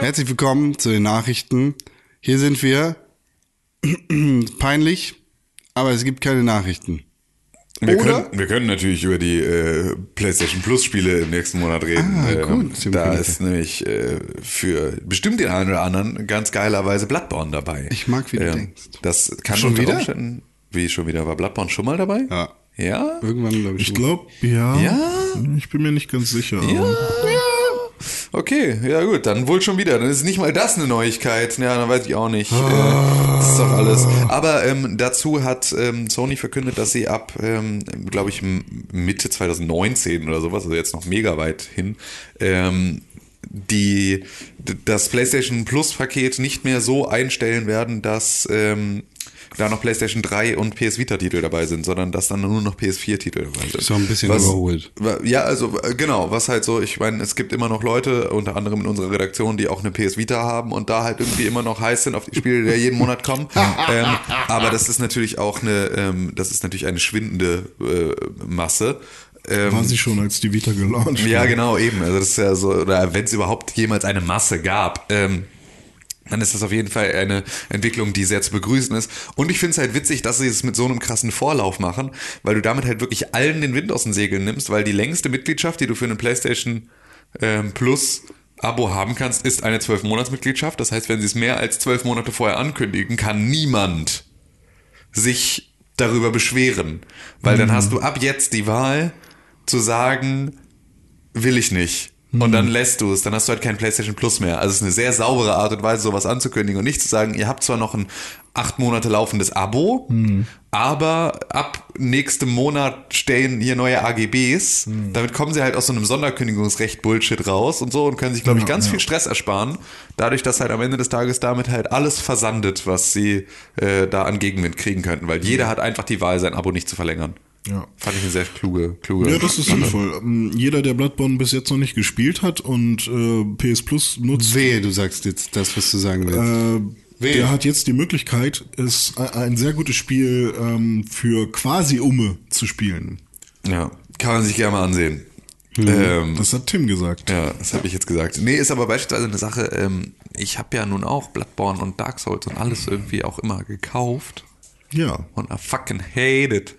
Herzlich willkommen zu den Nachrichten. Hier sind wir. Peinlich, aber es gibt keine Nachrichten. Wir Oder? können, wir können natürlich über die äh, PlayStation Plus Spiele im nächsten Monat reden. Ah, Ähm, gut, stimmt, da ist nämlich äh, für bestimmt den einen oder anderen ganz geilerweise Bloodborne dabei. Ähm, Ich mag, wie du denkst. Das kann Schon wieder? Umständen- Wie schon wieder? War Bloodborne schon mal dabei? Ja. Ja? Irgendwann, glaube ich. Ich glaube, ja. Ja? Ich bin mir nicht ganz sicher. Ja. Okay, ja gut, dann wohl schon wieder. Dann ist nicht mal das eine Neuigkeit. Ja, dann weiß ich auch nicht. Ah. Das ist doch alles. Aber ähm, dazu hat ähm, Sony verkündet, dass sie ab, ähm, glaube ich, Mitte 2019 oder sowas, also jetzt noch mega weit hin, ähm, die das PlayStation Plus Paket nicht mehr so einstellen werden, dass ähm, da noch PlayStation 3 und PS Vita Titel dabei sind, sondern dass dann nur noch PS4 Titel dabei sind. Doch ein bisschen Was- überholt. Ja, also äh, genau, was halt so, ich meine, es gibt immer noch Leute, unter anderem in unserer Redaktion, die auch eine PS Vita haben und da halt irgendwie immer noch heiß sind auf die Spiele, die ja jeden Monat kommen. ähm, aber das ist natürlich auch eine, ähm, das ist natürlich eine schwindende äh, Masse. Ähm, War sie schon, als die Vita gelauncht ja, genau, eben. Also das ist ja so, oder wenn es überhaupt jemals eine Masse gab, ähm, dann ist das auf jeden Fall eine Entwicklung, die sehr zu begrüßen ist. Und ich finde es halt witzig, dass sie es mit so einem krassen Vorlauf machen, weil du damit halt wirklich allen den Wind aus den Segeln nimmst, weil die längste Mitgliedschaft, die du für eine PlayStation ähm, Plus Abo haben kannst, ist eine 12-Monats-Mitgliedschaft. Das heißt, wenn sie es mehr als 12 Monate vorher ankündigen, kann niemand sich darüber beschweren. Weil dann hast du ab jetzt die Wahl zu sagen, will ich nicht. Und dann lässt du es, dann hast du halt kein PlayStation Plus mehr. Also es ist eine sehr saubere Art und Weise, sowas anzukündigen und nicht zu sagen, ihr habt zwar noch ein acht Monate laufendes Abo, aber ab nächstem Monat stehen hier neue AGBs. Damit kommen sie halt aus so einem Sonderkündigungsrecht Bullshit raus und so und können sich, glaube ich, Ja, ganz ja. viel Stress ersparen. Dadurch, dass halt am Ende des Tages damit halt alles versandet, was sie äh, da an Gegenwind kriegen könnten. Weil jeder hat einfach die Wahl, sein Abo nicht zu verlängern. Ja. Fand ich eine sehr kluge, kluge. Ja, das ist sinnvoll. Ähm, Jeder, der Bloodborne bis jetzt noch nicht gespielt hat und äh, PS Plus nutzt, Wehe, du sagst jetzt das, was du sagen willst. äh, Wehe. der hat jetzt die Möglichkeit, es ein- ein sehr gutes Spiel ähm, für quasi Umme zu spielen. Ja, kann man sich gerne mal ansehen. Ähm, Das hat Tim gesagt. ja, das habe ich jetzt gesagt. Nee, ist aber beispielsweise eine Sache, ähm, ich habe ja nun auch Bloodborne und Dark Souls und alles irgendwie auch immer gekauft Ja. und I fucking hate it.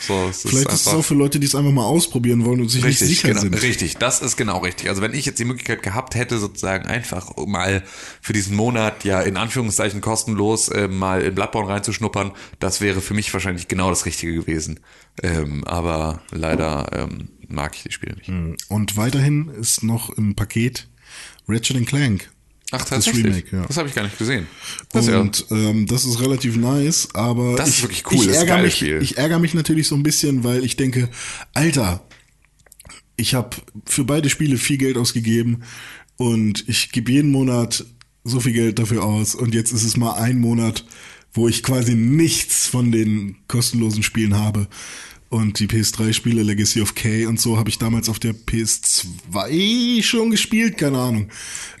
So, es Vielleicht ist es auch für Leute, die es einfach mal ausprobieren wollen und sich Richtig, nicht sicher genau, sind. richtig, das ist genau richtig. Also wenn ich jetzt die Möglichkeit gehabt hätte, sozusagen einfach mal für diesen Monat ja in Anführungszeichen kostenlos äh, mal in Bloodborne reinzuschnuppern, das wäre für mich wahrscheinlich genau das Richtige gewesen. Ähm, aber leider ähm, mag ich die Spiele nicht. Und weiterhin ist noch im Paket Ratchet Clank. Ach, Das tatsächlich? Remake, ja. Das habe ich gar nicht gesehen. Das ja, Und ähm, das ist relativ nice, aber Das ich, ist wirklich cool, ich das ärgere mich, Spiel. ich ärgere mich natürlich so ein bisschen, weil ich denke, Alter, ich habe für beide Spiele viel Geld ausgegeben und ich gebe jeden Monat so viel Geld dafür aus und jetzt ist es mal ein Monat, wo ich quasi nichts von den kostenlosen Spielen habe. Und die PS3-Spiele, Legacy of K und so, habe ich damals auf der PS2 schon gespielt, keine Ahnung.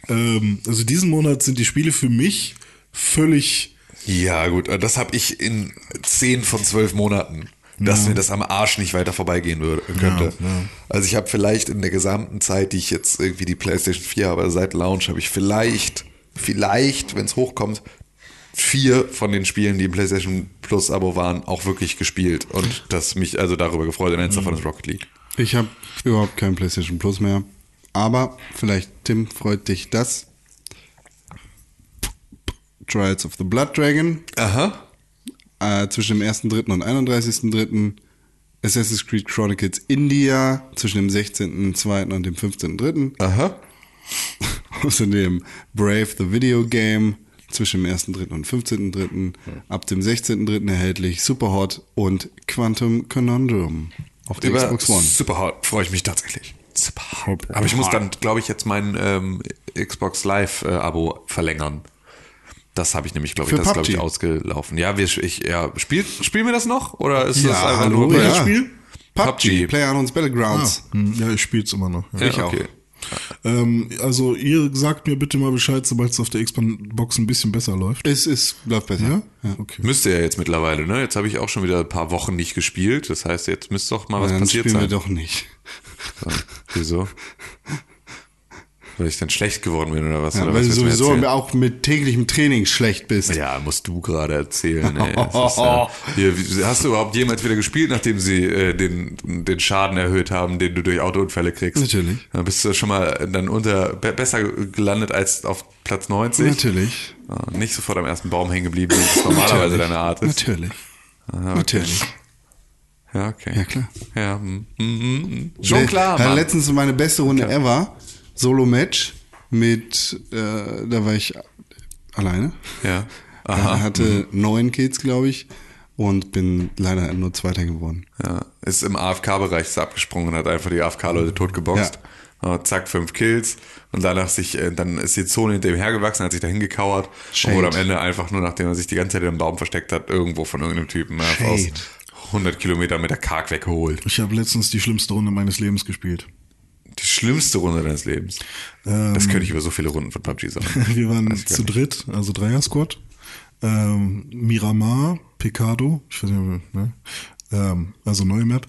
Ähm, also diesen Monat sind die Spiele für mich völlig ja gut, das habe ich in 10 von 12 Monaten. Dass mir das am Arsch nicht weiter vorbeigehen würde, könnte. Ja, ja. Also ich habe vielleicht in der gesamten Zeit, die ich jetzt irgendwie die PlayStation 4 habe, also seit Launch, habe ich vielleicht, vielleicht, wenn es hochkommt, vier von den Spielen, die im PlayStation Plus Abo waren, auch wirklich gespielt und das mich also darüber gefreut. Und eins davon ist Rocket League. Ich habe überhaupt kein PlayStation Plus mehr. Aber vielleicht, Tim, freut dich das. Trials of the Blood Dragon Aha. äh, zwischen dem 1.3. und 31.3. Assassin's Creed Chronicles India zwischen dem 16.2. und dem 15.3. Aha. Außerdem Brave the Video Game zwischen dem 1.3. und 15.3. Ab dem 16.3. erhältlich Superhot und Quantum Conundrum auf der Über Xbox One. Superhot freue ich mich tatsächlich. Aber ich muss dann, glaube ich, jetzt mein ähm, Xbox Live-Abo verlängern. Das habe ich nämlich, glaube ich, Für das glaube ich, ausgelaufen. Ja, wir, ich, ja, spielt, spielen wir das noch? Oder ist das Ja, einfach hallo, nur ja. Spiel? PUBG, PUBG. PlayerUnknown's Battlegrounds. Hm, Ja, ich spiel's immer noch. Ja. Ja, ich auch. Ähm, also ihr sagt mir bitte mal Bescheid, sobald es auf der Xbox ein bisschen besser läuft. Es ist, läuft besser. Ja? Okay. Müsste ja jetzt mittlerweile, ne? Jetzt habe ich auch schon wieder ein paar Wochen nicht gespielt. Das heißt, jetzt müsste doch mal was Dann passiert spielen wir sein. doch nicht. Ja, Wieso? Weil ich dann schlecht geworden bin oder was? Ja, oder weil was du sowieso auch mit täglichem Training schlecht bist. Ja, musst du gerade erzählen. Ey. Ist, ja, hier, hast du überhaupt jemals wieder gespielt, nachdem sie äh, den, den Schaden erhöht haben, den du durch Autounfälle kriegst? Natürlich. Dann bist du schon mal dann unter be besser gelandet als auf Platz 90. Natürlich. Ja, nicht sofort am ersten Baum hängen geblieben, wie es normalerweise deine Art ist. Natürlich. Ah, okay. Natürlich. Ja, okay. Ja, klar. Ja, hm, hm, hm. schon klar, Ja, letztens meine beste Runde ever. Solo-Match mit, äh, da war ich alleine. Ja. Aha. hatte neun Kills, glaube ich. Und bin leider nur Zweiter geworden. Ja, ist im AFK-Bereich abgesprungen und hat einfach die AFK-Leute totgeboxt. Ja. Zack, fünf Kills. Und danach sich, äh, dann ist die Zone hinter ihm hergewachsen, hat sich dahin gekauert und Shade. wurde am Ende einfach nur, nachdem er sich die ganze Zeit in einem Baum versteckt hat, irgendwo von irgendeinem Typen ja, aus Shade. 100 Kilometern mit der Karg weggeholt. Ich habe letztens die schlimmste Runde meines Lebens gespielt. Die schlimmste Runde deines Lebens. das könnte ich über so viele Runden von PUBG sagen. Wir waren zu dritt, also Dreier-Squad. Ähm, Miramar, Picado, ich weiß nicht, ne? ähm, also neue Map.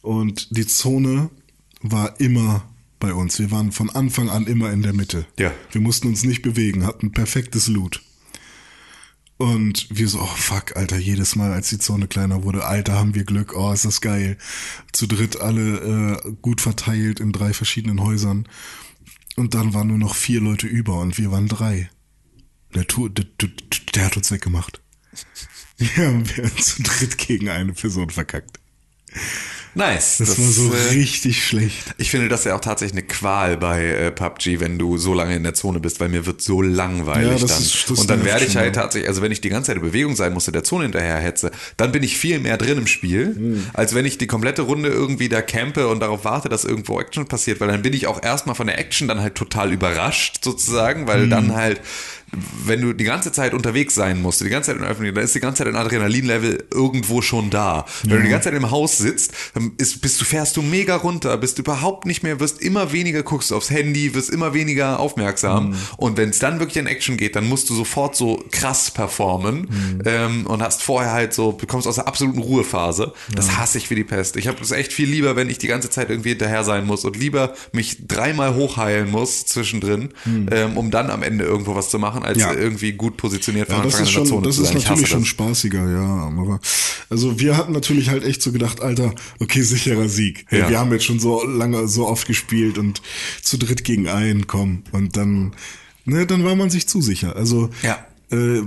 Und die Zone war immer bei uns. Wir waren von Anfang an immer in der Mitte. Ja. Wir mussten uns nicht bewegen, hatten perfektes Loot. Und wir so, oh fuck, Alter, jedes Mal, als die Zone kleiner wurde, Alter, haben wir Glück, oh, ist das geil. Zu dritt alle äh, gut verteilt in drei verschiedenen Häusern. Und dann waren nur noch vier Leute über und wir waren drei. Der, der, der, der hat uns weggemacht. Wir haben zu dritt gegen eine Person verkackt. Nice. Das, war so äh, richtig schlecht. Ich finde das ja auch tatsächlich eine Qual bei äh, PUBG, wenn du so lange in der Zone bist, weil mir wird so langweilig Ja, das dann. ist- das und dann werde ich halt tatsächlich, also wenn ich die ganze Zeit in Bewegung sein muss, in der Zone hinterher hetze, dann bin ich viel mehr drin im Spiel, Hm. als wenn ich die komplette Runde irgendwie da campe und darauf warte, dass irgendwo Action passiert, weil dann bin ich auch erstmal von der Action dann halt total überrascht sozusagen, weil dann halt wenn du die ganze Zeit unterwegs sein musst, die ganze Zeit in der Öffentlichkeit, dann ist die ganze Zeit ein Adrenalinlevel irgendwo schon da. Wenn du die ganze Zeit im Haus sitzt, dann ist, bist du, fährst du mega runter, bist überhaupt nicht mehr, wirst immer weniger, guckst aufs Handy, wirst immer weniger aufmerksam. Und wenn es dann wirklich in Action geht, dann musst du sofort so krass performen ähm, und hast vorher halt so, bekommst aus der absoluten Ruhephase. Das hasse ich wie die Pest. Ich habe es echt viel lieber, wenn ich die ganze Zeit irgendwie hinterher sein muss und lieber mich dreimal hochheilen muss zwischendrin, ähm, um dann am Ende irgendwo was zu machen, als Ja. irgendwie gut positioniert von Ja, das Anfang ist an in der schon, Zone das zu ist sein. Ich natürlich schon das. spaßiger, ja. Aber also wir hatten natürlich halt echt so gedacht, Alter, okay, sicherer Sieg. Ja. Wir haben jetzt schon so lange, so oft gespielt und zu dritt gegen einen, komm. Und dann, ne, dann war man sich zu sicher. Also Ja. äh,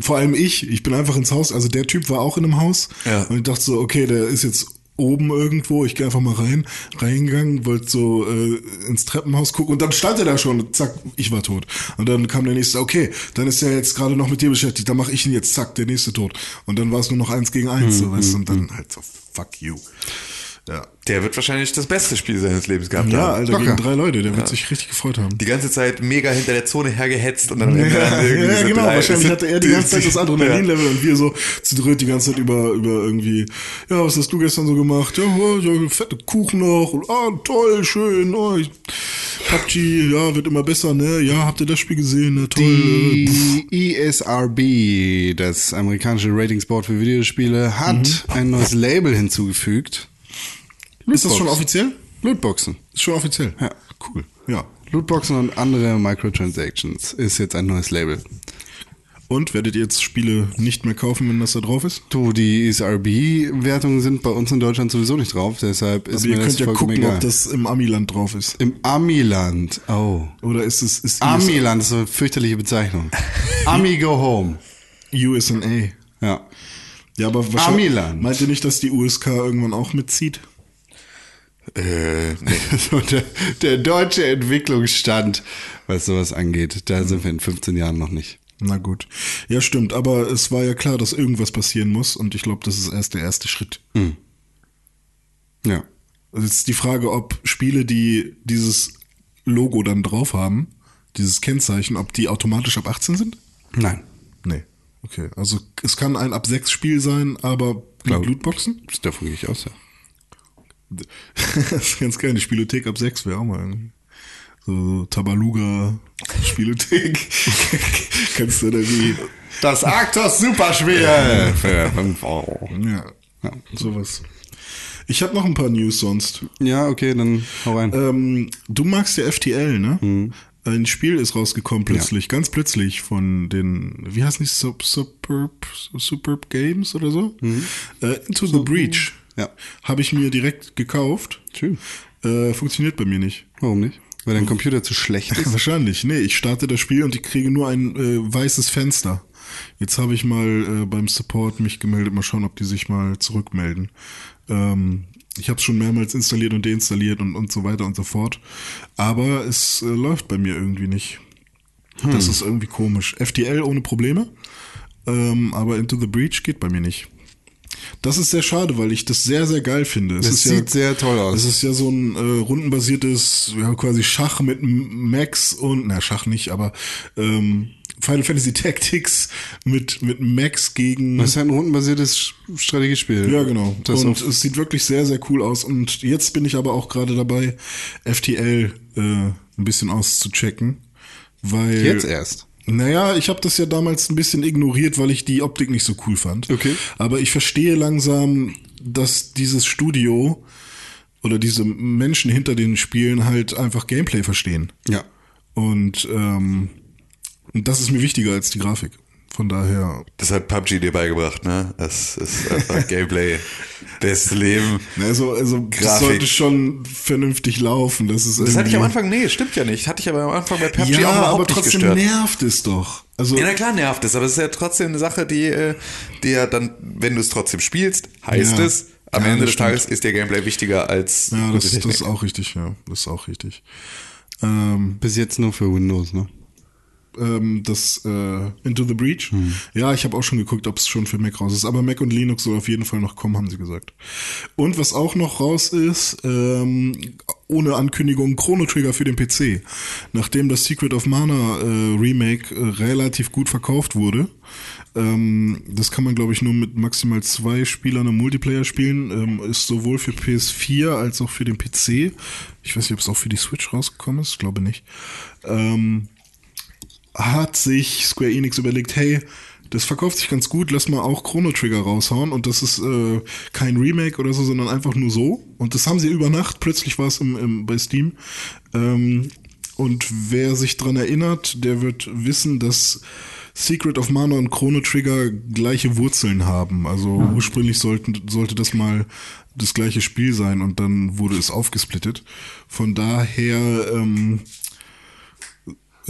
vor allem ich, ich bin einfach ins Haus, also der Typ war auch in einem Haus Ja. und ich dachte so, okay, der ist jetzt oben irgendwo, ich gehe einfach mal rein, reingegangen, wollte so äh, ins Treppenhaus gucken und dann stand er da schon, und zack, ich war tot. Und dann kam der nächste, okay, dann ist er jetzt gerade noch mit dir beschäftigt, dann mache ich ihn jetzt, zack, der nächste tot. Und dann war es nur noch eins gegen eins, so, weißt du, und dann halt so, fuck you. Ja, Der wird wahrscheinlich das beste Spiel seines Lebens gehabt ja haben. Alter, Locker. gegen drei Leute, der wird sich richtig gefreut haben. Die ganze Zeit mega hinter der Zone hergehetzt und dann Ja, dann irgendwie ja, genau. drei- Wahrscheinlich hatte er die ganze Zeit das Ja. Adrenalinlevel und wir so zu dritt die ganze Zeit über, über irgendwie, ja, was hast du gestern so gemacht? Ja, oh, ja fette Kuchen noch. Und, ah, toll, schön. Oh, ich, PUBG, ja, wird immer besser, ne? Ja, habt ihr das Spiel gesehen? Ne? Toll. äh. Die ESRB, das amerikanische Ratingsboard für Videospiele, hat ein neues Label hinzugefügt. Ist das schon offiziell? Lootboxen. Ist schon offiziell. Ja. Cool. Ja. Lootboxen und andere Microtransactions ist jetzt ein neues Label. Und werdet ihr jetzt Spiele nicht mehr kaufen, wenn das da drauf ist? Du, die E ESRB-Wertungen sind bei uns in Deutschland sowieso nicht drauf, deshalb ist Aber ihr mir das könnt ja vollkommen gucken, egal. ob das im Amiland drauf ist. Im Amiland. Oh. Oder ist es ist Amiland ist eine fürchterliche Bezeichnung. Ami go home. USNA? Ja. Ja, aber wahrscheinlich. Amiland. Meint ihr nicht, dass die USK irgendwann auch mitzieht? Äh, nee. So der, der deutsche Entwicklungsstand, was sowas angeht, da sind wir in 15 Jahren noch nicht. Na gut. Ja, stimmt. Aber es war ja klar, dass irgendwas passieren muss. Und ich glaube, das ist erst der erste Schritt. Ja. Also jetzt ist die Frage, ob Spiele, die dieses Logo dann drauf haben, dieses Kennzeichen, ob die automatisch ab 18 sind? Nein. Nee. Okay. Also es kann ein ab 6 Spiel sein, aber mit Lootboxen? Davon gehe ich aus, ja. das ist ganz geil. Die Spielothek ab 6 wäre auch mal irgendwie. So Tabaluga Spielothek. Kannst du da wie. Das Arctos Superspiel. Ja, sowas. Ich habe noch ein paar News sonst. Ja, okay, dann hau rein. Ähm, du magst ja FTL, ne? Mhm. Ein Spiel ist rausgekommen plötzlich, ganz plötzlich von den, wie heißen die, Sup Superb, Superb Games oder so? Äh, Into the Breach. Ja. Habe ich mir direkt gekauft. Schön. Äh, funktioniert bei mir nicht. Warum nicht? Weil dein Computer zu schlecht ist. Wahrscheinlich. Nee, ich starte das Spiel und ich kriege nur ein äh, weißes Fenster. Jetzt habe ich mal äh, beim Support mich gemeldet, mal schauen, ob die sich mal zurückmelden. Ähm, ich habe es schon mehrmals installiert und deinstalliert und, und so weiter und so fort. Aber es äh, läuft bei mir irgendwie nicht. Das ist irgendwie komisch. FTL ohne Probleme, ähm, aber Into the Breach geht bei mir nicht. Das ist sehr schade, weil ich das sehr, sehr geil finde. Es Das ist sieht sehr toll aus. Es ist ja so ein äh, rundenbasiertes, ja, quasi Schach mit Max und, na, Schach nicht, aber ähm, Final Fantasy Tactics mit, mit Max gegen. Das ist ja ein rundenbasiertes Strategiespiel. Ja, genau. Das und es sieht wirklich sehr, sehr cool aus. Und jetzt bin ich aber auch gerade dabei, FTL äh, ein bisschen auszuchecken. Weil. jetzt erst. Naja, ich habe das ja damals ein bisschen ignoriert, weil ich die Optik nicht so cool fand. Okay. Aber ich verstehe langsam, dass dieses Studio oder diese Menschen hinter den Spielen halt einfach Gameplay verstehen. Ja. Und, ähm, und das ist mir wichtiger als die Grafik. Von daher. Das hat PUBG dir beigebracht, ne? Das ist einfach Gameplay. Beste Leben. Also, also das Grafik. sollte schon vernünftig laufen. Das, ist Das hatte ich am Anfang, nee, stimmt ja nicht. Hatte ich aber am Anfang bei PUBG Ja, auch überhaupt aber nicht trotzdem gestört. nervt es doch. Also, Ja, na klar nervt es, aber es ist ja trotzdem eine Sache, die, äh, die ja dann, wenn du es trotzdem spielst, heißt Ja. es, am Ja, Ende des Tages ist der Gameplay wichtiger als ja, das, das ist auch richtig, ja. Das ist auch richtig. Ähm, Bis jetzt nur für Windows, ne? Ähm, das äh, Into the Breach. Ja, ich habe auch schon geguckt, ob es schon für Mac raus ist. Aber Mac und Linux soll auf jeden Fall noch kommen, haben sie gesagt. Und was auch noch raus ist, ähm, ohne Ankündigung, Chrono Trigger für den PC. Nachdem das Secret of Mana äh, Remake äh, relativ gut verkauft wurde, ähm, das kann man, glaube ich, nur mit maximal zwei Spielern im Multiplayer spielen. Ähm, ist sowohl für PS4 als auch für den PC. Ich weiß nicht, ob es auch für die Switch rausgekommen ist. Glaube nicht. Ähm, hat sich Square Enix überlegt, hey, das verkauft sich ganz gut, lass mal auch Chrono Trigger raushauen und das ist äh, kein Remake oder so, sondern einfach nur so. Und das haben sie über Nacht, plötzlich war es im, im, bei Steam. Ähm, und wer sich dran erinnert, der wird wissen, dass Secret of Mana und Chrono Trigger gleiche Wurzeln haben. Also ursprünglich sollten, sollte das mal das gleiche Spiel sein und dann wurde es aufgesplittet. Von daher ähm,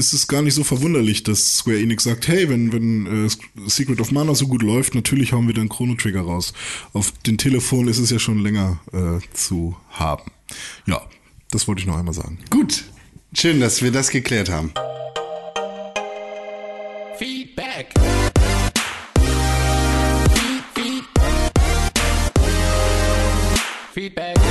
ist es gar nicht so verwunderlich, dass Square Enix sagt, hey, wenn, wenn äh, Secret of Mana so gut läuft, natürlich hauen wir dann Chrono Trigger raus. Auf den Telefon ist es ja schon länger äh, zu haben. Ja, das wollte ich noch einmal sagen. Gut. Schön, dass wir das geklärt haben. Feedback. Feed, feed. Feedback.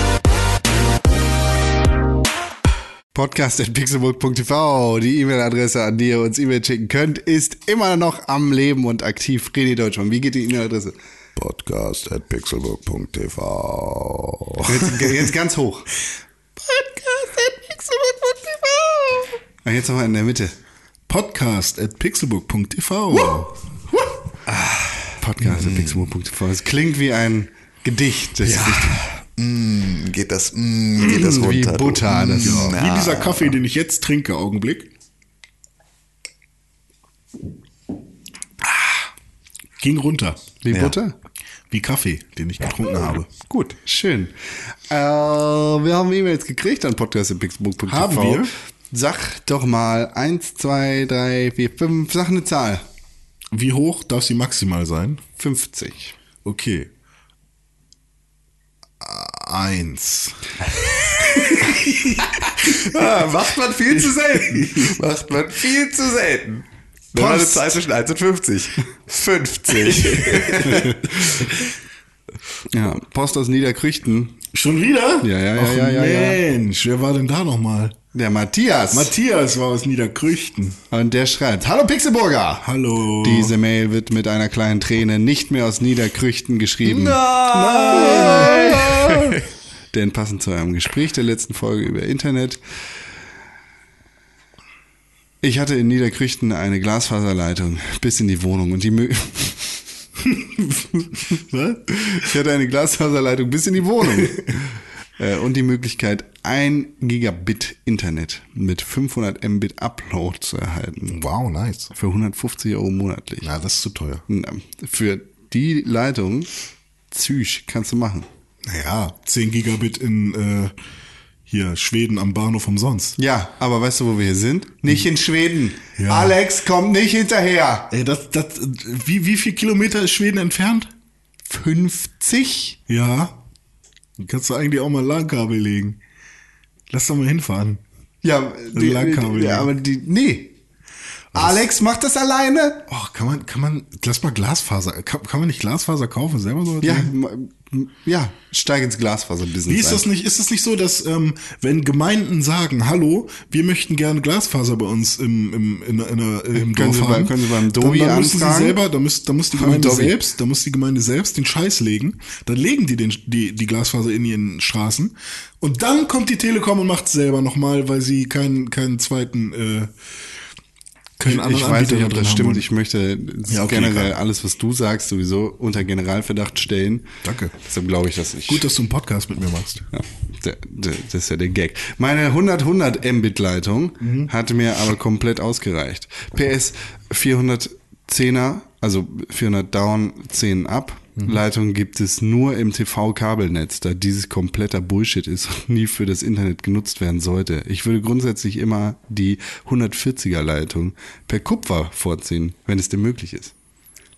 Podcast.pixelburg.tv, die E-Mail-Adresse, an die ihr uns E-Mail schicken könnt, ist immer noch am Leben und aktiv. René Deutschmann, wie geht die E-Mail-Adresse? Podcast at pixelburg.tv Jetzt, jetzt ganz hoch. Ah, Jetzt nochmal in der Mitte. Podcast at pixelburg.tv Podcast.pixelburg.tv. Es klingt wie ein Gedicht. Das ist richtig. Mm, geht das, mm, geht das Wie runter. du. Butter, das- Mm, Wie dieser Kaffee, den ich jetzt trinke, Augenblick. Ah, Ging runter. Wie Ja. Butter? Wie Kaffee, den ich getrunken habe. Gut, schön. Äh, wir haben E-Mails gekriegt an podcast.pixelburg.tv. Haben wir? Sag doch mal eins, zwei, drei, vier, fünf. Sag eine Zahl. Wie hoch darf sie maximal sein? 50. Okay. Eins. Ah, macht man viel zu selten. macht man viel zu selten. War eine. Zahl zwischen 1 und 50. 50. Ja, Post aus Niederkrüchten. Schon wieder? Ja, ja, ja, Ach, ja, ja, ja. Mensch, wer war denn da nochmal? Der Matthias. Matthias war aus Niederkrüchten. Und der schreibt, Hallo Pixelburger. Hallo. Diese Mail wird mit einer kleinen Träne nicht mehr aus Niederkrüchten geschrieben. Denn passend zu eurem Gespräch der letzten Folge über Internet, ich hatte in Niederkrüchten eine Glasfaserleitung bis in die Wohnung und die Mö Was? Ich hatte eine Glasfaserleitung bis in die Wohnung. Äh, und die Möglichkeit, ein Gigabit Internet mit 500 Mbit Upload zu erhalten. Wow, nice. Für 150 Euro monatlich. Ja, das ist zu teuer. Na, Für die Leitung, Züch, kannst du machen. Naja, 10 Gigabit in äh, hier Schweden am Bahnhof umsonst. Ja, aber weißt du, wo wir hier sind? Nicht in Schweden. Ja. Alex kommt nicht hinterher. Ey, das, das, wie, wie viel Kilometer ist Schweden entfernt? 50? Ja. Kannst du eigentlich auch mal LAN-Kabel legen. Lass doch mal hinfahren. Ja, die, ja, ja. aber die, nee. Alex macht das alleine? Oh, kann man, kann man, lass mal Glasfaser, kann, kann man nicht Glasfaser kaufen, selber so? Ja, ja, steig ins Glasfaser-Business Wie ist das nicht, ist es nicht so, dass, ähm, wenn Gemeinden sagen, hallo, wir möchten gerne Glasfaser bei uns im, im, in, in, in, im Können Dorf Sie bei- haben, können Sie beim dann, Dobi dann müssen sie anfragen? selber, da muss, da muss die Gemeinde selbst, da muss die Gemeinde selbst den Scheiß legen, dann legen die den, die, die Glasfaser in ihren Straßen und dann kommt die Telekom und macht es selber nochmal, weil sie keinen, keinen zweiten, äh, keinen Ich, anderen ich weiß nicht, ob das stimmt. Ich möchte Ja, okay, generell klar. alles, was du sagst, sowieso unter Generalverdacht stellen. Danke. Deshalb glaube ich, dass ich. Gut, dass du einen Podcast mit mir machst. Ja, der, der, das ist ja der Gag. Meine 100-100 Mbit-Leitung Mhm. hatte mir aber komplett ausgereicht. PS 410er, also 400 down, 10 up. Mhm. Leitung gibt es nur im TV-Kabelnetz, da dieses kompletter Bullshit ist und nie für das Internet genutzt werden sollte. Ich würde grundsätzlich immer die 140er Leitung per Kupfer vorziehen, wenn es denn möglich ist.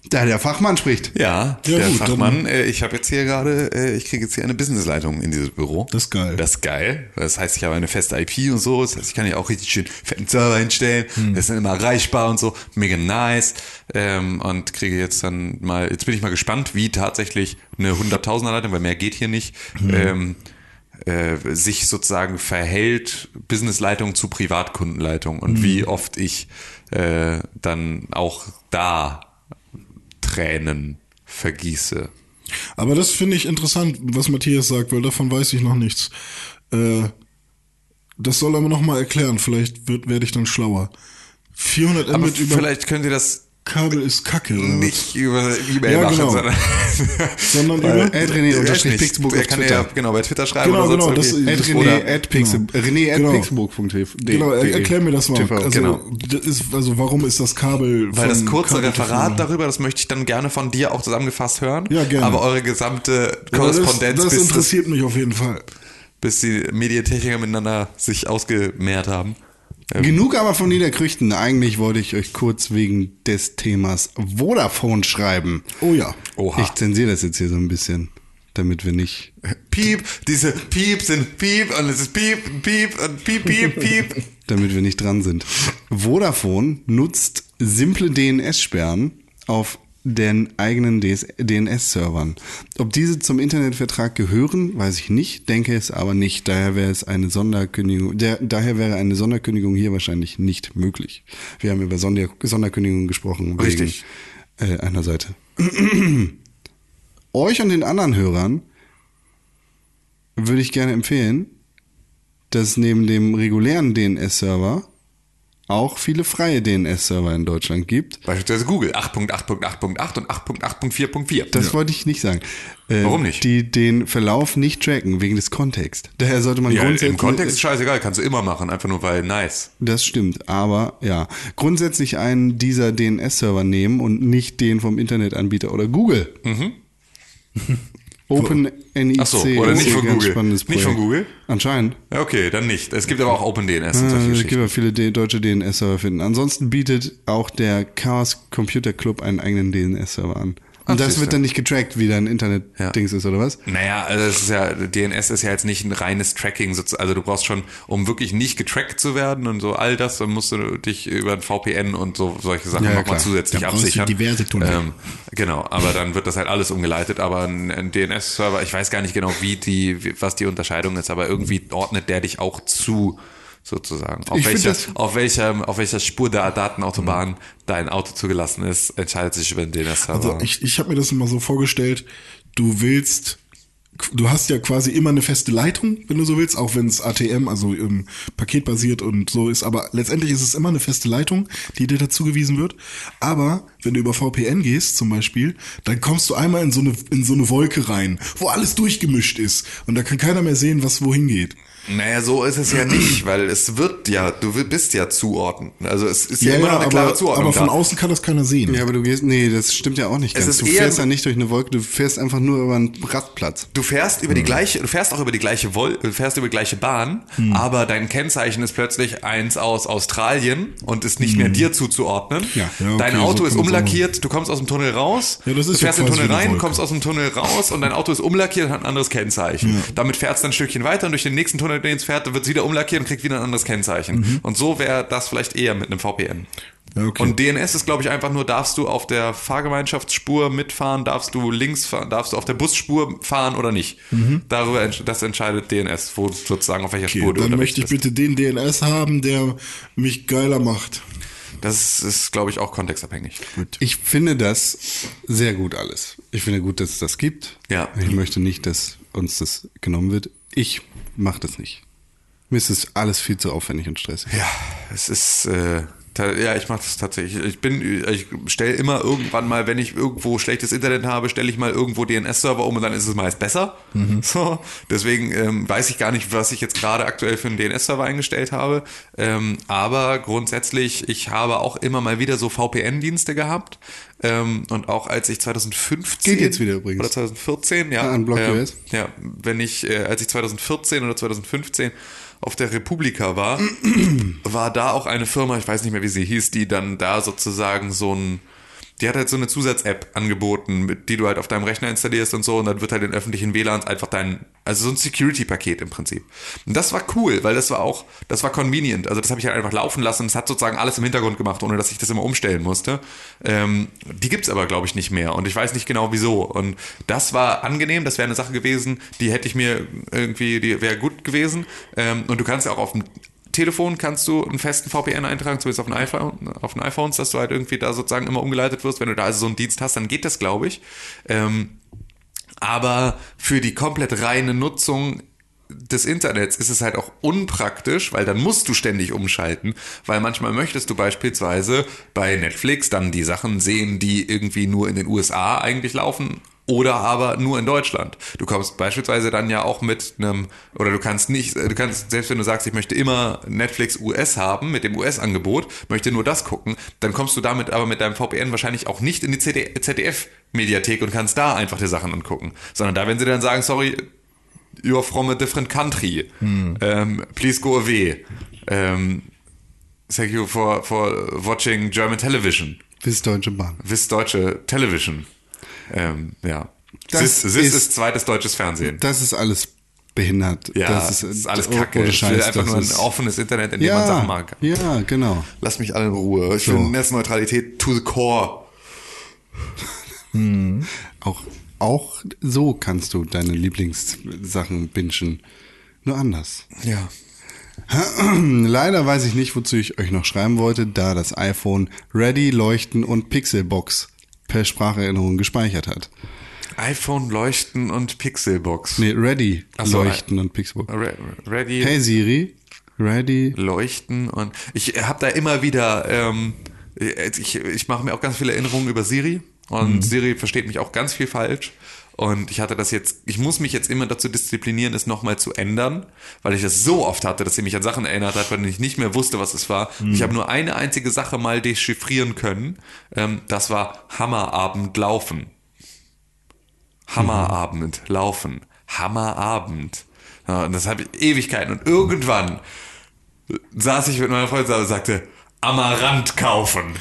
Da der Fachmann spricht. Ja, Ja, der gut, Fachmann. Äh, ich habe jetzt hier gerade, äh, ich kriege jetzt hier eine Businessleitung in dieses Büro. Das ist geil. Das ist geil. Das heißt, ich habe eine feste IP und so. Das heißt, ich kann hier auch richtig schön fetten Server hinstellen. Hm. Das ist dann immer erreichbar und so. Mega nice. Ähm, und kriege jetzt dann mal, jetzt bin ich mal gespannt, wie tatsächlich eine 100.000er Leitung, weil mehr geht hier nicht, Hm. ähm, äh, sich sozusagen verhält Businessleitung zu Privatkundenleitung und Hm. wie oft ich äh, dann auch da Tränen vergieße. Aber das finde ich interessant, was Matthias sagt, weil davon weiß ich noch nichts. Äh, das soll er mir noch mal erklären. Vielleicht werde ich dann schlauer. 400 Aber Mbit über vielleicht könnt ihr das Kabel ist Kacke. Oder nicht über E-Mail Ja, machen, genau. sondern, Sondern über- Ed René Ich weiß unterstrich nicht. Pixelburg Er kann ja genau bei Twitter schreiben Genau, oder genau, sonst. Ed das- René, oder- at René at Genau. pixelburg.de. Genau, er, erklär mir das mal. TV. Also, genau. ist, also warum ist das Kabel Weil das kurze Kabeltelefon- Referat darüber, das möchte ich dann gerne von dir auch zusammengefasst hören. Ja, gerne. Aber eure gesamte Ja, Korrespondenz, das, das das, interessiert mich auf jeden Fall. bis die Medientechniker miteinander sich ausgemehrt haben. Ähm, Genug aber von Niederkrüchten. Eigentlich wollte ich euch kurz wegen des Themas Vodafone schreiben. Oh ja. Oha. Ich zensiere das jetzt hier so ein bisschen, damit wir nicht. Piep, diese Piep sind Piep und es ist Piep, Piep und Piep, Piep, Piep. damit wir nicht dran sind. Vodafone nutzt simple DNS-Sperren auf den eigenen DNS-Servern. Ob diese zum Internetvertrag gehören, weiß ich nicht, denke es aber nicht. Daher wäre es eine Sonderkündigung, der, daher wäre eine Sonderkündigung hier wahrscheinlich nicht möglich. Wir haben über Sonder, Sonderkündigungen gesprochen. Richtig. Wegen, äh, einer Seite. Euch und den anderen Hörern würde ich gerne empfehlen, dass neben dem regulären DNS-Server auch viele freie DNS-Server in Deutschland gibt. Beispielsweise Google 8.8.8.8 und 8.8.4.4. Das wollte ich nicht sagen. Äh, Warum nicht? Die den Verlauf nicht tracken, wegen des Kontexts. Daher sollte man ja, grundsätzlich... im Kontext ist scheißegal, kannst du immer machen, einfach nur weil nice. Das stimmt, aber ja, grundsätzlich einen dieser DNS-Server nehmen und nicht den vom Internetanbieter oder Google. OpenNIC. Ach so, oder nicht von Google. Nicht von. Google? Anscheinend. Okay, dann nicht. Es gibt aber auch OpenDNS Äh, es gibt ja viele deutsche DNS-Server finden. Ansonsten bietet auch der Chaos Computer Club einen eigenen DNS-Server an. Und das siehste. wird dann nicht getrackt, wie dein Internet-Dings ist, oder was? Naja, also es ist ja, DNS ist ja jetzt nicht ein reines Tracking, also du brauchst schon, um wirklich nicht getrackt zu werden und so all das, dann musst du dich über ein VPN und so solche Sachen Ja, ja, nochmal zusätzlich Da brauchst du absichern. diverse Tunnel. Ähm, genau, aber dann wird das halt alles umgeleitet, aber ein, ein DNS-Server, ich weiß gar nicht genau, wie die, wie- was die Unterscheidung ist, aber irgendwie ordnet der dich auch zu, sozusagen. Auf Ich welcher, auf welcher, auf welcher Spur der Datenautobahn dein Auto zugelassen ist, entscheidet sich über den DNS-Server. Also ich, ich habe mir das immer so vorgestellt, du willst, du hast ja quasi immer eine feste Leitung, wenn du so willst, auch wenn es ATM, also ähm, paketbasiert und so ist, aber letztendlich ist es immer eine feste Leitung, die dir dazugewiesen wird. Aber wenn du über VPN gehst zum Beispiel, dann kommst du einmal in so eine, in so eine Wolke rein, wo alles durchgemischt ist und da kann keiner mehr sehen, was wohin geht. Naja, so ist es ja nicht, weil es wird ja, du bist ja zuordnen. Also es ist ja, immer noch eine klare aber, Zuordnung. aber von da. außen kann das keiner sehen. Ja, aber du gehst, nee, das stimmt ja auch nicht Es ganz. ist Du fährst ja nicht durch eine Wolke, du fährst einfach nur über einen Rastplatz. Du fährst über die gleiche, du fährst auch über die gleiche Wol du fährst über die gleiche Bahn, aber dein Kennzeichen ist plötzlich eins aus Australien und ist nicht mehr dir zuzuordnen. Ja, ja, okay, dein so Auto ist kann man's umlackiert, du kommst aus dem Tunnel raus, Ja, das du ist ja fährst in den Tunnel rein, Wolke. kommst aus dem Tunnel raus und dein Auto ist umlackiert und hat ein anderes Kennzeichen. Damit fährst du ein Stückchen weiter und durch den nächsten Tunnel, den es fährt, wird es wieder umlackiert und kriegt wieder ein anderes Kennzeichen. Und so wäre das vielleicht eher mit einem VPN. Okay. Und DNS ist, glaube ich, einfach nur, darfst du auf der Fahrgemeinschaftsspur mitfahren, darfst du links fahren, darfst du auf der Busspur fahren oder nicht. Darüber, entsch- das entscheidet DNS, wo sozusagen auf welcher Okay, Spur du dann möchte ich bist. bitte den DNS haben, der mich geiler macht. Das ist, glaube ich, auch kontextabhängig. Ich finde das sehr gut alles. Ich finde gut, dass es das gibt. Ja. Ich möchte nicht, dass uns das genommen wird. Ich mache das nicht. Mir ist das alles viel zu aufwendig und stressig. Ja, es ist, äh, ja, ich mache das tatsächlich. Ich bin, ich stelle immer irgendwann mal, wenn ich irgendwo schlechtes Internet habe, stelle ich mal irgendwo DNS-Server um und dann ist es meist besser. So, deswegen ähm, weiß ich gar nicht, was ich jetzt gerade aktuell für einen DNS-Server eingestellt habe. Ähm, aber grundsätzlich, ich habe auch immer mal wieder so VPN-Dienste gehabt. Ähm, und auch als ich 2015 Geht jetzt wieder übrigens. oder 2014, ja, Ah, an BlockUS? ähm, ja, wenn ich, äh, als ich 2014 oder 2015 auf der Republika war, war da auch eine Firma, ich weiß nicht mehr, wie sie hieß, die dann da sozusagen so ein, die hat halt so eine Zusatz-App angeboten, mit, die du halt auf deinem Rechner installierst und so, und dann wird halt in öffentlichen WLANs einfach dein, also so ein Security-Paket im Prinzip. Und das war cool, weil das war auch, das war convenient. Also das habe ich halt einfach laufen lassen. Es hat sozusagen alles im Hintergrund gemacht, ohne dass ich das immer umstellen musste. Ähm, die gibt's aber, glaube ich, nicht mehr. Und ich weiß nicht genau wieso. Und das war angenehm, das wäre eine Sache gewesen, die hätte ich mir irgendwie, die wäre gut gewesen. Ähm, und du kannst ja auch auf dem Telefon kannst du einen festen VPN eintragen, zumindest auf den, iPhone, auf den iPhones, dass du halt irgendwie da sozusagen immer umgeleitet wirst. Wenn du da also so einen Dienst hast, dann geht das, glaube ich. Ähm, aber für die komplett reine Nutzung des Internets ist es halt auch unpraktisch, weil dann musst du ständig umschalten, weil manchmal möchtest du beispielsweise bei Netflix dann die Sachen sehen, die irgendwie nur in den USA eigentlich laufen oder aber nur in Deutschland. Du kommst beispielsweise dann ja auch mit einem, oder du kannst nicht, du kannst, selbst wenn du sagst, ich möchte immer Netflix US haben, mit dem US-Angebot, möchte nur das gucken, dann kommst du damit aber mit deinem VPN wahrscheinlich auch nicht in die ZDF-Mediathek und kannst da einfach die Sachen angucken. Sondern da, wenn sie dann sagen, sorry, you're from a different country, ähm, please go away. Ähm, thank you for, for watching German television. Bis Deutsche Bahn. This deutsche Television. Ähm, ja. Das this ist- ist, zweites deutsches Fernsehen. Das ist alles behindert. Ja, das das ist, alles oh- kacke. Ohne ich will Scheiß, einfach das nur ein ist- offenes Internet, in dem man ja, Sachen machen kann. Ja, genau. Lass mich alle in Ruhe. Ich So. will Netzneutralität to the core. Auch, auch so kannst du deine Lieblingssachen bingen. Nur anders. Ja. Leider weiß ich nicht, wozu ich euch noch schreiben wollte, da das iPhone Ready, Leuchten und Pixelbox per Spracherinnerung gespeichert hat. iPhone, Leuchten und Pixelbox. Nee, Ready, so, Leuchten und Pixelbox. Re ready, Hey Siri, Ready. leuchten und ich habe da immer wieder, ähm, ich, ich mache mir auch ganz viele Erinnerungen über Siri und Siri versteht mich auch ganz viel falsch. Und ich hatte das jetzt, ich muss mich jetzt immer dazu disziplinieren, es nochmal zu ändern, weil ich das so oft hatte, dass sie mich an Sachen erinnert hat, weil ich nicht mehr wusste, was es war. Ich habe nur eine einzige Sache mal dechiffrieren können. Ähm, das war Hammerabend laufen. Hammerabend laufen. Hammerabend. Ja, und das habe ich Ewigkeiten. Und irgendwann saß ich mit meiner Freundin und sagte, Amaranth kaufen.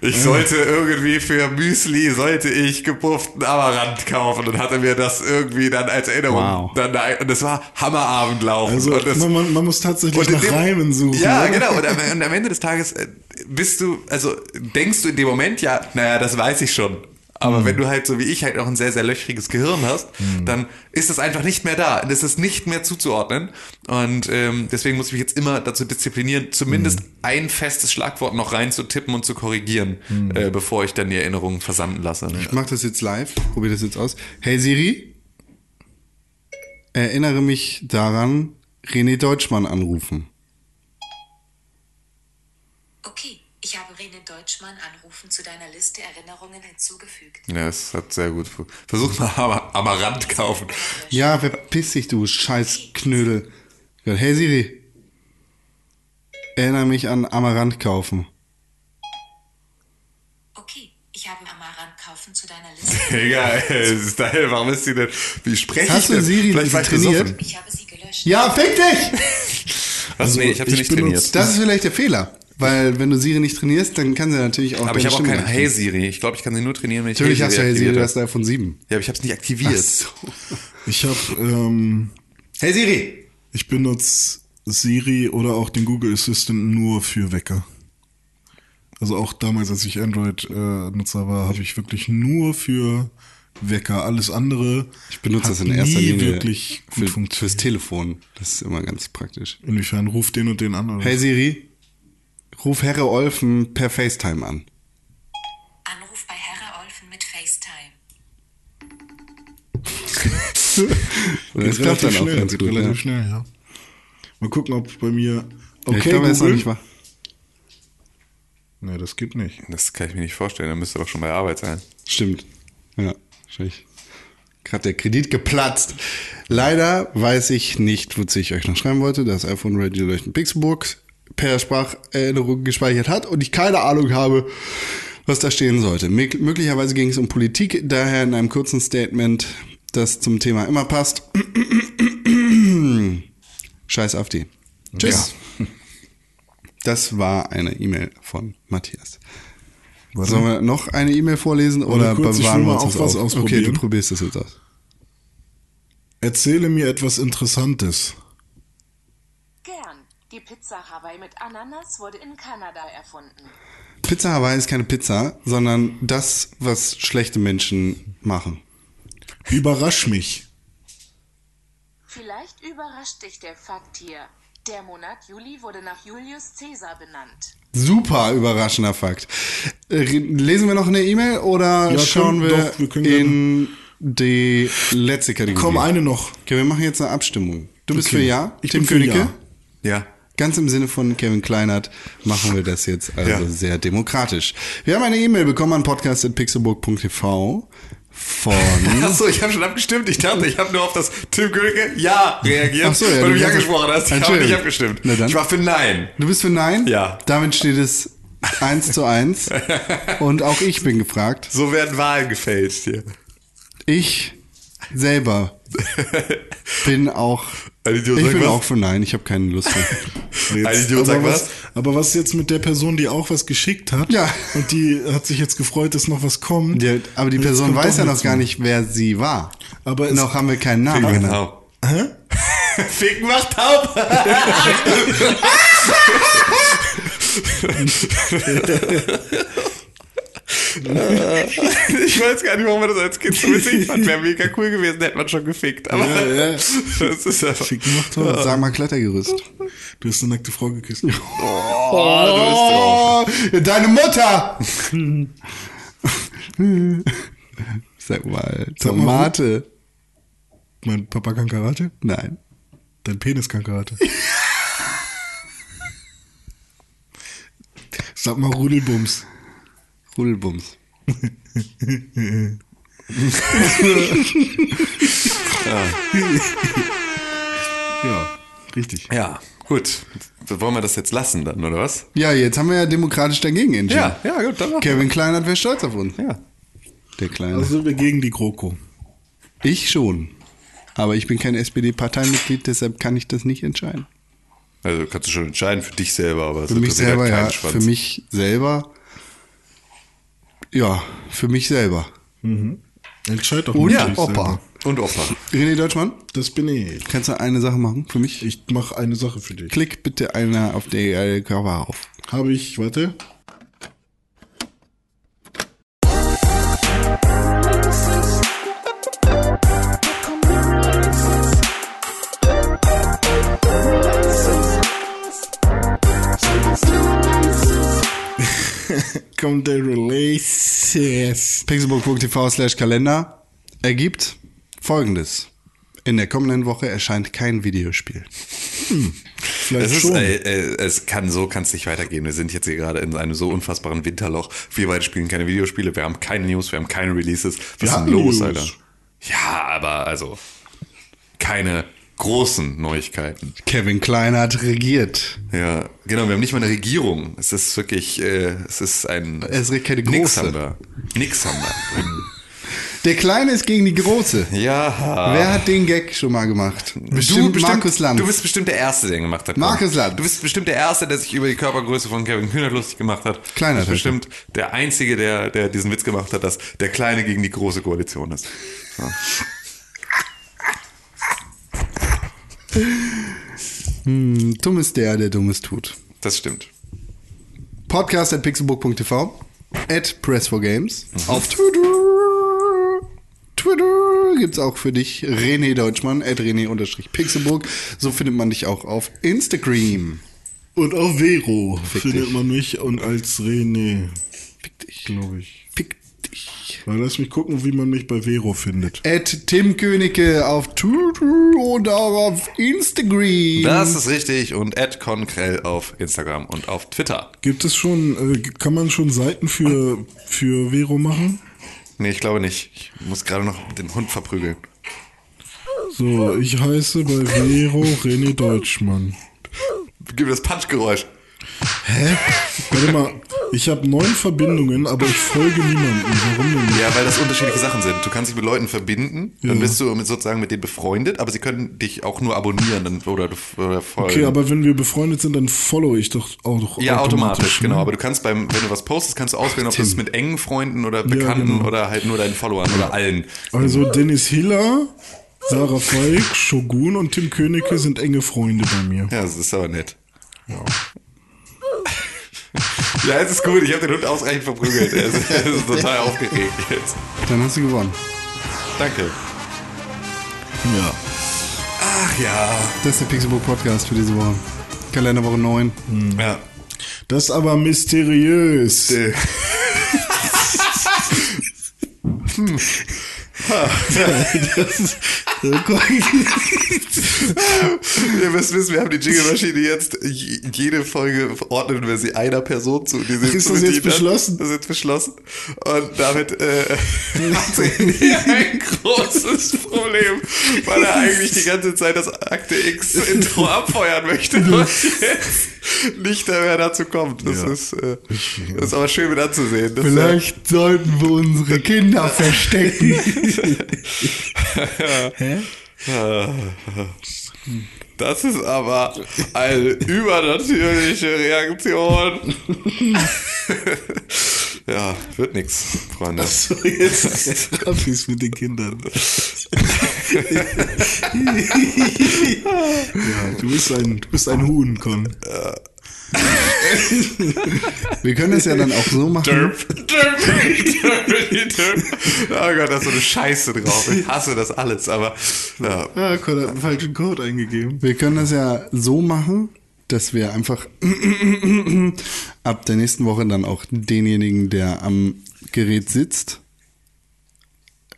Ich sollte irgendwie für Müsli, sollte ich gepufften Amaranth kaufen und hatte mir das irgendwie dann als Erinnerung. Wow. Dann, und das war Hammerabendlaufen. Also das, man, man, muss tatsächlich nach dem- Reimen suchen. Ja, oder? genau. Und am, und am Ende des Tages äh, bist du, also denkst du in dem Moment ja, naja, das weiß ich schon. Aber Mhm. wenn du halt so wie ich halt auch ein sehr, sehr löchriges Gehirn hast, dann ist das einfach nicht mehr da. Das ist nicht mehr zuzuordnen. Und ähm, deswegen muss ich mich jetzt immer dazu disziplinieren, zumindest Mhm. ein festes Schlagwort noch reinzutippen und zu korrigieren, äh, bevor ich dann die Erinnerungen versanden lasse. Ich mach das jetzt live, probier das jetzt aus. Hey Siri, erinnere mich daran, René Deutschmann anrufen. Okay, ich habe Rene Deutschmann anrufen zu deiner Liste Erinnerungen hinzugefügt. Ja, es hat sehr gut. fu- Versuch mal Am- Amaranth kaufen. Ja, verpiss dich, du scheiß Knödel. Hey Siri, erinnere mich an Amaranth kaufen. Okay, ich habe Amaranth kaufen zu deiner Liste. Egal, es ist geil. Warum ist sie denn? Wie spreche Hast ich du denn? Siri Vielleicht war ich trainiert? Ich habe sie gelöscht. Ja, fick dich! Also, nee, ich habe sie ich nicht trainiert. Das ist vielleicht der Fehler. Weil wenn du Siri nicht trainierst, dann kann sie natürlich auch Aber ich habe auch Stimme kein aktivieren. Hey Siri. Ich glaube, ich kann sie nur trainieren, wenn ich Natürlich hast du Hey Siri, du hast da von sieben. Ja, aber ich habe es nicht aktiviert. Ich habe, ähm, Hey Siri! ich benutze Siri oder auch den Google Assistant nur für Wecker. Also auch damals, als ich Android-Nutzer war, habe ich wirklich nur für Wecker. Alles andere Ich benutze hat das in erster nie Linie wirklich gut für, fürs. Telefon. Das ist immer ganz praktisch. Inwiefern ruft den und den an? Oder? Hey Siri, ruf Herre Olfen per FaceTime an. Anruf bei Herr Olfen mit FaceTime. Das klappt dann auch schnell, ganz geht gut. relativ Ja. schnell, ja. Mal gucken, ob bei mir. Ja, Okay, ich glaube, er ist noch Google. nicht wahr. Nee, das geht nicht. Das kann ich mir nicht vorstellen. Da müsste doch schon bei der Arbeit sein. Stimmt. Ja, wahrscheinlich. Gerade der Kredit geplatzt. Leider weiß ich nicht, wozu ich euch noch schreiben wollte. Das iPhone Radio Leuchten Pixelburg per Spracherinnerung gespeichert hat und ich keine Ahnung habe, was da stehen sollte. Mö- möglicherweise ging es um Politik, daher in einem kurzen Statement, das zum Thema immer passt. Scheiß auf die. Tschüss. Das war eine E-Mail von Matthias. Warte. Sollen wir noch eine E-Mail vorlesen oder kurz, bewahren wir uns auch das was auf? Okay, du probierst das jetzt aus. Erzähle mir etwas Interessantes. Die Pizza Hawaii mit Ananas wurde in Kanada erfunden. Pizza Hawaii ist keine Pizza, sondern das, was schlechte Menschen machen. Überrasch mich. Vielleicht überrascht dich der Fakt hier. Der Monat Juli wurde nach Julius Caesar benannt. Super überraschender Fakt. Lesen wir noch eine E-Mail oder Ja, schauen wir, doch, wir können in die letzte Kategorie? Komm, eine noch. Okay, wir machen jetzt eine Abstimmung. Du bist Okay. für Ja? Ich Tim bin für Königke? Ja. Ja. Ganz im Sinne von Kevin Kleinert machen wir das jetzt also Ja. sehr demokratisch. Wir haben eine E-Mail bekommen an podcast.pixelburg.tv von... Achso, ich habe schon abgestimmt. Ich dachte, ich habe nur auf das Tim Königke Ja reagiert, Ach so, ja, weil du mich angesprochen hast. Ich habe nicht abgestimmt. Ich war für Nein. Du bist für Nein? Ja. Damit steht es 1 zu 1. Und auch ich bin gefragt. So werden Wahlen gefälscht hier. Ich selber bin auch. Ein Idiot ich bin was? auch für Nein. Ich habe keine Lust mehr. Ein Idiot sagt aber, was? aber was ist jetzt mit der Person, die auch was geschickt hat? Ja. Und die hat sich jetzt gefreut, dass noch was kommt. Die, aber die Und Person weiß ja noch gar nicht, wer sie war. Aber noch haben wir keinen Namen genannt. Genau. Hä? Ficken macht taub. ich weiß gar nicht, warum man das als Kind so witzig fand. Wäre mega cool gewesen, hätte man schon gefickt. Aber Ja, ja. das ist einfach. Ficken macht toll. Sag mal Klettergerüst. Du hast eine nackte Frau geküsst. Oh, deine Mutter! Sag mal, Sag mal, Tomate. Mein Papa kann Karate? Nein. Dein Penis kann Karate. Sag mal Rudelbums. Rudelbums. Ja, richtig. Ja, gut. Wollen wir das jetzt lassen dann, oder was? Ja, jetzt haben wir ja demokratisch dagegen entschieden. Ja, ja, gut, dann Kevin Kleinert wäre stolz auf uns. Ja. Der Kleine. Also sind wir gegen die GroKo. ich schon. Aber ich bin kein SPD-Parteimitglied, deshalb kann ich das nicht entscheiden. Also kannst du schon entscheiden für dich selber, aber es Für mich selber, ja. Für mich selber. Ja, für mich selber. Entscheid doch Und dich Opa. Und Opa. René Deutschmann, Das bin ich. kannst du eine Sache machen für mich? Ich mache eine Sache für dich. Klick bitte einer auf die äh, Cover auf. Habe ich, warte. Kommt der Releases. Pixelbook.tv slash Kalender ergibt folgendes. In der kommenden Woche erscheint kein Videospiel. Vielleicht Es, ist, schon. äh, äh, es kann so kann es nicht weitergehen. Wir sind jetzt hier gerade in einem so unfassbaren Winterloch. Wir beide spielen keine Videospiele, wir haben keine News, wir haben keine Releases. Was Wir ist denn los, News. Alter? Ja, aber also keine großen Neuigkeiten. Kevin Kleinert regiert. Ja, genau, wir haben nicht mal eine Regierung. Es ist wirklich, äh, es ist ein. Es ist keine Nix große. haben wir. Nix haben wir. Der Kleine ist gegen die Große. Ja. Wer hat den Gag schon mal gemacht? Bestimmt, Markus Lanz. Du bist bestimmt der Erste, der ihn gemacht hat. Markus Lanz. Du bist bestimmt der Erste, der sich über die Körpergröße von Kevin Kühnert lustig gemacht hat. Kleiner Du bist bestimmt der Einzige, der, der diesen Witz gemacht hat, dass der Kleine gegen die große Koalition ist. Hm, Dumm ist der, der Dummes tut. Das stimmt. Podcast at pixelbook.tv at press4games Mhm. auf Twitter. Twitter gibt's auch für dich René Deutschmann at René-Pixelburg. So findet man dich auch auf Instagram. Und auf Vero findet dich. man mich und als René, Fick dich. glaube ich. Mal lass mich gucken, wie man mich bei Vero findet. At Tim Königke auf Twitter und auch auf Instagram. Das ist richtig. Und Ed Konkrell auf Instagram und auf Twitter. Gibt es schon, äh, kann man schon Seiten für, für Vero machen? Nee, ich glaube nicht. Ich muss gerade noch den Hund verprügeln. So, ich heiße bei Vero René Deutschmann. Gib mir das Punchgeräusch. Warte mal, ich habe neun Verbindungen, aber ich folge niemandem. Warum denn nicht? Ja, weil das unterschiedliche Sachen sind. Du kannst dich mit Leuten verbinden, dann bist du mit, sozusagen mit denen befreundet, aber sie können dich auch nur abonnieren dann, oder, oder folgen. Okay, aber wenn wir befreundet sind, dann follow ich doch auch ja, automatisch, ne? genau. Aber du kannst beim, wenn du was postest, kannst du auswählen, ob du es mit engen Freunden oder Bekannten genau. oder halt nur deinen Followern oder allen. Also Dennis Hiller, Sarah Falk, Shogun und Tim Königke sind enge Freunde bei mir. Ja, das ist aber nett. Ja, es ist gut. Ich habe den Hund ausreichend verprügelt. Er ist, er ist total aufgeregt jetzt. Dann hast du gewonnen. Danke. Ja. Ach ja. Das ist der Pixelbook Podcast für diese Woche. Kalenderwoche 9. Ja. Das ist aber mysteriös. Äh, Das ist, Ihr müsst wissen, wir haben die Jingle-Maschine jetzt, jede Folge ordnen wir sie einer Person zu. Die sie Ist das jetzt beschlossen? Das ist jetzt beschlossen. Und damit äh, hat sie ein großes Problem, weil er eigentlich die ganze Zeit das Akte X-Intro abfeuern möchte und jetzt nicht mehr dazu kommt. Das, Ja. ist, äh, das ist aber schön mit anzusehen. Das, Vielleicht sollten wir unsere Kinder verstecken. hä? Das ist aber eine übernatürliche Reaktion. ja, wird nix, Freunde. So, jetzt Raffis mit den Kindern. ja, du bist ein, du bist ein Huhn, Con. Wir können es ja dann auch so machen. Derp, derp, derp, derp. Oh Gott, da ist so eine Scheiße drauf. Ich hasse das alles, aber ja. Ja, Con hat einen falschen Code eingegeben. Wir können das ja so machen, dass wir einfach ab der nächsten Woche dann auch denjenigen, der am Gerät sitzt,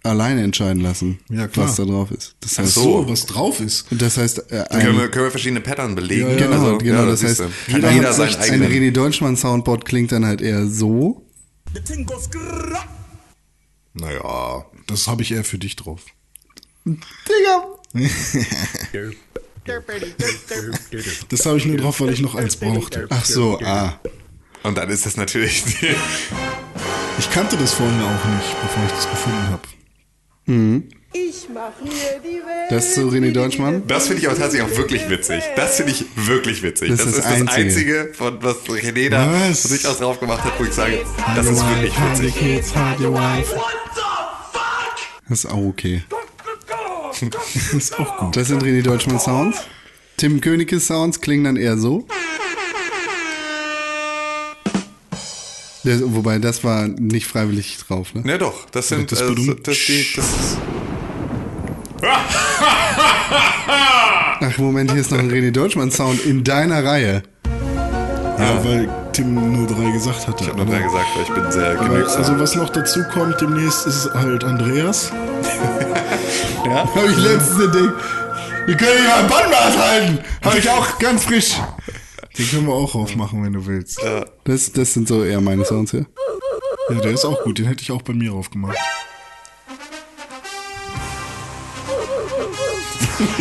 alleine entscheiden lassen, Ja, klar. was da drauf ist. Das heißt, So, was drauf ist. das heißt, äh, Können wir, ein, können wir verschiedene Pattern belegen? Ja, ja. genau, Also, genau, ja, das heißt, siehst du. jeder, jeder sich, ein. René Deutschmann Soundboard klingt dann halt eher so. Naja, das habe ich eher für dich drauf. Digga! Das habe ich nur drauf, weil ich noch eins brauchte. Ach so, ah. Und dann ist das natürlich Ich kannte das vorhin auch nicht, bevor ich das gefunden habe. Ich mach mir die Welt. Das ist so René Deutschmann. Das finde ich aber tatsächlich auch wirklich witzig. Das finde ich wirklich witzig. Das Das, ist das das Einzige. Einzige, von was René da Was? von sich aus drauf gemacht hat, wo ich sage, das ist wirklich witzig. Kids, hide your wife. Das ist auch okay. Das ist auch gut. Das sind René Deutschmann Sounds. Tim Königke Sounds klingen dann eher so. Der, wobei, das war nicht freiwillig drauf, ne? Ne, doch, das sind, Das äh, das, die, das ist, Ach, Moment, hier ist noch ein René Deutschmann Sound in deiner Reihe. Ja, weil Tim nur drei gesagt hatte. ich habe noch drei gesagt, weil ich bin sehr genügsam. Also was noch dazu kommt demnächst ist halt Andreas. Habe ich letztens entdeckt. Wir können ja ein Bandmaß halten. Habe ich auch ganz frisch. Den können wir auch aufmachen, wenn du willst. Das, das sind so eher meine Sounds hier. Ja, der ist auch gut. Den hätte ich auch bei mir aufgemacht.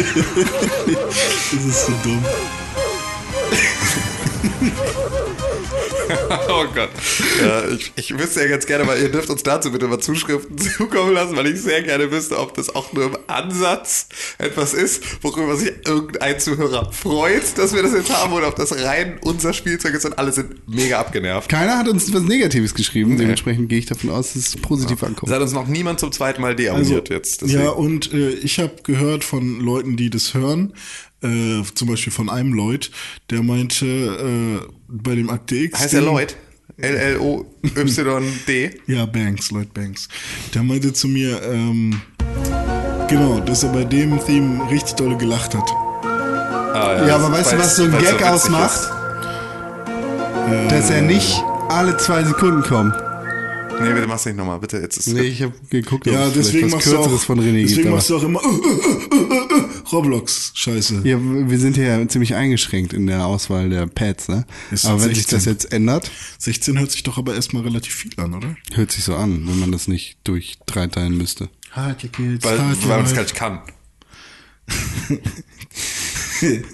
das ist so dumm. Oh Gott. Ja, ich, ich wüsste ja ganz gerne, weil ihr dürft uns dazu bitte mal Zuschriften zukommen lassen, weil ich sehr gerne wüsste, ob das auch nur im Ansatz etwas ist, worüber sich irgendein Zuhörer freut, dass wir das jetzt haben oder ob das rein unser Spielzeug ist und alle sind mega abgenervt. Keiner hat uns was Negatives geschrieben. Dementsprechend gehe ich davon aus, dass es positiv Es ankommt. hat uns noch niemand zum zweiten Mal deabonniert jetzt. deswegen. Also, ja, und äh, ich habe gehört von Leuten, die das hören, äh, zum Beispiel von einem Lloyd, der meinte, äh, bei dem Akte X. heißt er Lloyd? L-L-O-Y-D? Ja, Banks, Lloyd Banks. Der meinte zu mir, ähm, genau, dass er bei dem Theme richtig dolle gelacht hat. Ah, Ja, aber weißt du, was so ein Gag witzig ausmacht? ist. Dass er nicht alle zwei Sekunden kommt. Nee, bitte mach's nicht nochmal, bitte. Jetzt ist Nee, ich habe geguckt, ob Ja, es vielleicht deswegen was machst du Kürzeres auch, von René deswegen gibt. machst du auch immer äh, äh, äh, äh, Roblox, scheiße. ja, wir sind hier ja ziemlich eingeschränkt in der Auswahl der Pads, ne? Es Aber wenn sich das 16. jetzt ändert, 16 hört sich doch aber erstmal relativ viel an, oder? hört sich so an, wenn man das nicht durch drei teilen müsste. Halt your kids, Weil, your weil man das gar nicht kann.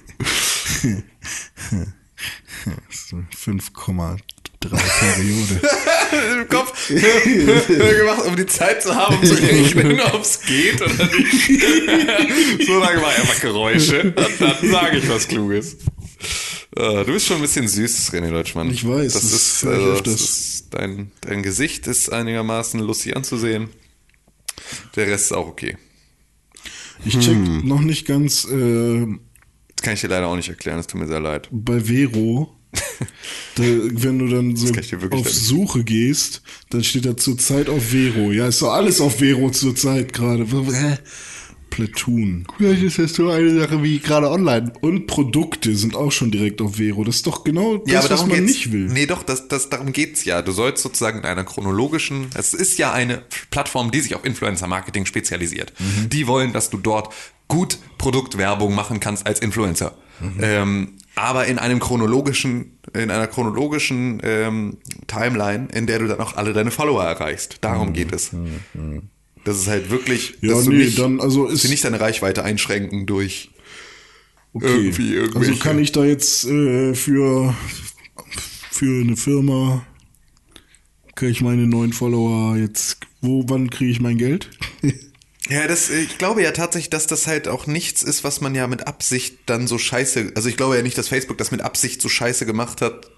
5,3 Periode. Im Kopf gemacht, um die Zeit zu haben, um zu rechnen, ob es geht oder nicht. so lange war einfach Geräusche. Und dann sage ich was Kluges. Äh, Du bist schon ein bisschen süß, René Deutschmann. Ich weiß, Das, das ist, ich also, das ist dein, dein Gesicht ist einigermaßen lustig anzusehen. Der Rest ist auch okay. Ich check Hm. noch nicht ganz äh, Das kann ich dir leider auch nicht erklären, es tut mir sehr leid. bei Vero. da, wenn du dann so auf nicht- Suche gehst, dann steht da zurzeit auf Vero. Ja, ist doch alles auf Vero zurzeit gerade. Platoon. Vielleicht ist das so eine Sache wie gerade online. Und Produkte sind auch schon direkt auf Vero. Das ist doch genau das, was man nicht will. Nee, doch, das, das, darum geht's ja. Du sollst sozusagen in einer chronologischen, es ist ja eine Plattform, die sich auf Influencer-Marketing spezialisiert. Mhm. Die wollen, dass du dort gut Produktwerbung machen kannst als Influencer. Mhm. Ähm, aber in einem chronologischen, in einer chronologischen ähm, Timeline, in der du dann auch alle deine Follower erreichst. Darum geht es. Das ist halt wirklich, Mhm. Ja, dass du nee, nicht, dann, also ist- nicht deine Reichweite einschränken durch Okay. irgendwie Also irgendwelche. kann ich da jetzt äh, für, für eine Firma, kriege ich meine neuen Follower jetzt, wo, wann kriege ich mein Geld? Ja, das, ich glaube ja tatsächlich, dass das halt auch nichts ist, was man ja mit Absicht dann so scheiße, also ich glaube ja nicht, dass Facebook das mit Absicht so scheiße gemacht hat,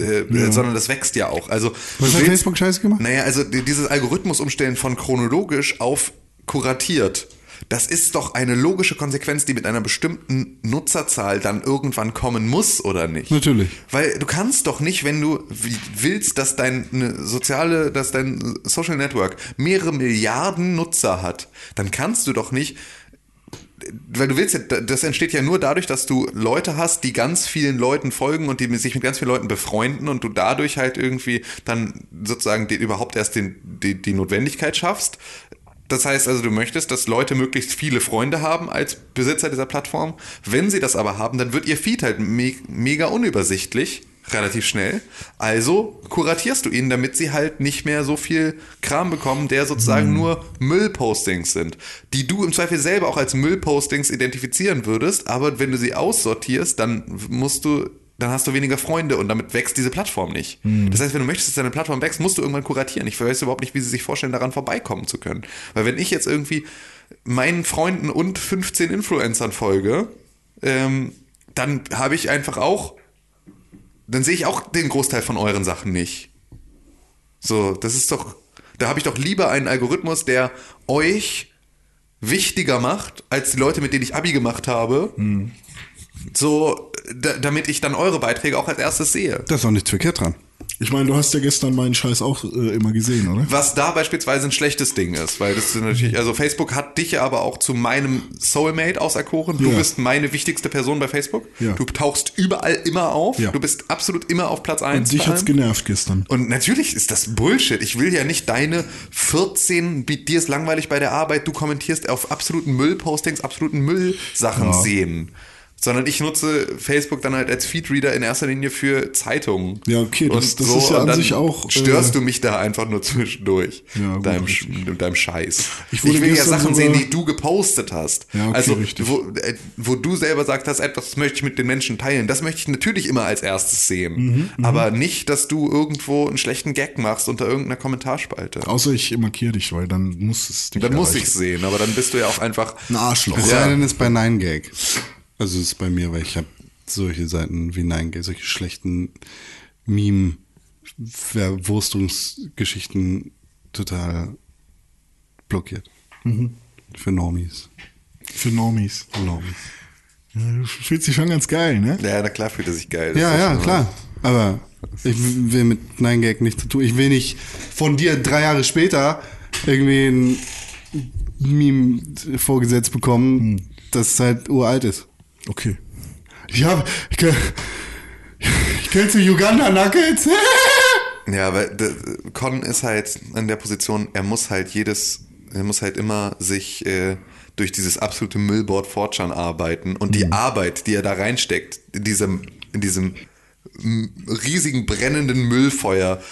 äh, sondern das wächst ja auch. Also Was hat willst- Facebook scheiße gemacht? Naja, also die- dieses Algorithmus umstellen von chronologisch auf kuratiert. Das ist doch eine logische Konsequenz, die mit einer bestimmten Nutzerzahl dann irgendwann kommen muss, oder nicht? Natürlich. Weil du kannst doch nicht, wenn du willst, dass dein eine soziale, dass dein Social Network mehrere Milliarden Nutzer hat, dann kannst du doch nicht weil du willst ja, das entsteht ja nur dadurch, dass du Leute hast, die ganz vielen Leuten folgen und die sich mit ganz vielen Leuten befreunden und du dadurch halt irgendwie dann sozusagen die, überhaupt erst den, die, die Notwendigkeit schaffst. Das heißt also, du möchtest, dass Leute möglichst viele Freunde haben als Besitzer dieser Plattform. Wenn sie das aber haben, dann wird ihr Feed halt me mega unübersichtlich, relativ schnell. Also kuratierst du ihnen, damit sie halt nicht mehr so viel Kram bekommen, der sozusagen nur Müllpostings sind, die du im Zweifel selber auch als Müllpostings identifizieren würdest, aber wenn du sie aussortierst, dann musst du dann hast du weniger Freunde und damit wächst diese Plattform nicht. Hm. Das heißt, wenn du möchtest, dass deine Plattform wächst, musst du irgendwann kuratieren. Ich weiß überhaupt nicht, wie sie sich vorstellen, daran vorbeikommen zu können. Weil wenn ich jetzt irgendwie meinen Freunden und 15 Influencern folge, ähm, dann habe ich einfach auch, dann sehe ich auch den Großteil von euren Sachen nicht. So, das ist doch, da habe ich doch lieber einen Algorithmus, der euch wichtiger macht als die Leute, mit denen ich Abi gemacht habe. So, da, damit ich dann eure Beiträge auch als erstes sehe. Da ist auch nichts verkehrt dran. Ich meine, du hast ja gestern meinen Scheiß auch äh, immer gesehen, oder? Was da beispielsweise ein schlechtes Ding ist, weil das ist natürlich, also Facebook hat dich ja aber auch zu meinem Soulmate auserkoren. Du Ja. bist meine wichtigste Person bei Facebook. Ja. Du tauchst überall immer auf. Ja. Du bist absolut immer auf Platz Und 1. dich hat's genervt gestern. Und natürlich ist das Bullshit. Ich will ja nicht deine 14, wie- dir ist langweilig bei der Arbeit, du kommentierst auf absoluten Müllpostings, absoluten Müllsachen Ja. sehen. Sondern ich nutze Facebook dann halt als Feedreader in erster Linie für Zeitungen. Ja, okay, das- das ist ja an sich auch, Störst äh, du mich da einfach nur zwischendurch. Ja, gut, deinem, mit deinem Scheiß. Ich Ich, will ja Sachen sehen, die du gepostet hast. Ja, okay, also, richtig. wo, äh, wo du selber sagst, das etwas, möchte ich mit den Menschen teilen. Das möchte ich natürlich immer als erstes sehen. Mhm, Aber nicht, dass du irgendwo einen schlechten Gag machst unter irgendeiner Kommentarspalte. Außer ich markiere dich, weil dann muss es dich Dann muss erreichen. ich sehen, aber dann bist du ja auch einfach. Ein Arschloch. Ja. sei denn, es ist bei 9gag. Also es ist bei mir, weil ich habe solche Seiten wie 9gag, solche schlechten Meme-Verwurstungsgeschichten total blockiert. Für Normies. Für Normies. Für Normies. Ja, fühlst dich schon ganz geil, ne? Ja, na klar fühlt er sich geil. Das Ja, ja, klar. Aber ich will mit 9gag nichts zu tun. Ich will nicht von dir drei Jahre später irgendwie ein Meme vorgesetzt bekommen, das halt uralt ist. Okay. Ich hab, ich kenn, ich kennst du Uganda Nuggets? Ja, weil Con ist halt in der Position, er muss halt jedes, er muss halt immer sich äh, durch dieses absolute Müllboard Fortran arbeiten und Mhm. die Arbeit, die er da reinsteckt, in diesem, in diesem riesigen brennenden Müllfeuer,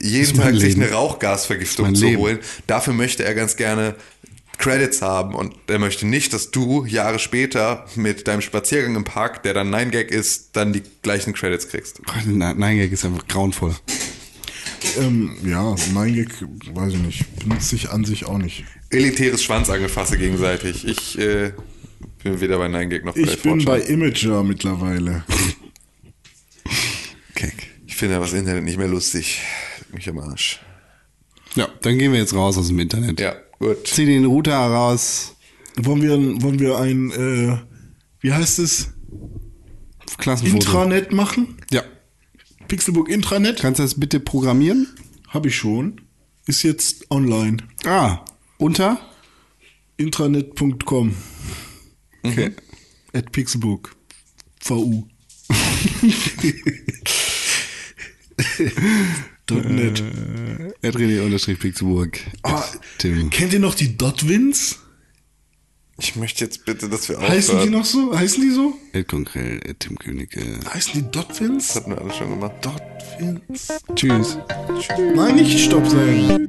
jeden Tag sich Leben. eine Rauchgasvergiftung zu Leben. holen, dafür möchte er ganz gerne Credits haben und er möchte nicht, dass du Jahre später mit deinem Spaziergang im Park, der dann 9gag ist, dann die gleichen Credits kriegst. 9gag ist einfach grauenvoll. ähm, ja, mein Gag, weiß ich nicht. Benutze ich an sich auch nicht. elitäres Schwanzangefasse gegenseitig. Ich äh, bin weder bei 9gag noch bei Ich bin bei. Imager mittlerweile. Keck. Ich finde das Internet nicht mehr lustig. Mich am Arsch. Ja, dann gehen wir jetzt raus aus dem Internet. Ja, gut. Zieh den Router raus. Wollen wir, wollen wir ein, äh, wie heißt es? Klassenfoto. Intranet machen? Ja. Pixelbook Intranet? Kannst du das bitte programmieren? Habe ich schon. Ist jetzt online. Ah, unter? Intranet.com Okay. at Pixelbook. VU. .net. Äh, unterstrich Pixelburg. Ah, Tim. kennt ihr noch die Dotwins? Ich möchte jetzt bitte, dass wir Heißen die noch so? Heißen die so? Ed Konkrell, Ed Tim Königke. Heißen die Dotwins? Das hatten wir alles schon gemacht. Dotwins. Tschüss. Nein, nicht Stopp sagen.